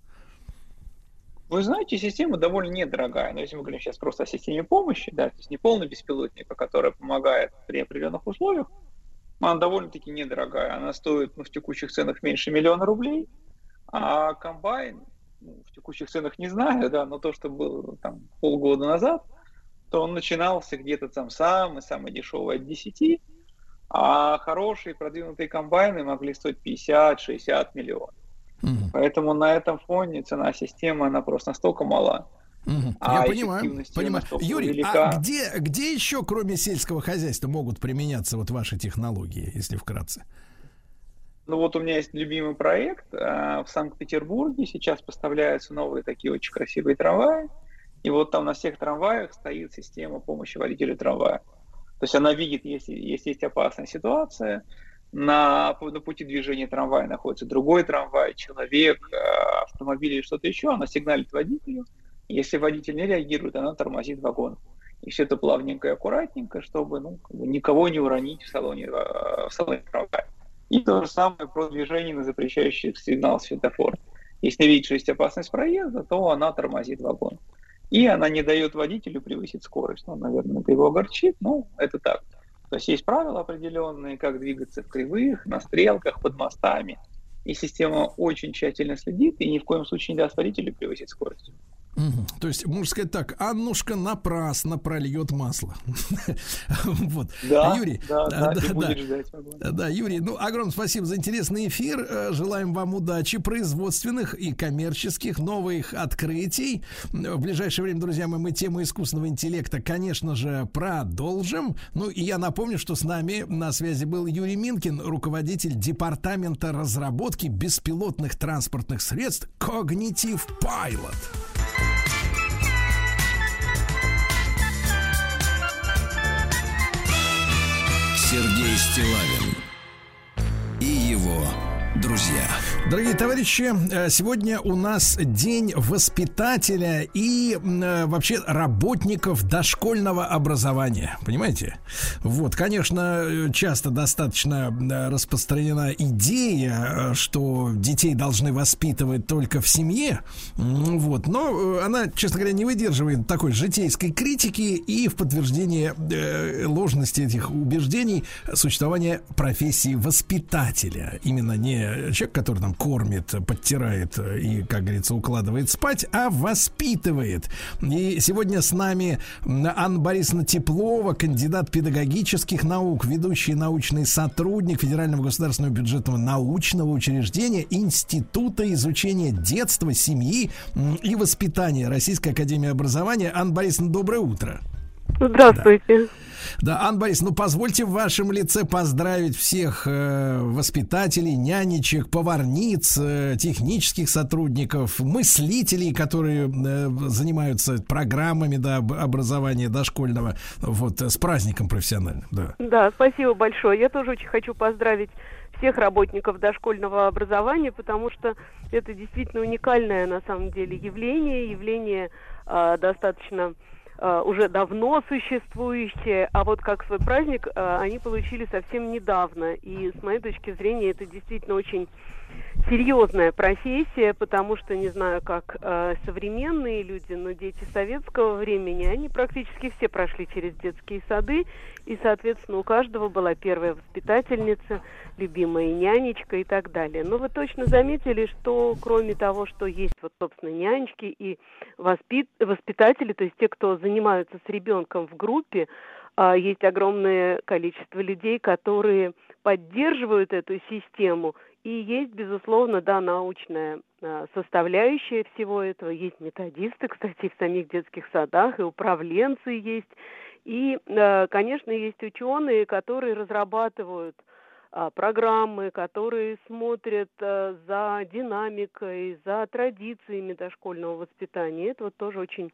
Вы знаете, система довольно недорогая. Но если мы говорим сейчас просто о системе помощи, да, то есть не полный беспилотник, а которая помогает при определенных условиях, она довольно-таки недорогая. Она стоит ну, в текущих ценах меньше миллиона рублей, а комбайн ну, в текущих ценах не знаю, да, но то, что было там полгода назад, то он начинался где-то там самый-самый дешевый от 10, а хорошие продвинутые комбайны могли стоить 50-60 миллионов. Угу. Поэтому на этом фоне цена системы, она просто настолько мала. Угу. А Я понимаю, понимаю. Юрий, а велика. а где, где еще, кроме сельского хозяйства, могут применяться вот ваши технологии, если вкратце? Ну вот у меня есть любимый проект э, в Санкт-Петербурге. Сейчас поставляются новые такие очень красивые трамваи. И вот там на всех трамваях стоит система помощи водителю трамвая. То есть она видит, если, если есть опасная ситуация, на, на пути движения трамвая находится другой трамвай, человек, э, автомобиль или что-то еще, она сигналит водителю. Если водитель не реагирует, она тормозит вагон. И все это плавненько и аккуратненько, чтобы ну, никого не уронить в салоне, э, в салоне трамвая. И то же самое про движение на запрещающий сигнал светофор. Если видит, что есть опасность проезда, то она тормозит вагон. И она не дает водителю превысить скорость. Ну, наверное, это его огорчит, но это так. То есть есть правила определенные, как двигаться в кривых, на стрелках, под мостами. И система очень тщательно следит и ни в коем случае не даст водителю превысить скорость. Угу. То есть, можно сказать так, Аннушка напрасно прольет масло. вот. Да, Юрий, да, да, да, да, да, Юрий, ну, огромное спасибо за интересный эфир. Э, желаем вам удачи производственных и коммерческих новых открытий. В ближайшее время, друзья мои, мы тему искусственного интеллекта, конечно же, продолжим. Ну, и я напомню, что с нами на связи был Юрий Минкин, руководитель департамента разработки беспилотных транспортных средств Cognitive Pilot. Сергей Стилавин и его друзья. Дорогие товарищи, э, сегодня у нас день воспитателя и э, вообще работников дошкольного образования. Понимаете? Вот, конечно, часто достаточно э, распространена идея, что детей должны воспитывать только в семье. Вот, но она, честно говоря, не выдерживает такой житейской критики и в подтверждение ложности этих убеждений существования профессии воспитателя. Именно не не человек, который там кормит, подтирает и, как говорится, укладывает спать, а воспитывает. И сегодня с нами Анна Борисовна Теплова, кандидат педагогических наук, ведущий научный сотрудник Федерального государственного бюджетного научного учреждения Института изучения детства, семьи и воспитания Российской Академии Образования. Анна Борисовна, доброе утро. Здравствуйте. Да, да Анна Борисовна, ну позвольте в вашем лице поздравить всех э, воспитателей, нянечек, поварниц, э, технических сотрудников, мыслителей, которые э, занимаются программами да, образования дошкольного, вот, с праздником профессиональным. Да. да, спасибо большое. Я тоже очень хочу поздравить всех работников дошкольного образования, потому что это действительно уникальное на самом деле явление, явление э, достаточно э, уже давно существующее, а вот как свой праздник э, они получили совсем недавно. И с моей точки зрения это действительно очень серьезная профессия, потому что, не знаю, как э, современные люди, но дети советского времени, они практически все прошли через детские сады, и, соответственно, у каждого была первая воспитательница, любимая нянечка и так далее. Но вы точно заметили, что кроме того, что есть вот, собственно, нянечки и воспит... воспитатели, то есть те, кто занимаются с ребенком в группе, э, есть огромное количество людей, которые поддерживают эту систему – и есть, безусловно, да, научная э, составляющая всего этого. Есть методисты, кстати, в самих детских садах, и управленцы есть. И, э, конечно, есть ученые, которые разрабатывают а, программы, которые смотрят а, за динамикой, за традициями дошкольного воспитания. Это вот тоже очень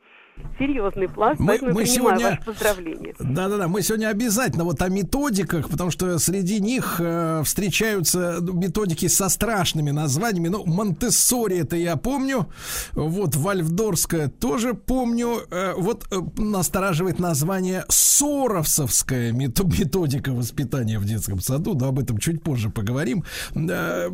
серьезный пласт, мы, мы сегодня... ваше поздравление. Да-да-да, мы сегодня обязательно вот о методиках, потому что среди них э, встречаются методики со страшными названиями. Ну, Монтессори это я помню, вот Вальфдорская тоже помню. Э, вот э, настораживает название Соровсовская методика воспитания в детском саду, да, об этом чуть позже поговорим. Э,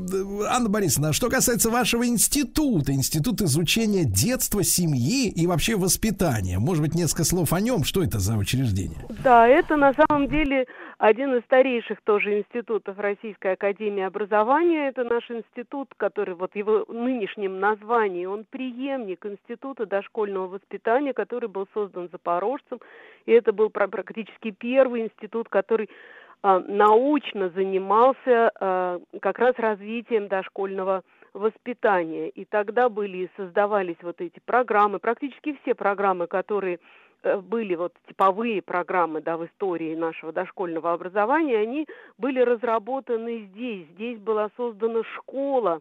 Анна Борисовна, а что касается вашего института, институт изучения детства, семьи и вообще воспитания, может быть, несколько слов о нем, что это за учреждение? Да, это на самом деле один из старейших тоже институтов Российской Академии Образования. Это наш институт, который вот его нынешнем названии, он преемник Института дошкольного воспитания, который был создан запорожцем. И это был практически первый институт, который а, научно занимался а, как раз развитием дошкольного воспитания. И тогда были создавались вот эти программы, практически все программы, которые э, были вот типовые программы да, в истории нашего дошкольного образования, они были разработаны здесь. Здесь была создана школа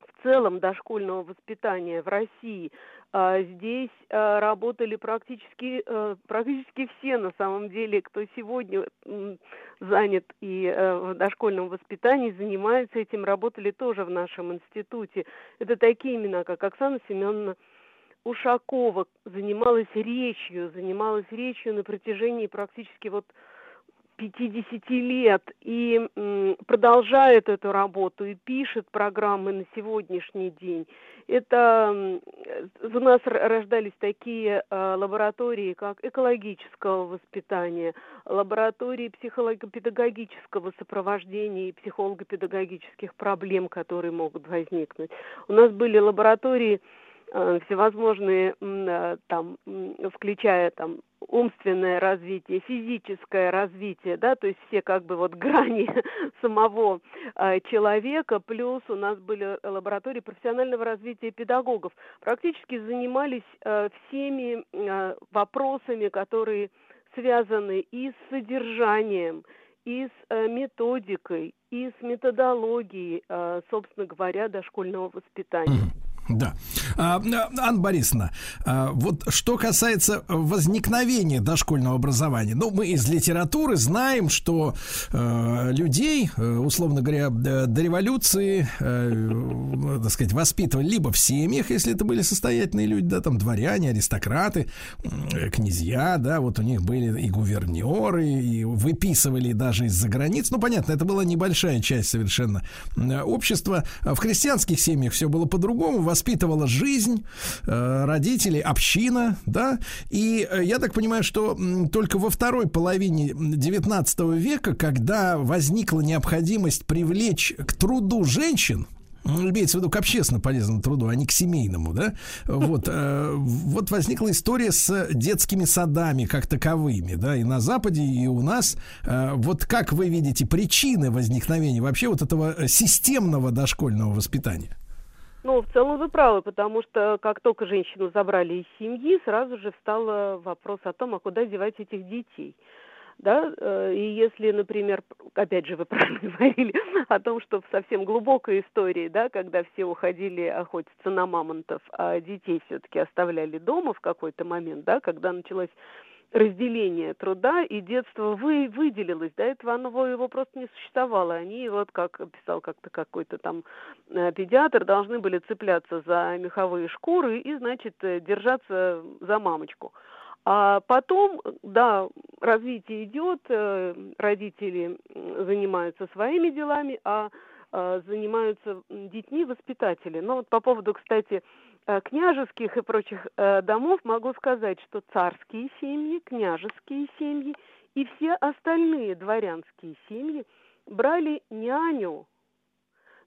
в целом дошкольного воспитания в России. А, здесь а, работали практически, э, практически все, на самом деле, кто сегодня занят и э, в дошкольном воспитании, занимается этим, работали тоже в нашем институте. Это такие имена, как Оксана Семеновна Ушакова, занималась речью, занималась речью на протяжении практически вот 50 лет и продолжает эту работу и пишет программы на сегодняшний день. Это у нас рождались такие э, лаборатории, как экологического воспитания, лаборатории психолого-педагогического сопровождения и психолого-педагогических проблем, которые могут возникнуть. У нас были лаборатории Э, всевозможные, э, там, включая там умственное развитие, физическое развитие, да, то есть все как бы вот грани самого э, человека, плюс у нас были лаборатории профессионального развития педагогов, практически занимались э, всеми э, вопросами, которые связаны и с содержанием, и с методикой, и с методологией, собственно говоря, дошкольного воспитания. Да. А, Анна Борисовна, а, вот что касается возникновения дошкольного образования, ну, мы из литературы знаем, что э, людей, э, условно говоря, до революции, э, так сказать, воспитывали либо в семьях, если это были состоятельные люди, да, там дворяне, аристократы, э, князья, да, вот у них были и гувернеры, и выписывали даже из-за границ. Ну, понятно, это была небольшая часть совершенно общества. В христианских семьях все было по-другому воспитывала жизнь, э, родители, община, да, и э, я так понимаю, что только во второй половине 19 века, когда возникла необходимость привлечь к труду женщин, ну, имеется в виду к общественно полезному труду, а не к семейному, да, вот, э, вот возникла история с детскими садами как таковыми, да, и на Западе, и у нас. Э, вот как вы видите причины возникновения вообще вот этого системного дошкольного воспитания? Ну, в целом вы правы, потому что как только женщину забрали из семьи, сразу же встал вопрос о том, а куда девать этих детей? Да, э, и если, например, опять же, вы правильно говорили о том, что в совсем глубокой истории, да, когда все уходили охотиться на мамонтов, а детей все-таки оставляли дома в какой-то момент, да, когда началось разделение труда, и детство вы, выделилось. До этого оно его просто не существовало. Они, вот как писал как-то какой-то там э, педиатр, должны были цепляться за меховые шкуры и, значит, э, держаться за мамочку. А потом, да, развитие идет, э, родители занимаются своими делами, а занимаются детьми воспитатели. Но вот по поводу, кстати, княжеских и прочих домов могу сказать, что царские семьи, княжеские семьи и все остальные дворянские семьи брали няню,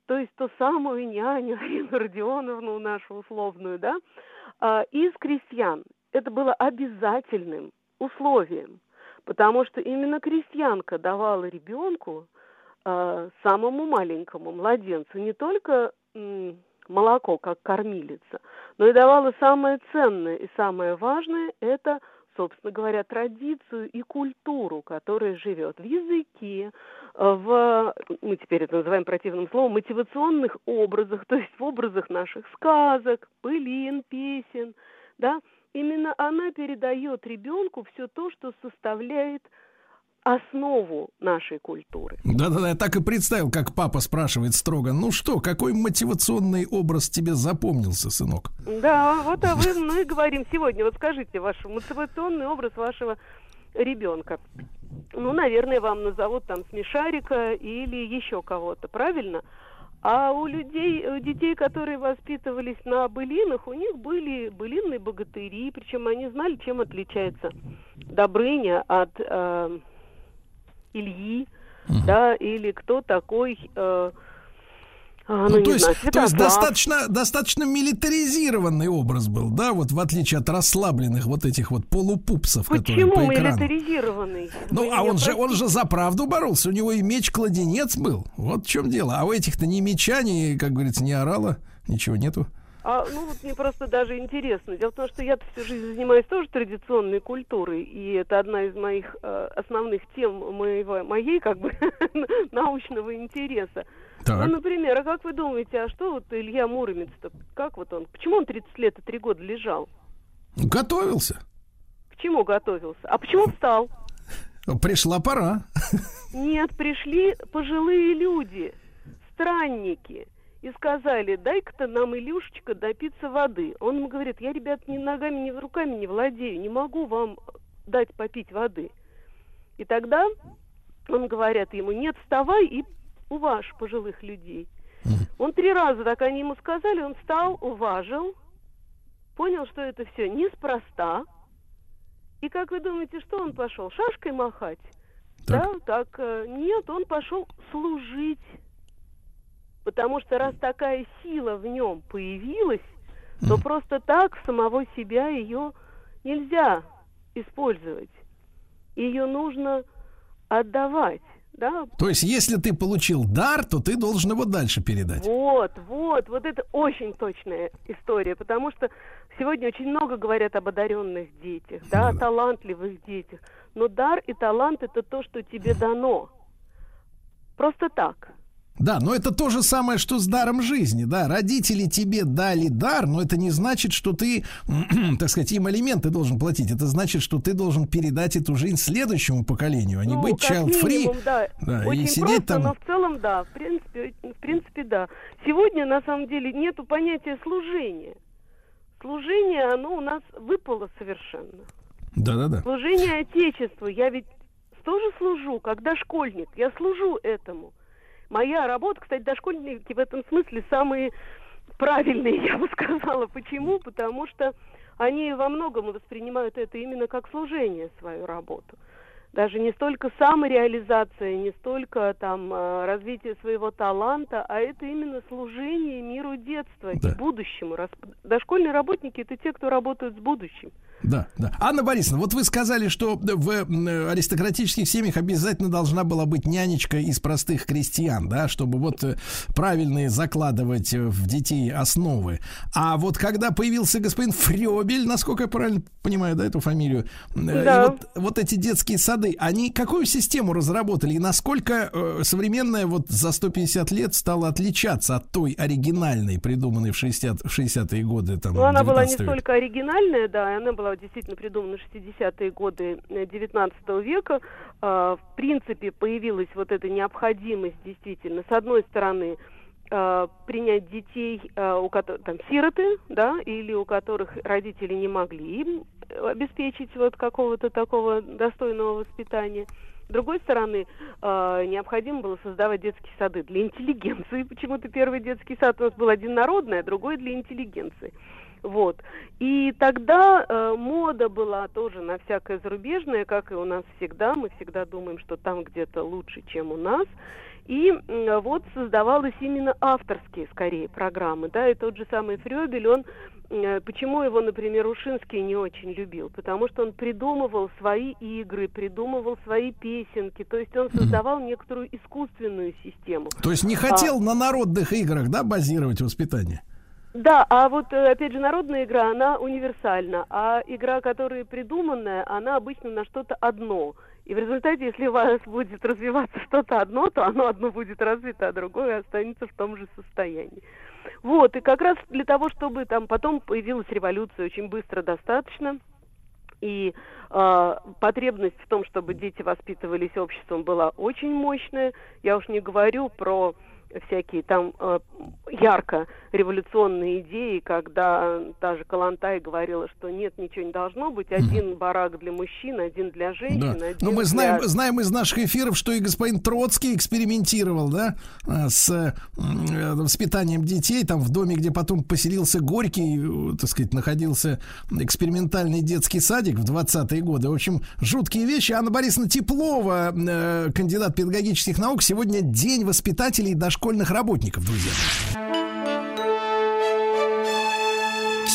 то есть ту самую няню Арину Родионовну, нашу условную, да, из крестьян. Это было обязательным условием, потому что именно крестьянка давала ребенку, э, самому маленькому младенцу, не только э, молоко как кормилица, но и давала самое ценное и самое важное – это собственно говоря, традицию и культуру, которая живет в языке, в, мы теперь это называем противным словом, мотивационных образах, то есть в образах наших сказок, былин, песен, да, именно она передает ребенку все то, что составляет основу нашей культуры. Да-да-да, я так и представил, как папа спрашивает строго, ну что, какой мотивационный образ тебе запомнился, сынок? Да, вот а вы, мы говорим сегодня, вот скажите, ваш мотивационный образ вашего ребенка. Ну, наверное, вам назовут там смешарика или еще кого-то, правильно? А у людей, у детей, которые воспитывались на былинах, у них были былинные богатыри, причем они знали, чем отличается Добрыня от э, Ильи, угу. да, или кто такой э, а, ну, ну, то, есть, знаю, то есть достаточно, достаточно милитаризированный образ был, да, вот в отличие от расслабленных вот этих вот полупупсов, Почему которые по экрану. милитаризированный? Ну, а он же, он же за правду боролся, у него и меч-кладенец был, вот в чем дело. А у этих-то ни меча, ни, как говорится, ни орала, ничего нету. А, ну вот мне просто даже интересно. Дело в том, что я всю жизнь занимаюсь тоже традиционной культурой, и это одна из моих э, основных тем моего, моей как бы научного интереса. Так. Ну, например, а как вы думаете, а что вот Илья Муромец-то, как вот он, почему он 30 лет и 3 года лежал? Готовился. К чему готовился? А почему встал? Пришла пора. Нет, пришли пожилые люди, странники, и сказали, дай-ка-то нам, Илюшечка, допиться воды. Он ему говорит, я, ребят, ни ногами, ни руками не владею, не могу вам дать попить воды. И тогда он говорят ему, нет, вставай и уваж пожилых людей. Он три раза так они ему сказали, он встал, уважил, понял, что это все неспроста. И как вы думаете, что он пошел? Шашкой махать? Так. Да, так э, нет, он пошел служить. Потому что раз такая сила в нем появилась, то просто так самого себя ее нельзя использовать. Ее нужно отдавать да. То есть, если ты получил дар, то ты должен его дальше передать. Вот, вот, вот это очень точная история, потому что сегодня очень много говорят об одаренных детях, да, да. о талантливых детях. Но дар и талант это то, что тебе дано. Просто так. Да, но это то же самое, что с даром жизни, да. Родители тебе дали дар, но это не значит, что ты, так сказать, им алименты должен платить. Это значит, что ты должен передать эту жизнь следующему поколению, а не ну, быть child-free. Да, да Очень и сидеть просто, там... но в целом, да, в принципе, в принципе, да. Сегодня, на самом деле, нету понятия служения. Служение, оно у нас выпало совершенно. Да-да-да. Служение Отечеству. Я ведь тоже служу, когда школьник. Я служу этому. Моя работа, кстати, дошкольники в этом смысле самые правильные, я бы сказала. Почему? Потому что они во многом воспринимают это именно как служение, свою работу даже не столько самореализация, не столько там э, развитие своего таланта, а это именно служение миру детства да. будущему. Дошкольные работники это те, кто работают с будущим. Да, да. Анна Борисовна, вот вы сказали, что в аристократических семьях обязательно должна была быть нянечка из простых крестьян, да, чтобы вот э, правильные закладывать в детей основы. А вот когда появился господин Фрёбель, насколько я правильно понимаю, да, эту фамилию, э, да. и вот, вот эти детские сады, они какую систему разработали и насколько э, современная вот за 150 лет стала отличаться от той оригинальной, придуманной в 60, в 60-е годы? Там, ну, она была не столько оригинальная, да, она была действительно придумана в 60-е годы XIX э, века, а, в принципе появилась вот эта необходимость действительно, с одной стороны, принять детей, а, у которых там сироты, да, или у которых родители не могли им обеспечить вот какого-то такого достойного воспитания. С другой стороны, необходимо было создавать детские сады для интеллигенции. Почему-то первый детский сад у нас был один народный, а другой для интеллигенции. Вот. И тогда э, мода была тоже на всякое зарубежное, как и у нас всегда. Мы всегда думаем, что там где-то лучше, чем у нас. И вот создавалось именно авторские, скорее, программы. Да, и тот же самый Фрёбель, он э, Почему его, например, Ушинский не очень любил? Потому что он придумывал свои игры, придумывал свои песенки, то есть он создавал некоторую искусственную систему. То есть не хотел а, на народных играх, да, базировать воспитание? Да, а вот, э, опять же, народная игра, она универсальна, а игра, которая придуманная, она обычно на что-то одно. И в результате, если у вас будет развиваться что-то одно, то оно одно будет развито, а другое останется в том же состоянии. Вот, и как раз для того, чтобы там потом появилась революция очень быстро достаточно, и э, потребность в том, чтобы дети воспитывались обществом, была очень мощная. Я уж не говорю про всякие там э, ярко революционные идеи, когда та же Калантай говорила, что нет, ничего не должно быть, один барак для мужчин, один для женщин. Да. Один Но мы для... знаем, знаем из наших эфиров, что и господин Троцкий экспериментировал, да, э, с э, воспитанием детей, там в доме, где потом поселился Горький, э, так сказать, находился экспериментальный детский садик в 20-е годы. В общем, жуткие вещи. Анна Борисовна Теплова, кандидат педагогических наук, сегодня день воспитателей дошкольных школьных работников, друзья.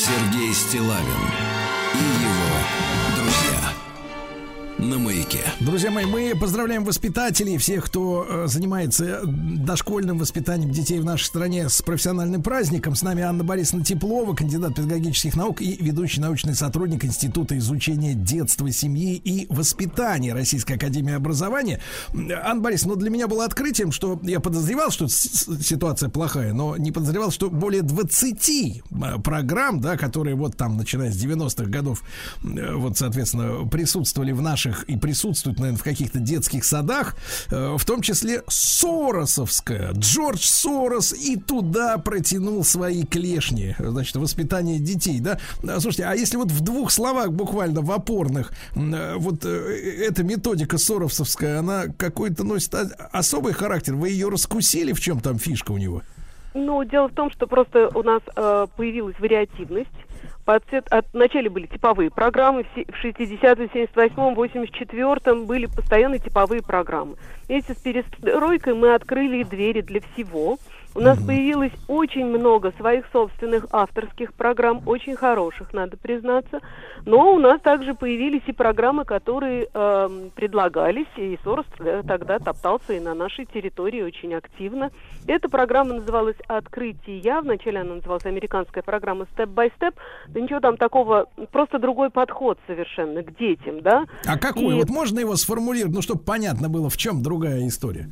Сергей Стилавин на маяке. Друзья мои, мы поздравляем воспитателей, всех, кто э, занимается дошкольным воспитанием детей в нашей стране с профессиональным праздником. С нами Анна Борисовна Теплова, кандидат педагогических наук и ведущий научный сотрудник Института изучения детства, семьи и воспитания Российской Академии Образования. Анна Борисовна, ну для меня было открытием, что я подозревал, что ситуация плохая, но не подозревал, что более 20 э, программ, да, которые вот там, начиная с 90-х годов, э, вот, соответственно, присутствовали в наших и присутствует, наверное, в каких-то детских садах, э, в том числе Соросовская. Джордж Сорос и туда протянул свои клешни, значит, воспитание детей, да. А, слушайте, а если вот в двух словах, буквально в опорных, э, вот э, эта методика Соросовская, она какой-то носит особый характер? Вы ее раскусили, в чем там фишка у него? Ну, дело в том, что просто у нас э, появилась вариативность под цвет... От... Вначале были типовые программы, в 60-м, 78-м, 84-м были постоянно типовые программы. Вместе с перестройкой мы открыли двери для всего – у нас угу. появилось очень много своих собственных авторских программ, очень хороших, надо признаться. Но у нас также появились и программы, которые э, предлагались, и Сорос тогда топтался и на нашей территории очень активно. Эта программа называлась «Открытие я». Вначале она называлась «Американская программа Step by Step». Да ничего там такого, просто другой подход совершенно к детям, да. А какой? И... Вот можно его сформулировать, ну, чтобы понятно было, в чем другая история?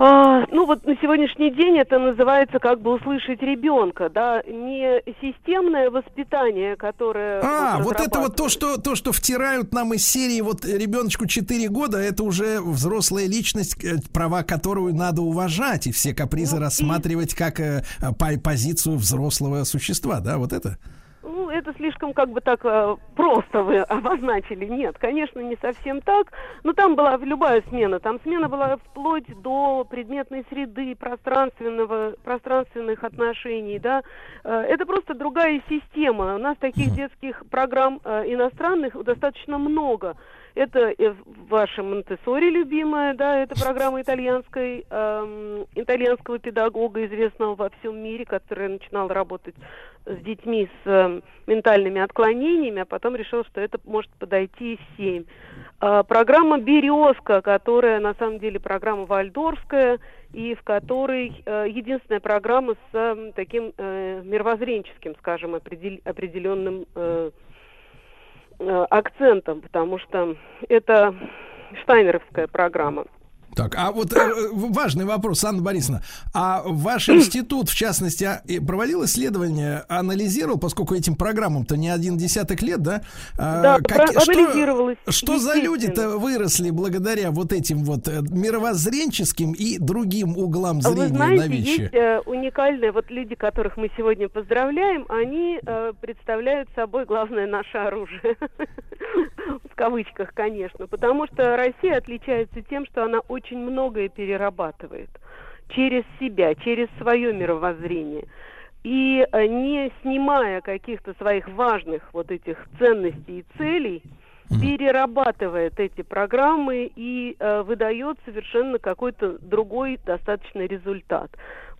А, ну вот на сегодняшний день это называется как бы услышать ребенка, да, не системное воспитание, которое... А, вот, вот это вот то что, то, что втирают нам из серии, вот ребеночку 4 года, это уже взрослая личность, э, права которую надо уважать, и все капризы ну, рассматривать и... как э, позицию взрослого существа, да, вот это? Это слишком как бы так э, просто вы обозначили. Нет, конечно, не совсем так. Но там была любая смена. Там смена была вплоть до предметной среды, пространственного, пространственных отношений. Да? Э, это просто другая система. У нас таких детских программ э, иностранных достаточно много. Это ваша Монтессори любимая, да, это программа итальянской, эм, итальянского педагога, известного во всем мире, который начинал работать с детьми с э, ментальными отклонениями, а потом решил, что это может подойти всем. Э, программа «Березка», которая на самом деле программа вальдорфская, и в которой э, единственная программа с э, таким э, мировоззренческим, скажем, определ, определенным Э, акцентом, потому что это штайнеровская программа. Так, а вот э, важный вопрос, Анна Борисовна. А ваш институт, в частности, а, проводил исследование, анализировал, поскольку этим программам-то не один десяток лет, да? А, да, как. Что, что за люди-то выросли благодаря вот этим вот э, мировоззренческим и другим углам зрения Вы знаете, на вещи? есть э, уникальные вот люди, которых мы сегодня поздравляем, они э, представляют собой главное наше оружие. В кавычках, конечно. Потому что Россия отличается тем, что она очень очень многое перерабатывает через себя, через свое мировоззрение. И э, не снимая каких-то своих важных вот этих ценностей и целей, перерабатывает эти программы и э, выдает совершенно какой-то другой достаточно результат.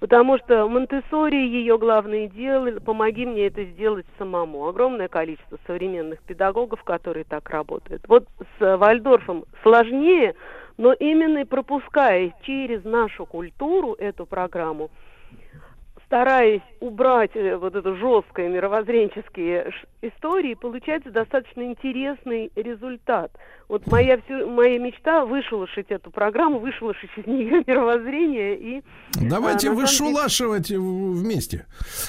Потому что Монтессори ее главное дело, помоги мне это сделать самому. Огромное количество современных педагогов, которые так работают. Вот с Вальдорфом сложнее, но именно пропуская через нашу культуру эту программу, стараясь убрать э, вот это жесткое мировоззренческие истории, получается достаточно интересный результат. Вот моя, всю, моя мечта вышелушить эту программу, вышелушить из нее мировоззрение и... Давайте а, вышулашивать деле... вместе.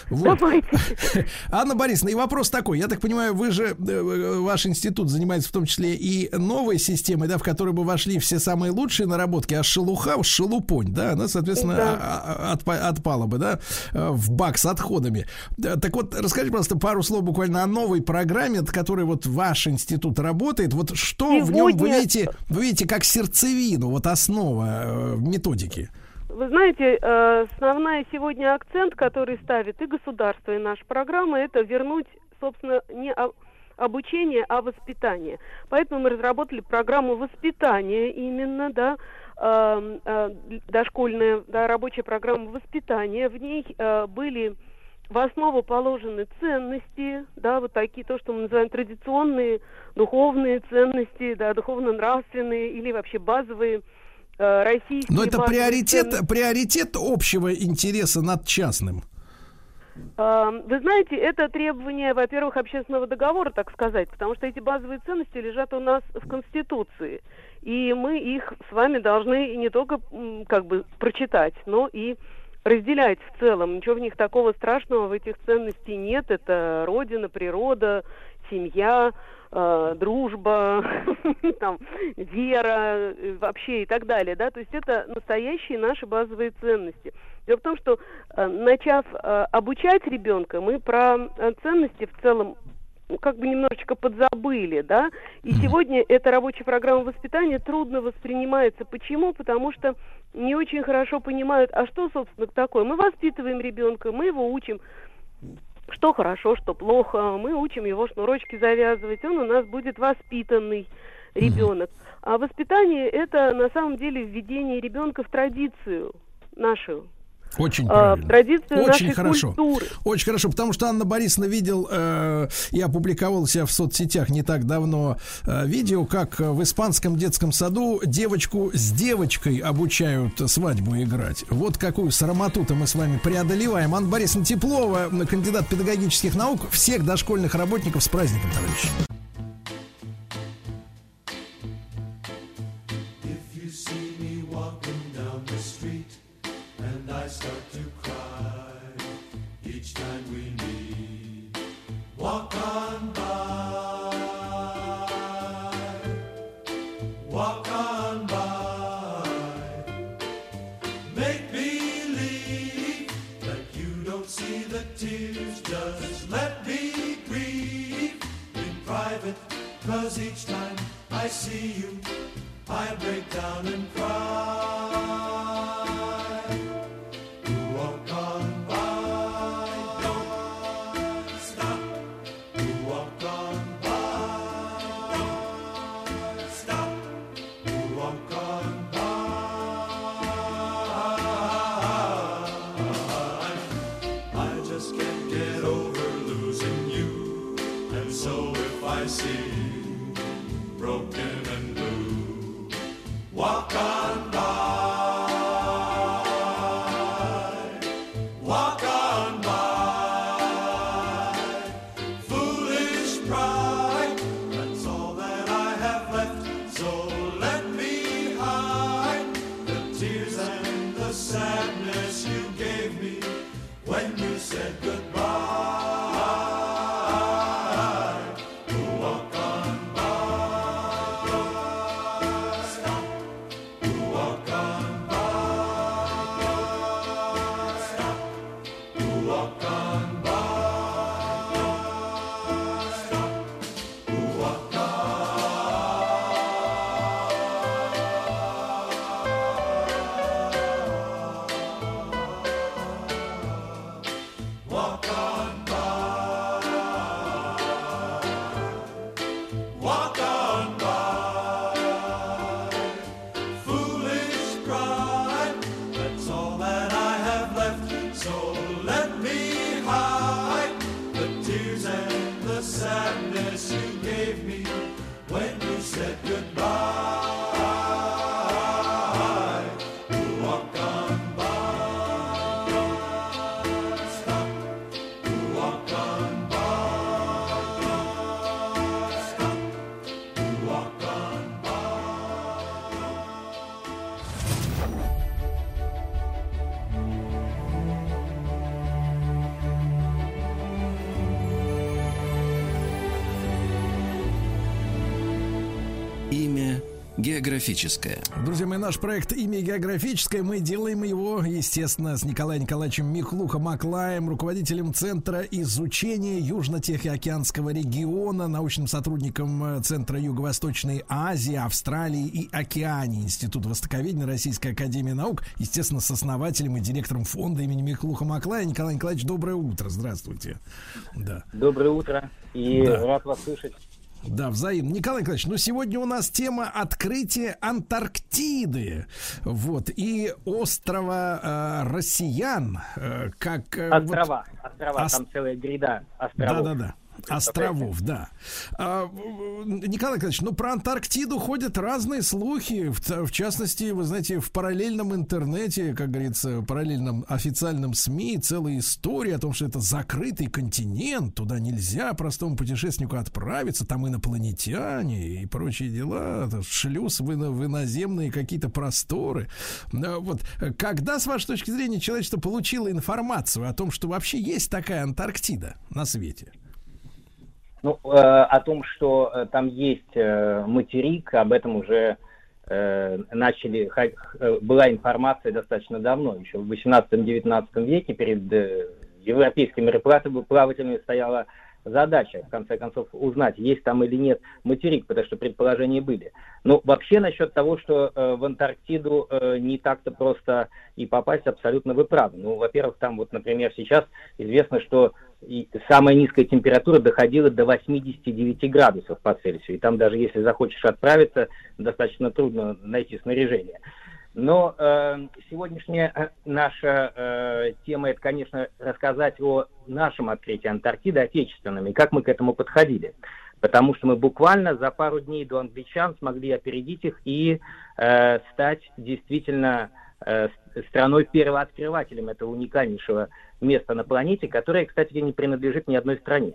Вот. Давайте. Анна Борисовна, и вопрос такой. Я так понимаю, вы же, э, ваш институт занимается в том числе и новой системой, да, в которой бы вошли все самые лучшие наработки, а шелуха, шелупонь, да, она, соответственно, да. А, а, отпала бы, да, э, в бак с отходами. Так вот, расскажите, пожалуйста, пару слов буквально о новой программе, от которой вот ваш институт работает. Вот что в нем вы видите, вы видите как сердцевину, вот основа э, методики? Вы знаете, э, основной сегодня акцент, который ставит и государство, и наша программа, это вернуть, собственно, не обучение, а воспитание. Поэтому мы разработали программу воспитания именно, да, э, э, дошкольная, да, рабочая программа воспитания. В ней были в основу положены ценности, да, вот такие, то, что мы называем традиционные духовные ценности, да, духовно-нравственные или вообще базовые э, российские. Но это приоритет, ценности. приоритет общего интереса над частным. Э, вы знаете, это требование, во-первых, общественного договора, так сказать, потому что эти базовые ценности лежат у нас в Конституции. И мы их с вами должны не только как бы прочитать, но и разделять в целом. Ничего в них такого страшного в этих ценностей нет. Это родина, природа, семья, э, дружба, там, вера э, вообще и так далее. Да? То есть это настоящие наши базовые ценности. Дело в том, что э, начав э, обучать ребенка, мы про э, ценности в целом как бы немножечко подзабыли, да, и сегодня эта рабочая программа воспитания трудно воспринимается. Почему? Потому что не очень хорошо понимают, а что, собственно, такое. Мы воспитываем ребенка, мы его учим, что хорошо, что плохо, мы учим его шнурочки завязывать, он у нас будет воспитанный ребенок. А воспитание это на самом деле введение ребенка в традицию нашу, очень а, правильно. Очень хорошо. Культуры. Очень хорошо, потому что Анна Борисовна видел, э, я опубликовал себя в соцсетях не так давно э, видео, как в испанском детском саду девочку с девочкой обучают свадьбу играть. Вот какую срамоту-то мы с вами преодолеваем. Анна Борисовна Теплова, кандидат педагогических наук, всех дошкольных работников с праздником, товарищи. start to cry each time we meet. Walk on by, walk on by. Make believe that you don't see the tears, just let me grieve in private. Cause each time I see you, I break down and cry. Географическое. Друзья мои, наш проект «Имя географическое». Мы делаем его, естественно, с Николаем Николаевичем Михлухом Аклаем, руководителем Центра изучения Южно-Тихоокеанского региона, научным сотрудником э, Центра Юго-Восточной Азии, Австралии и Океании, Института Востоковедения Российской Академии Наук, естественно, с основателем и директором фонда имени Михлуха Маклая. Николай Николаевич, доброе утро, здравствуйте. Да. Доброе утро и Да. рад вас слышать. Да, взаимно. Николай Николаевич, ну сегодня у нас тема открытия Антарктиды. Вот. И острова э, Россиян. э, как... э, вот- Острова, острова, Ос- там целая гряда островов. Да-да-да. Островов, да. А, Николай Николаевич, ну про Антарктиду ходят разные слухи. В, в частности, вы знаете, в параллельном интернете, как говорится, параллельном официальном СМИ целая история о том, что это закрытый континент, туда нельзя простому путешественнику отправиться, там инопланетяне и прочие дела, шлюз в, ино- в иноземные какие-то просторы. А Вот когда, с вашей точки зрения, человечество получило информацию о том, что вообще есть такая Антарктида на свете? Ну, э, о том, что э, там есть э, материк, об этом уже э, начали, ха- э, была информация достаточно давно, еще в 18-19 веке перед э, европейскими мореплавателями стояла задача, в конце концов, узнать, есть там или нет материк, потому что предположения были. Ну, вообще насчет того, что э, в Антарктиду э, не так-то просто и попасть, абсолютно вы правы. Ну, во-первых, там вот, например, сейчас известно, что и самая низкая температура доходила до 89 градусов по Цельсию. И там даже если захочешь отправиться, достаточно трудно найти снаряжение. Но э, сегодняшняя э, наша э, тема это, конечно, рассказать о нашем открытии Антарктиды отечественном и как мы к этому подходили. Потому что мы буквально за пару дней до англичан смогли опередить их и э, стать действительно э, страной первооткрывателем этого уникальнейшего места на планете, которое, кстати, не принадлежит ни одной стране.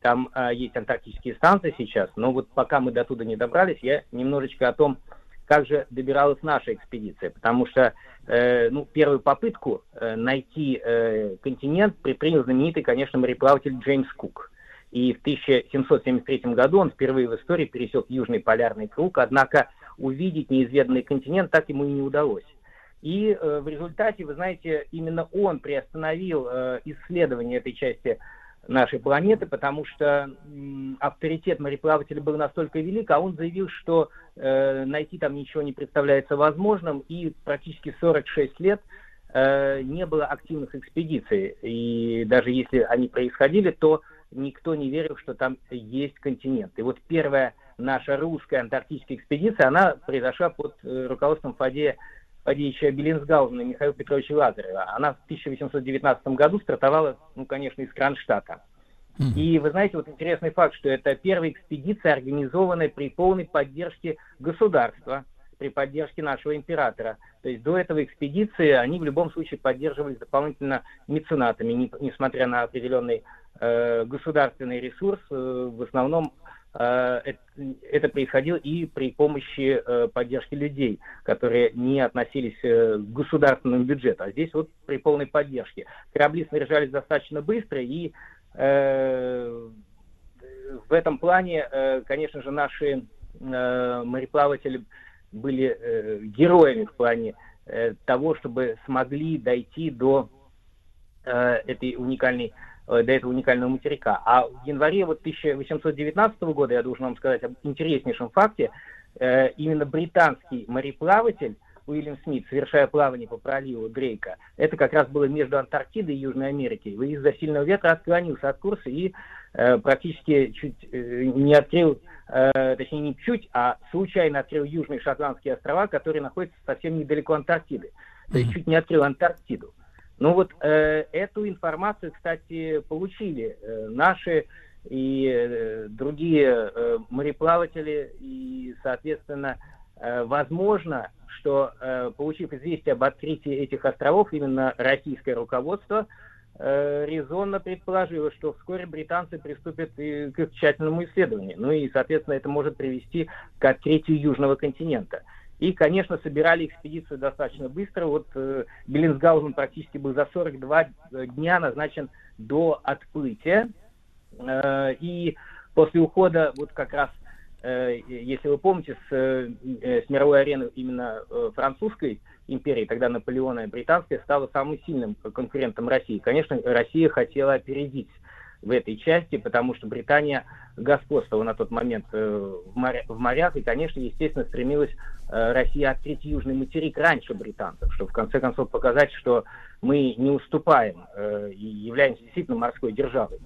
Там э, есть антарктические станции сейчас, но вот пока мы до туда не добрались, я немножечко о том, как же добиралась наша экспедиция, потому что э, ну, первую попытку э, найти э, континент предпринял знаменитый, конечно, мореплаватель Джеймс Кук. И в 1773 году он впервые в истории пересек Южный полярный круг, однако увидеть неизведанный континент так ему и не удалось. И э, в результате, вы знаете, именно он приостановил э, исследование этой части нашей планеты, потому что м, авторитет мореплавателя был настолько велик, а он заявил, что э, найти там ничего не представляется возможным, и практически 46 лет э, не было активных экспедиций. И даже если они происходили, то никто не верил, что там есть континент. И вот первая наша русская антарктическая экспедиция, она произошла под э, руководством Фадея Фадеевича Беллинсгаузена и Михаила Петровича Лазарева. Она в 1819 году стартовала, ну, конечно, из Кронштадта. И вы знаете, вот интересный факт, что это первая экспедиция, организованная при полной поддержке государства, при поддержке нашего императора. То есть до этого экспедиции они в любом случае поддерживались дополнительно меценатами, не- несмотря на определенный э, государственный ресурс, э, в основном это, это происходило и при помощи э, поддержки людей, которые не относились э, к государственному бюджету. А здесь вот при полной поддержке. Корабли снаряжались достаточно быстро, и э, в этом плане, конечно же, наши мореплаватели были героями в плане того, чтобы смогли дойти до этой уникальной до этого уникального материка. А в январе вот 1819 года, я должен вам сказать об интереснейшем факте, э, именно британский мореплаватель Уильям Смит, совершая плавание по проливу Дрейка, это как раз было между Антарктидой и Южной Америкой. Из-за сильного ветра отклонился от курса и э, практически чуть э, не открыл, э, точнее не чуть, а случайно открыл Южные Шотландские острова, которые находятся совсем недалеко Антарктиды. То есть чуть не открыл Антарктиду. Ну вот э, эту информацию, кстати, получили э, наши и э, другие э, мореплаватели, и, соответственно, э, возможно, что, э, получив известие об открытии этих островов, именно российское руководство э, резонно предположило, что вскоре британцы приступят и к их тщательному исследованию. Ну и, соответственно, это может привести к открытию Южного континента. И, конечно, собирали экспедицию достаточно быстро. Вот э, Беллинсгаузен практически был за 42 дня назначен до отплытия. Э, и после ухода, вот как раз, э, если вы помните, с, э, с мировой арены именно э, французской империи, тогда Наполеона и британская, стала самым сильным конкурентом России. Конечно, Россия хотела опередить в этой части, потому что Британия господствовала на тот момент э, в, моря- в морях, и, конечно, естественно, стремилась э, Россия открыть южный материк раньше британцев, чтобы в конце концов показать, что мы не уступаем э, и являемся действительно морской державой.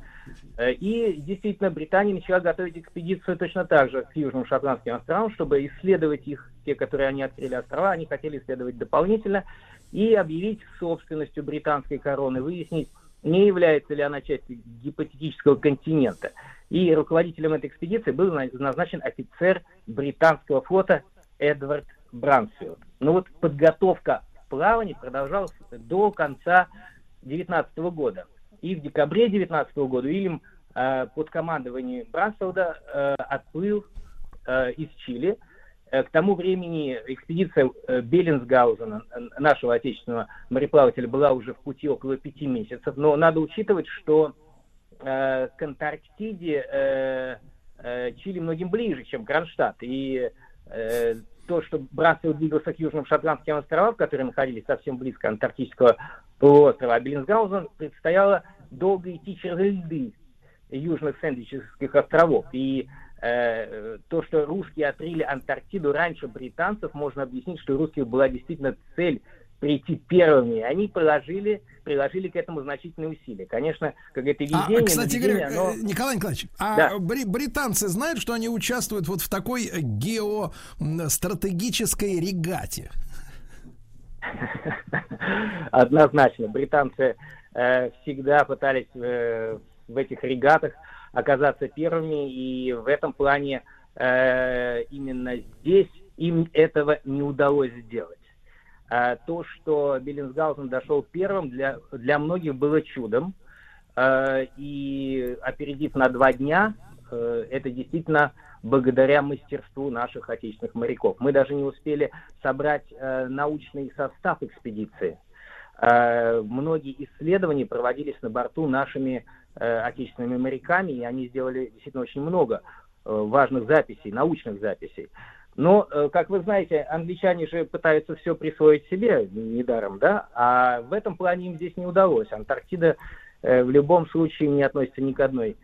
И действительно, Британия начала готовить экспедицию точно так же к Южным Шотландским островам, чтобы исследовать их, те, которые они открыли острова, они хотели исследовать дополнительно и объявить собственностью британской короны, выяснить, не является ли она частью гипотетического континента. И руководителем этой экспедиции был на- назначен офицер британского флота Эдвард Брансфилд. Ну вот подготовка плаваний продолжалась до конца 19 года. И в декабре 19 года Уильям э, под командованием Брансфилда э, отплыл э, из Чили. Э, К тому времени экспедиция э, Беллинсгаузена, нашего отечественного мореплавателя, была уже в пути около пяти месяцев. Но надо учитывать, что э, к Антарктиде Чили многим ближе, чем Кронштадт. И то, что Брансфилд двигался к Южным Шотландским островам, которые находились совсем близко Антарктического полуострова, а Беллинсгаузен предстояло долго идти через льды Южных Сэндвичевских островов. И то, что русские открыли Антарктиду раньше британцев, можно объяснить, что у русских была действительно цель прийти первыми. Они приложили, приложили к этому значительные усилия. Конечно, как это А, везение, кстати но говоря, оно- э, Николай Николаевич, а Да. бри- британцы знают, что они участвуют вот в такой э, геостратегической регате? Однозначно. Британцы э, всегда пытались э, в этих регатах оказаться первыми, и в этом плане э, именно здесь им этого не удалось сделать. А то, что Беллинсгаузен дошел первым, для, для многих было чудом. Э, и опередив на два дня, э, это действительно благодаря мастерству наших отечественных моряков. Мы даже не успели собрать э, научный состав экспедиции. Э, многие исследования проводились на борту нашими отечественными моряками, и они сделали действительно очень много э, важных записей, научных записей. Но, э, как вы знаете, англичане же пытаются все присвоить себе недаром, да? А в этом плане им здесь не удалось. Антарктида э, в любом случае не относится ни к одной э,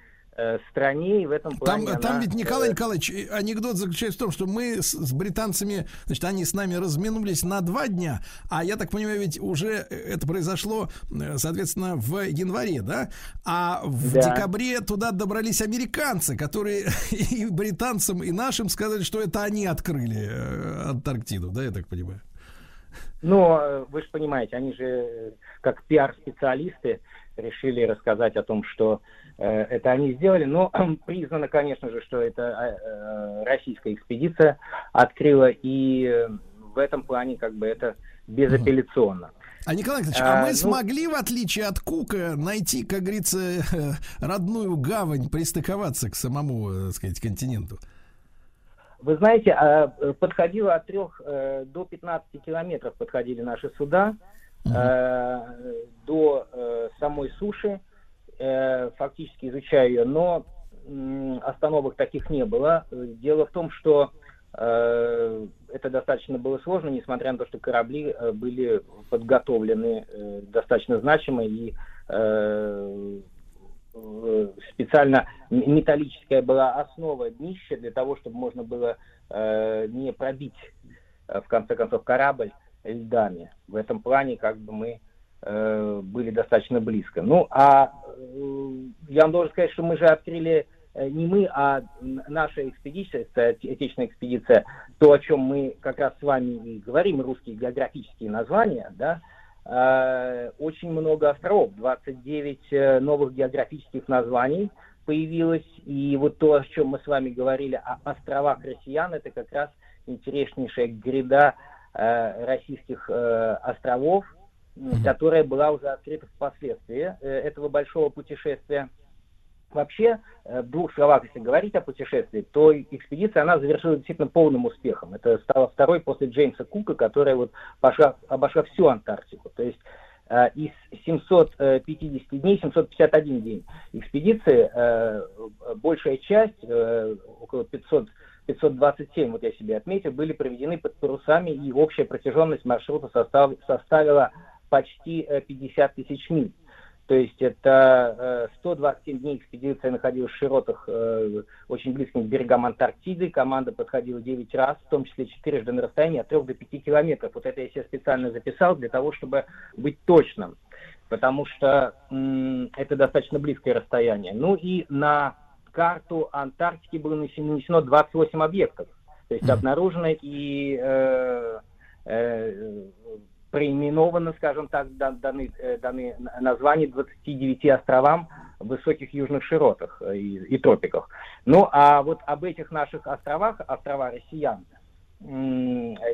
стране, и в этом Там, плане там она, ведь, Николай э, Николаевич, э, анекдот заключается в том, что мы с, с британцами, значит, они с нами разминулись на два дня, а я так понимаю, ведь уже это произошло, э, соответственно, в январе, да? А в Да. декабре туда добрались американцы, которые и британцам, и нашим сказали, что это они открыли э, Антарктиду, да, я так понимаю? Но э, вы же понимаете, они же э, как пиар-специалисты решили рассказать о том, что э, это они сделали. Но признано, конечно же, что это э, э, российская экспедиция открыла, и э, в этом плане как бы это безапелляционно. А, Николай Николаевич, а, А, мы ну- смогли, в отличие от Кука, найти, как говорится, родную гавань, пристыковаться к самому, э, так сказать, континенту? Вы знаете, а, э, подходило от 3 до 15 километров подходили наши суда э, до э, самой суши, э, фактически изучая ее, но остановок таких не было. Дело в том, что э, это достаточно было сложно, несмотря на то, что корабли э, были подготовлены э, достаточно значимо и э, э, специально металлическая была основа днища для того, чтобы можно было э, не пробить, э, в конце концов, корабль льдами. В этом плане как бы мы э, были достаточно близко. Ну, а э, я вам должен сказать, что мы же открыли э, не мы, а наша экспедиция, отечественная экспедиция, то, о чем мы как раз с вами и говорим, русские географические названия, да, очень много островов, 29 э, новых географических названий появилось, и вот то, о чем мы с вами говорили, о островах россиян, это как раз интереснейшая гряда российских островов, м, которая была уже открыта впоследствии э, этого большого путешествия. Вообще, в двух словах, если говорить о путешествии, то экспедиция, она завершилась действительно полным успехом. Это стало второй после Джеймса Кука, которая вот пошла, обошла всю Антарктику. То есть э, из 750 дней, 751 день экспедиции, э, большая часть, около 500 527, вот я себе отметил, были проведены под парусами, и общая протяженность маршрута состав- составила почти э, 50 тысяч миль. То есть это э, 127 дней экспедиция находилась в широтах э, очень близких к берегам Антарктиды. Команда подходила 9 раз, в том числе четырежды на расстоянии от 3 до 5 километров. Вот это я себе специально записал для того, чтобы быть точным. Потому что м, это достаточно близкое расстояние. Ну и на карту Антарктики было нанесено 28 объектов. То есть обнаружено и э, э, преименовано, скажем так, да- даны, э, даны названия 29 островам в высоких южных широтах э, и, и тропиках. Ну, а вот об этих наших островах, острова россиян,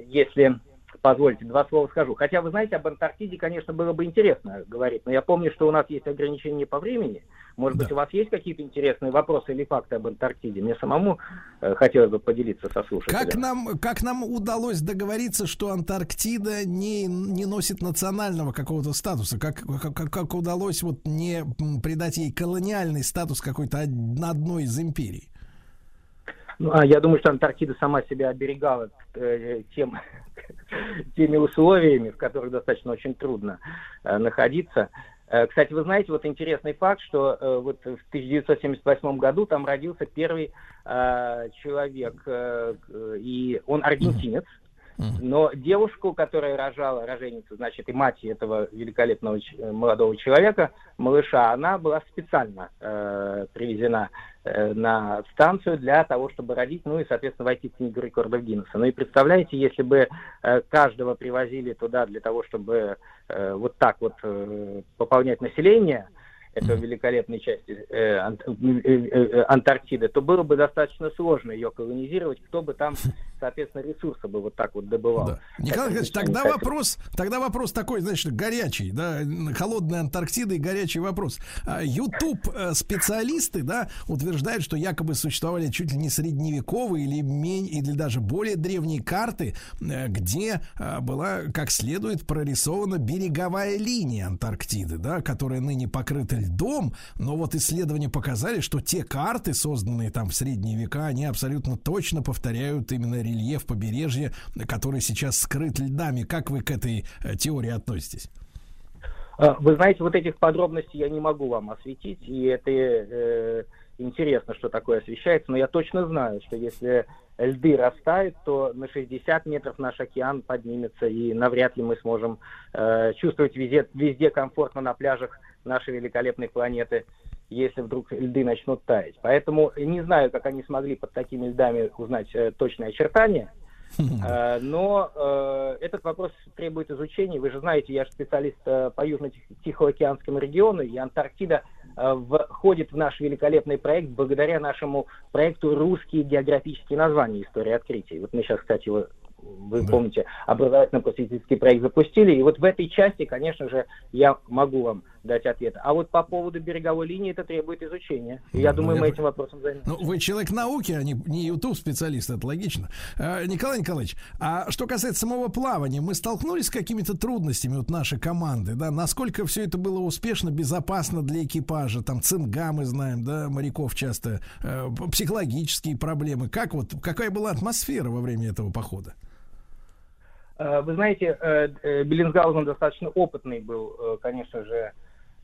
если позволите, два слова скажу. Хотя, вы знаете, об Антарктиде, конечно, было бы интересно говорить, но я помню, что у нас есть ограничения по времени. Может быть, у вас есть какие-то интересные вопросы или факты об Антарктиде? Мне самому э, хотелось бы поделиться со слушателями. Как нам, как нам удалось договориться, что Антарктида не, не носит национального какого-то статуса? Как, как, как- удалось вот не придать ей колониальный статус какой-то од- одной из империй? Ну, а я думаю, что Антарктида сама себя оберегала э, тем, теми условиями, в которых достаточно очень трудно э, находиться. Э, Кстати, вы знаете, вот интересный факт, что вот в 1978 году там родился первый человек, и он аргентинец, но девушку, которая рожала, роженицу, значит, и мать этого великолепного молодого человека, малыша, она была специально э, привезена на станцию для того, чтобы родить, ну и, соответственно, войти в книгу рекордов Гиннесса. Ну и представляете, если бы э, каждого привозили туда для того, чтобы э, вот так вот э, пополнять население этого великолепной части э, э, э, э, Антарктиды, то было бы достаточно сложно ее колонизировать, кто бы там, соответственно, ресурсы бы вот так вот добывал. Да. Николай Это Николаевич, тогда вопрос, тогда вопрос такой, значит, горячий, да, холодная Антарктида и горячий вопрос. YouTube специалисты, да, утверждают, что якобы существовали чуть ли не средневековые или менее, или даже более древние карты, где была как следует прорисована береговая линия Антарктиды, да, которая ныне покрыта льдом, но вот исследования показали, что те карты, созданные там в средние века, они абсолютно точно повторяют именно рельеф побережья, который сейчас скрыт льдами. Как вы к этой э, теории относитесь? А, Вы знаете, вот этих подробностей я не могу вам осветить, и это э, интересно, что такое освещается, но я точно знаю, что если льды растают, то на 60 метров наш океан поднимется, и навряд ли мы сможем э, чувствовать везде, везде комфортно на пляжах нашей великолепной планеты, если вдруг льды начнут таять. Поэтому не знаю, как они смогли под такими льдами узнать э, точные очертания, Э, Но э, этот вопрос требует изучения. Вы же знаете, я же специалист э, по Южно-Тихоокеанскому региону, и Антарктида э, входит в наш великолепный проект благодаря нашему проекту «Русские географические названия. История открытий». Вот мы сейчас, кстати, его вы Да. помните, образовательно-просветительский проект запустили. И вот в этой части, конечно же, я могу вам дать ответ. А вот по поводу береговой линии это требует изучения. И я Ну, думаю, я мы этим вопросом займемся. Ну, вы человек науки, а не, не YouTube-специалист, это логично. Э, Николай Николаевич, а что касается самого плавания, мы столкнулись с какими-то трудностями, вот нашей команды, да, насколько все это было успешно, безопасно для экипажа, там цинга мы знаем, да, моряков часто, э, психологические проблемы, как вот, какая была атмосфера во время этого похода? Э, Вы знаете, э, э, Беллинсгаузен достаточно опытный был, конечно же,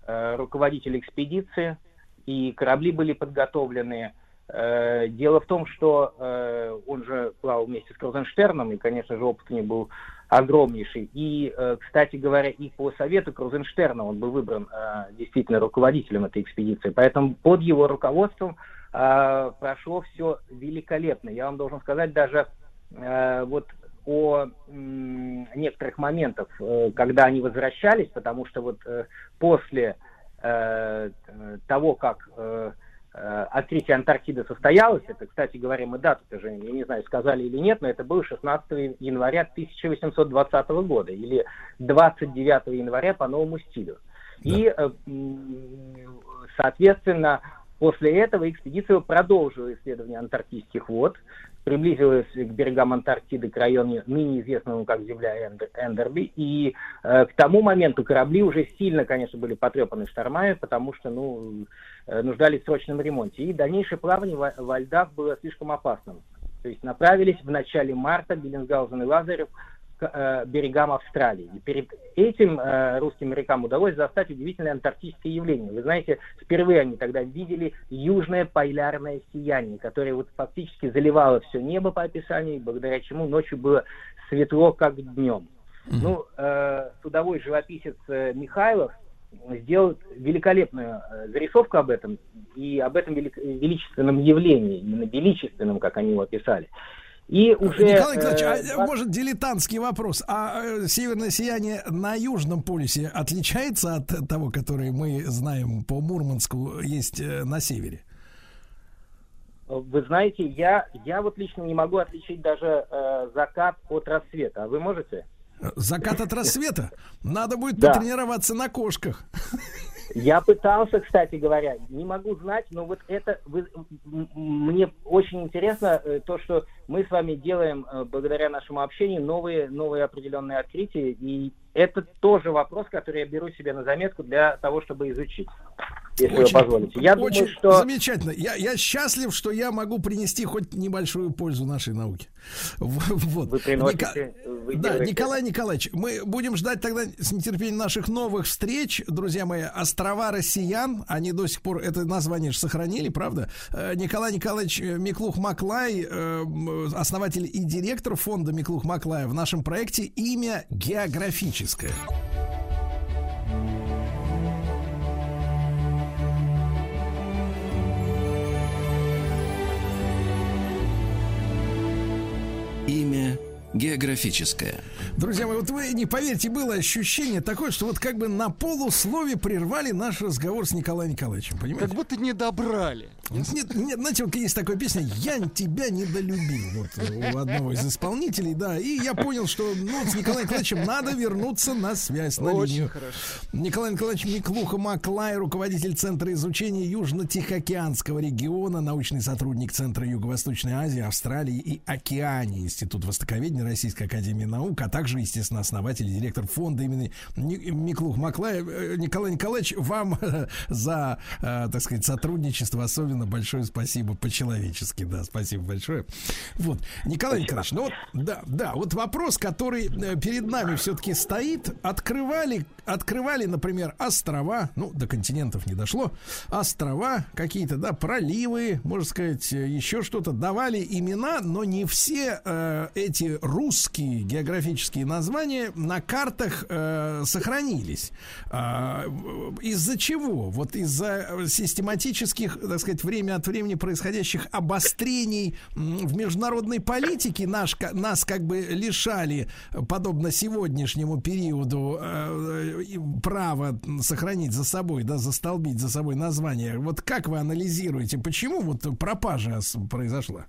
руководитель экспедиции, и корабли были подготовлены. Дело в том, что он же плавал вместе с Крузенштерном, и, конечно же, опыт у него был огромнейший. И, кстати говоря, и по совету Крузенштерна он был выбран действительно руководителем этой экспедиции. Поэтому под его руководством прошло все великолепно. Я вам должен сказать, даже вот о некоторых моментах, э, когда они возвращались, потому что вот э, после э, того, как открытие Антарктиды состоялось, это, кстати говоря, мы дату тоже, я не знаю, сказали или нет, но это было 16 января 1820 года или 29 января по новому стилю. И, э, м, соответственно, после этого экспедиция продолжила исследование антарктических вод, приблизилась к берегам Антарктиды, к району, ныне известному как земля Эндер- Эндерби, и э, к тому моменту корабли уже сильно, конечно, были потрепаны штормами, потому что, ну, э, нуждались в срочном ремонте. И дальнейшее плавание во, во льдах было слишком опасным. То есть направились в начале марта Беллинсгаузен и Лазарев к э, берегам Австралии. И перед этим э, русским морякам удалось застать удивительное антарктическое явление. Вы знаете, впервые они тогда видели южное полярное сияние, которое вот фактически заливало все небо по описанию, благодаря чему ночью было светло, как днем. Ну, э, судовой живописец э, Михайлов сделал великолепную зарисовку об этом и об этом величественном явлении, именно величественном, как они его описали. И уже... Николай Николаевич, э, а, может, дилетантский вопрос. А э, северное сияние на Южном полюсе отличается от того, которое мы знаем по Мурманску есть э, на севере? Вы знаете, я, я вот лично не могу отличить даже э, закат от рассвета. А вы можете? Закат от рассвета? Надо будет Да. потренироваться на кошках. Я пытался, кстати говоря, не могу знать, но вот это вы- мне очень интересно э, то, что мы с вами делаем э, благодаря нашему общению новые новые определенные открытия, и это тоже вопрос, который я беру себе на заметку для того, чтобы изучить, если вы позволите. Я очень думаю, что замечательно. Я, я счастлив, что я могу принести хоть небольшую пользу нашей науке. Вот. вы приносите, Ника- вы Да, делаете Николай Николаевич, мы будем ждать тогда с нетерпением наших новых встреч. Друзья мои, острова россиян, они до сих пор это название же сохранили, правда? Э, Николай Николаевич э, Миклух-Маклай, э, основатель и директор фонда Миклух-Маклая в нашем проекте «Имя географическое». Имя географическое. Друзья мои, вот вы не поверите, было ощущение такое, что вот как бы на полуслове прервали наш разговор с Николаем Николаевичем, понимаете? Как будто не добрали. Нет, нет, знаете, вот есть такая песня «Я тебя недолюбил» вот, у одного из исполнителей, да, и я понял, что ну, с Николаем Николаевичем надо вернуться на связь, на Очень линию. хорошо. Николай Николаевич Миклуха Маклай, руководитель Центра изучения Южно-Тихоокеанского региона, научный сотрудник Центра Юго-Восточной Азии, Австралии и Океании, Институт Востоковедения Российской Академии Наук, а также, естественно, основатель и директор фонда имени Ни- Миклух Маклаев. Э, Николай Николаевич, вам э, за, э, так сказать, сотрудничество особенно большое спасибо по-человечески, да, спасибо большое. Вот, Николай Николаевич, ну вот, да, да, вот вопрос, который перед нами все-таки стоит, открывали, открывали, например, острова, ну, до континентов не дошло, острова какие-то, да, проливы, можно сказать, еще что-то, давали имена, но не все э, эти русские географические названия на картах э, сохранились. В- из-за чего? Вот из-за систематических, так сказать, время от времени происходящих обострений в международной политике наш, нас как бы лишали, э, подобно сегодняшнему периоду, э, права сохранить за собой, да, застолбить за собой название. Вот как вы анализируете, почему вот пропажа произошла?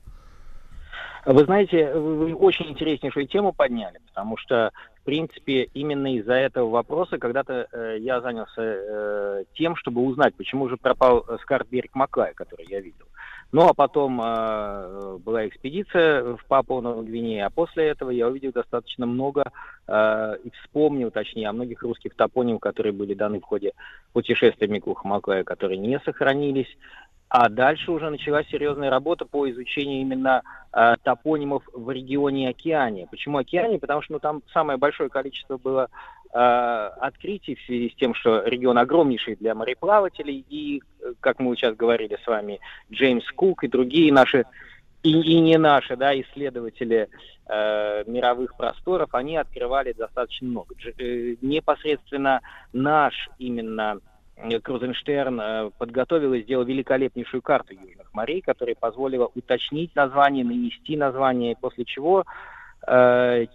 Вы знаете, вы очень интереснейшую тему подняли, потому что, в принципе, именно из-за этого вопроса когда-то э, я занялся э, тем, чтобы узнать, почему же пропал э, с карт берег Маклая, который я видел. Ну, а потом э, была экспедиция в Папуа Новую Гвинею, а после этого я увидел достаточно много э, и вспомнил, точнее, о многих русских топонимах, которые были даны в ходе путешествия Миклуха Маклая, которые не сохранились. А дальше уже началась серьезная работа по изучению именно э, топонимов в регионе Океания. Почему Океания? Потому что ну, там самое большое количество было э, открытий в связи с тем, что регион огромнейший для мореплавателей, и, как мы сейчас говорили с вами, Джеймс Кук и другие наши, и, и не наши, да, исследователи э, мировых просторов, они открывали достаточно много. Дж- э, непосредственно наш именно Крузенштерн э, подготовил и сделал великолепнейшую карту Южных морей, которая позволила уточнить название, нанести название, после чего э,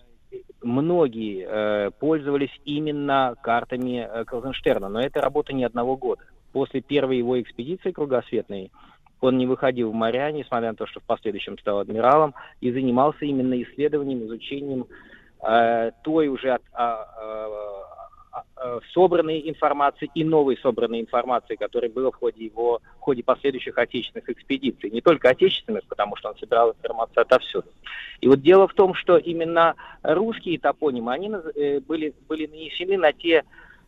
многие э, пользовались именно картами э, Крузенштерна. Но это работа не одного года. После первой его экспедиции кругосветной он не выходил в моря, несмотря на то, что в последующем стал адмиралом, и занимался именно исследованием, изучением э, той уже от- а, собранной информации и новой собранной информации, которая была в ходе его, в ходе последующих отечественных экспедиций. Не только отечественных, потому что он собирал информацию отовсюду. И вот дело в том, что именно русские топонимы, они э, были, были нанесены на те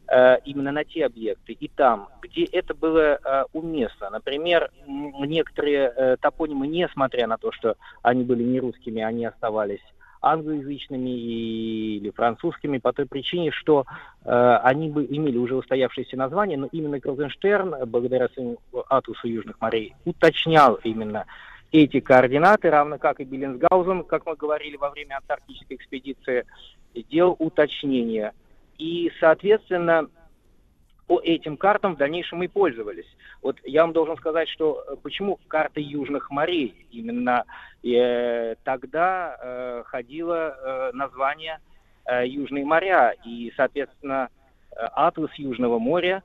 э, именно на те объекты и там, где это было э, уместно. Например, некоторые э, топонимы, несмотря на то, что они были не русскими, они оставались англоязычными или французскими по той причине, что э, они бы имели уже устоявшиеся названия, но именно Крузенштерн, благодаря своему атусу Южных морей, уточнял именно эти координаты, равно как и Беллинсгаузен, как мы говорили во время антарктической экспедиции, сделал уточнение. И, соответственно, по этим картам в дальнейшем и пользовались. Вот я вам должен сказать, что э, почему карты Южных морей именно э, тогда э, ходило э, название э, Южные моря и, соответственно, э, атлас Южного моря,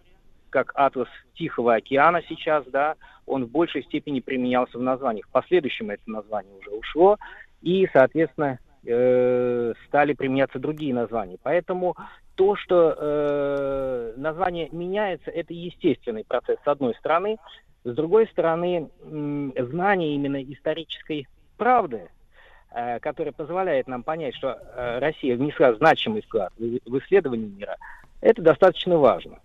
как атлас Тихого океана сейчас, да, он в большей степени применялся в названиях. В последующем это название уже ушло, и, соответственно, э, стали применяться другие названия. Поэтому то, что э, название меняется, это естественный процесс с одной стороны. С другой стороны, м, знание именно исторической правды, э, которое позволяет нам понять, что э, Россия внесла значимый вклад в, в исследование мира, это достаточно важно.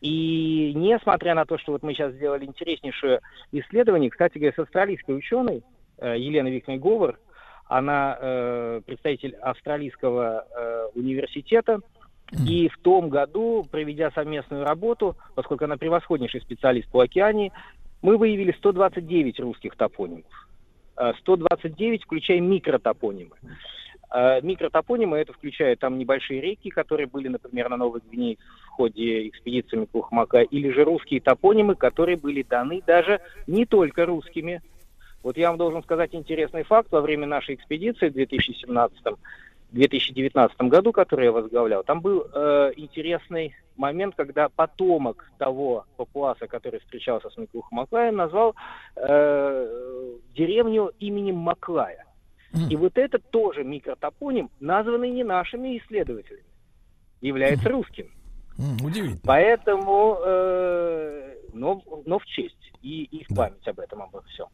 И несмотря на то, что вот мы сейчас сделали интереснейшее исследование, кстати говоря, с австралийской ученой э, Еленой Викной Говор, она э, представитель австралийского э, университета, и в том году, проведя совместную работу, поскольку она превосходнейший специалист по океании, мы выявили 129 русских топонимов. Э, 129, включая микротопонимы. Э, Микротопонимы это включает там небольшие реки, которые были, например, на Новой Гвинее в ходе экспедиции Миклухмака, или же русские топонимы, которые были даны даже не только русскими. Вот я вам должен сказать интересный факт. Во время нашей экспедиции в 2017 2019 году, который я возглавлял, там был э, интересный момент, когда потомок того папуаса, который встречался с Миклухом Маклаем, назвал э, деревню именем Маклая. И вот это тоже микротопоним, названный не нашими исследователями, является русским. Удивительно. Поэтому э, но, но в честь и, и в память об этом обо всем.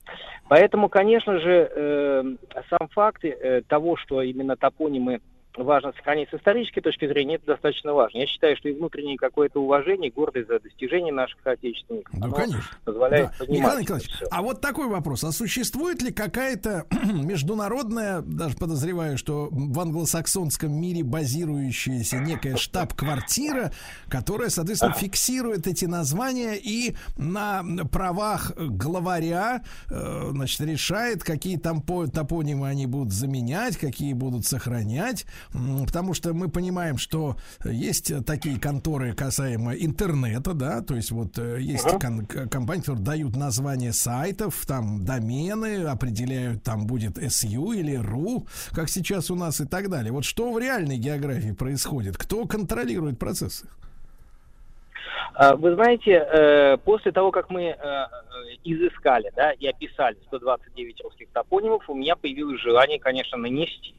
Поэтому, конечно же, э, сам факт э, того, что именно топонимы важно сохранить с исторической точки зрения, это достаточно важно. Я считаю, что и внутреннее какое-то уважение, гордость за достижения наших соотечественников Ну, конечно. позволяет Да. Николай Николаевич, всё. а вот такой вопрос. А существует ли какая-то международная, даже подозреваю, что в англосаксонском мире базирующаяся некая штаб-квартира, которая, соответственно, фиксирует эти названия и на правах главаря, э, значит, решает, какие там по- топонимы они будут заменять, какие будут сохранять. Потому что мы понимаем, что есть такие конторы касаемо интернета, да, то есть вот э, есть кон- к- компании, которые дают название сайтов, там домены, определяют, там будет SU или RU, как сейчас у нас и так далее. Вот что в реальной географии происходит? Кто контролирует процессы? А, Вы знаете, э, после того, как мы э, изыскали да, и описали 129 русских топонимов, у меня появилось желание, конечно, нанести.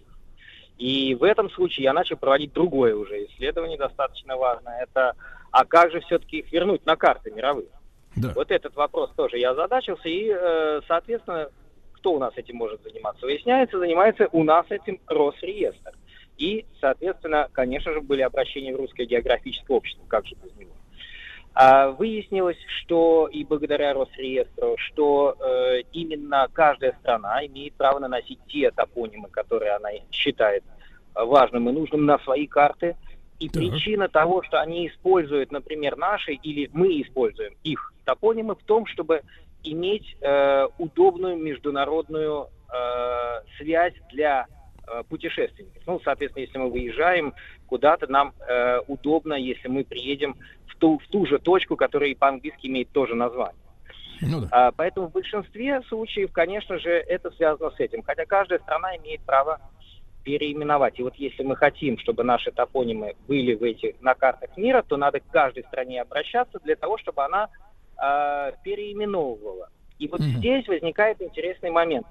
И в этом случае я начал проводить другое уже исследование, достаточно важное. Это, а как же все-таки их вернуть на карты мировые? Да. Вот этот вопрос тоже я озадачился, и, э, соответственно, кто у нас этим может заниматься? Выясняется, занимается у нас этим Росреестр. И, соответственно, конечно же, были обращения в Русское географическое общество, как же без него. А, Выяснилось, что и благодаря Росреестру, что э, именно каждая страна имеет право наносить те топонимы, которые она считает э, важным и нужным на свои карты. И Так. причина того, что они используют, например, наши или мы используем их топонимы в том, чтобы иметь э, удобную международную э, связь для путешественников. Ну, соответственно, если мы выезжаем куда-то, нам э, удобно, если мы приедем в ту, в ту же точку, которая и по-английски имеет тоже название. Ну да. А, поэтому в большинстве случаев, конечно же, это связано с этим. Хотя каждая страна имеет право переименовать. И вот если мы хотим, чтобы наши топонимы были в этих, на картах мира, то надо к каждой стране обращаться для того, чтобы она а, переименовывала. И вот Мгм. здесь возникает интересный момент,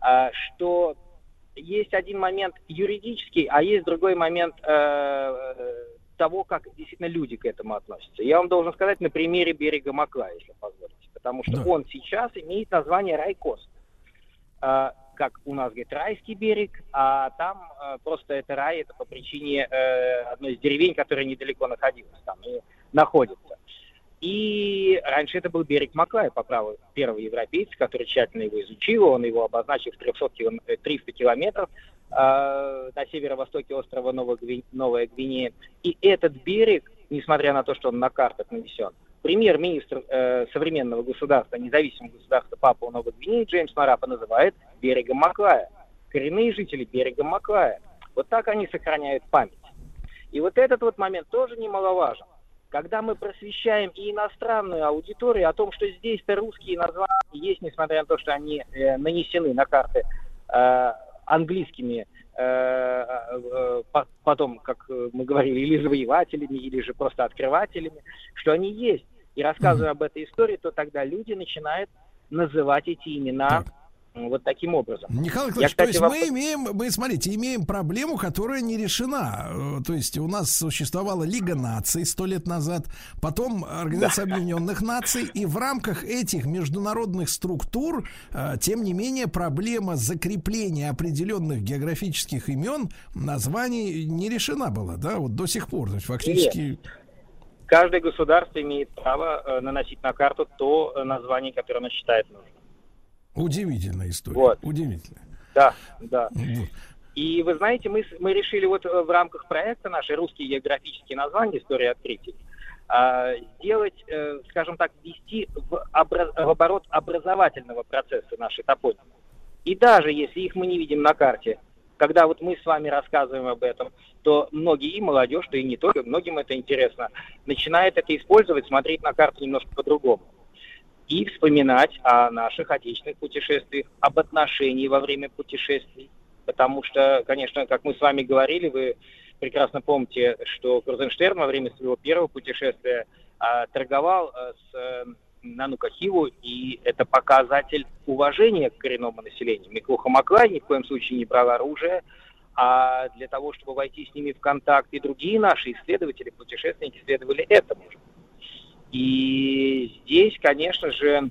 а, что есть один момент юридический, а есть другой момент э, того, как действительно люди к этому относятся. Я вам должен сказать на примере берега Макла, если позволите, потому что Да. он сейчас имеет название Райкос. А, как у нас говорит, райский берег, а там э, просто это рай, это по причине э, одной из деревень, которая недалеко находилась там и находится. И раньше это был берег Маклая, по праву первого европейца, который тщательно его изучил, он его обозначил в 300, килом- э, 300 километров э, на северо-востоке острова Новая, Гви- Новая Гвинея. И этот берег, несмотря на то, что он на картах нанесен, премьер-министр э, современного государства, независимого государства Папуа Новой Гвинеи Джеймс Марапа называет берегом Маклая. Коренные жители берега Маклая. Вот так они сохраняют память. И вот этот вот момент тоже немаловажен. Когда мы просвещаем и иностранную аудиторию о том, что здесь-то русские названия есть, несмотря на то, что они э, нанесены на карты э, английскими, э, э, по- потом, как мы говорили, или завоевателями, или же просто открывателями, что они есть. И рассказывая об этой истории, то тогда люди начинают называть эти имена Так. Вот таким образом. Михаил Я, Николаевич, кстати, то есть вопрос- мы имеем, мы, смотрите, имеем проблему, которая не решена. Э, То есть у нас существовала Лига наций сто лет назад, потом Организация Объединенных Наций, и в рамках этих международных структур, э, тем не менее, проблема закрепления определенных географических имен, названий не решена была, да, вот до сих пор. То есть фактически... Каждое государство имеет право э, наносить на карту то название, которое оно считает нужным. Удивительная история. Вот. Удивительная. Да, да. Вот. И вы знаете, мы, мы решили вот э, в рамках проекта наши русские географические названия «История открытий» а, сделать, э, скажем так, ввести в, обра- в оборот образовательного процесса наши топонимы. И даже если их мы не видим на карте, когда вот мы с вами рассказываем об этом, то многие, и молодежь, да и не только, многим это интересно, начинает это использовать, смотреть на карту немножко по-другому. И вспоминать о наших отечественных путешествиях, об отношении во время путешествий. Потому что, конечно, как мы с вами говорили, вы прекрасно помните, что Крузенштерн во время своего первого путешествия а, торговал а, с э, Нанука Хиву, и это показатель уважения к коренному населению. Миклуха Маклай ни в коем случае не брал оружие, а для того, чтобы войти с ними в контакт, и другие наши исследователи, путешественники следовали этому же. И здесь, конечно же,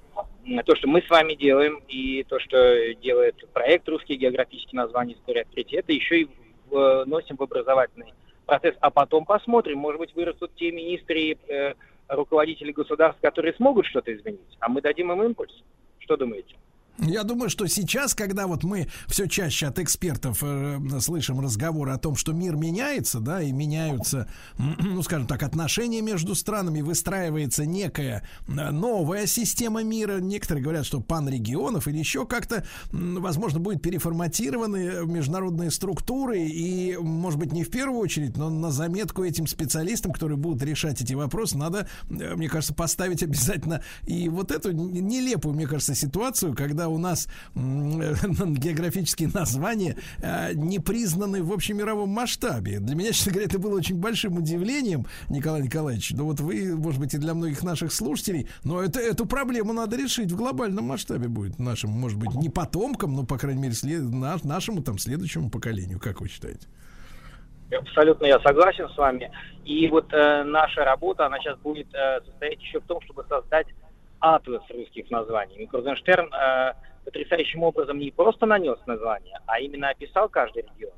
то, что мы с вами делаем, и то, что делает проект «Русские географические названия истории открытия», это еще и вносим в образовательный процесс. А потом посмотрим, может быть, вырастут те министры и э, руководители государств, которые смогут что-то изменить, а мы дадим им импульс. Что думаете? Я думаю, что сейчас, когда вот мы все чаще от экспертов э, слышим разговоры о том, что мир меняется, да, и меняются, ну, скажем так, отношения между странами, выстраивается некая э, новая система мира. Некоторые говорят, что панрегионов или еще как-то, возможно, будет переформатированы международные структуры, и, может быть, не в первую очередь, но на заметку этим специалистам, которые будут решать эти вопросы, надо, э, мне кажется, поставить обязательно и вот эту нелепую, мне кажется, ситуацию, когда у нас географические названия э, не признаны в общемировом масштабе. Для меня, честно говоря, это было очень большим удивлением, Николай Николаевич. Но вот вы, может быть, и для многих наших слушателей, но это, эту проблему надо решить в глобальном масштабе будет нашим, может быть, не потомкам, но, по крайней мере, след, наш, нашему там следующему поколению. Как вы считаете? Абсолютно я согласен с вами. И вот э, наша работа, она сейчас будет э, состоять еще в том, чтобы создать атлас русских названий. И Крузенштерн э, потрясающим образом не просто нанес название, а именно описал каждый регион,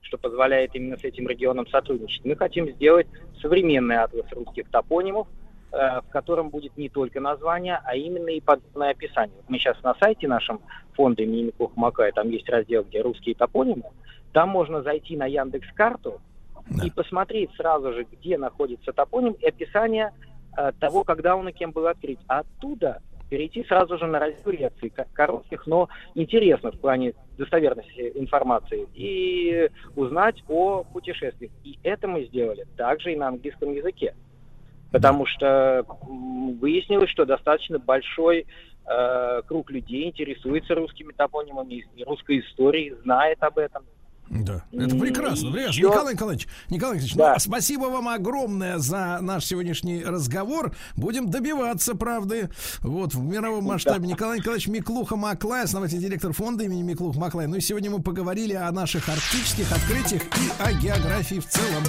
что позволяет именно с этим регионом сотрудничать. Мы хотим сделать современный атлас русских топонимов, э, в котором будет не только название, а именно и подробное описание. Вот мы сейчас на сайте нашем фонда имени Микуха там есть раздел, где русские топонимы, там можно зайти на Яндекс-карту да. и посмотреть сразу же, где находится топоним и описание того, когда он и кем был открыт. А оттуда перейти сразу же на раздел лекций, коротких, но интересных в плане достоверности информации, и узнать о путешествиях. И это мы сделали также и на английском языке. Потому что выяснилось, что достаточно большой э, круг людей интересуется русскими топонимами, русской историей, знает об этом. Да, это прекрасно. прекрасно. Николай Николаевич, Николай Николаевич, да. ну, спасибо вам огромное за наш сегодняшний разговор. Будем добиваться правды. Вот, в мировом масштабе. Да. Николай Николаевич Миклуха Маклай, основатель директор фонда имени Миклуха Маклай. Ну и сегодня мы поговорили о наших арктических открытиях и о географии в целом.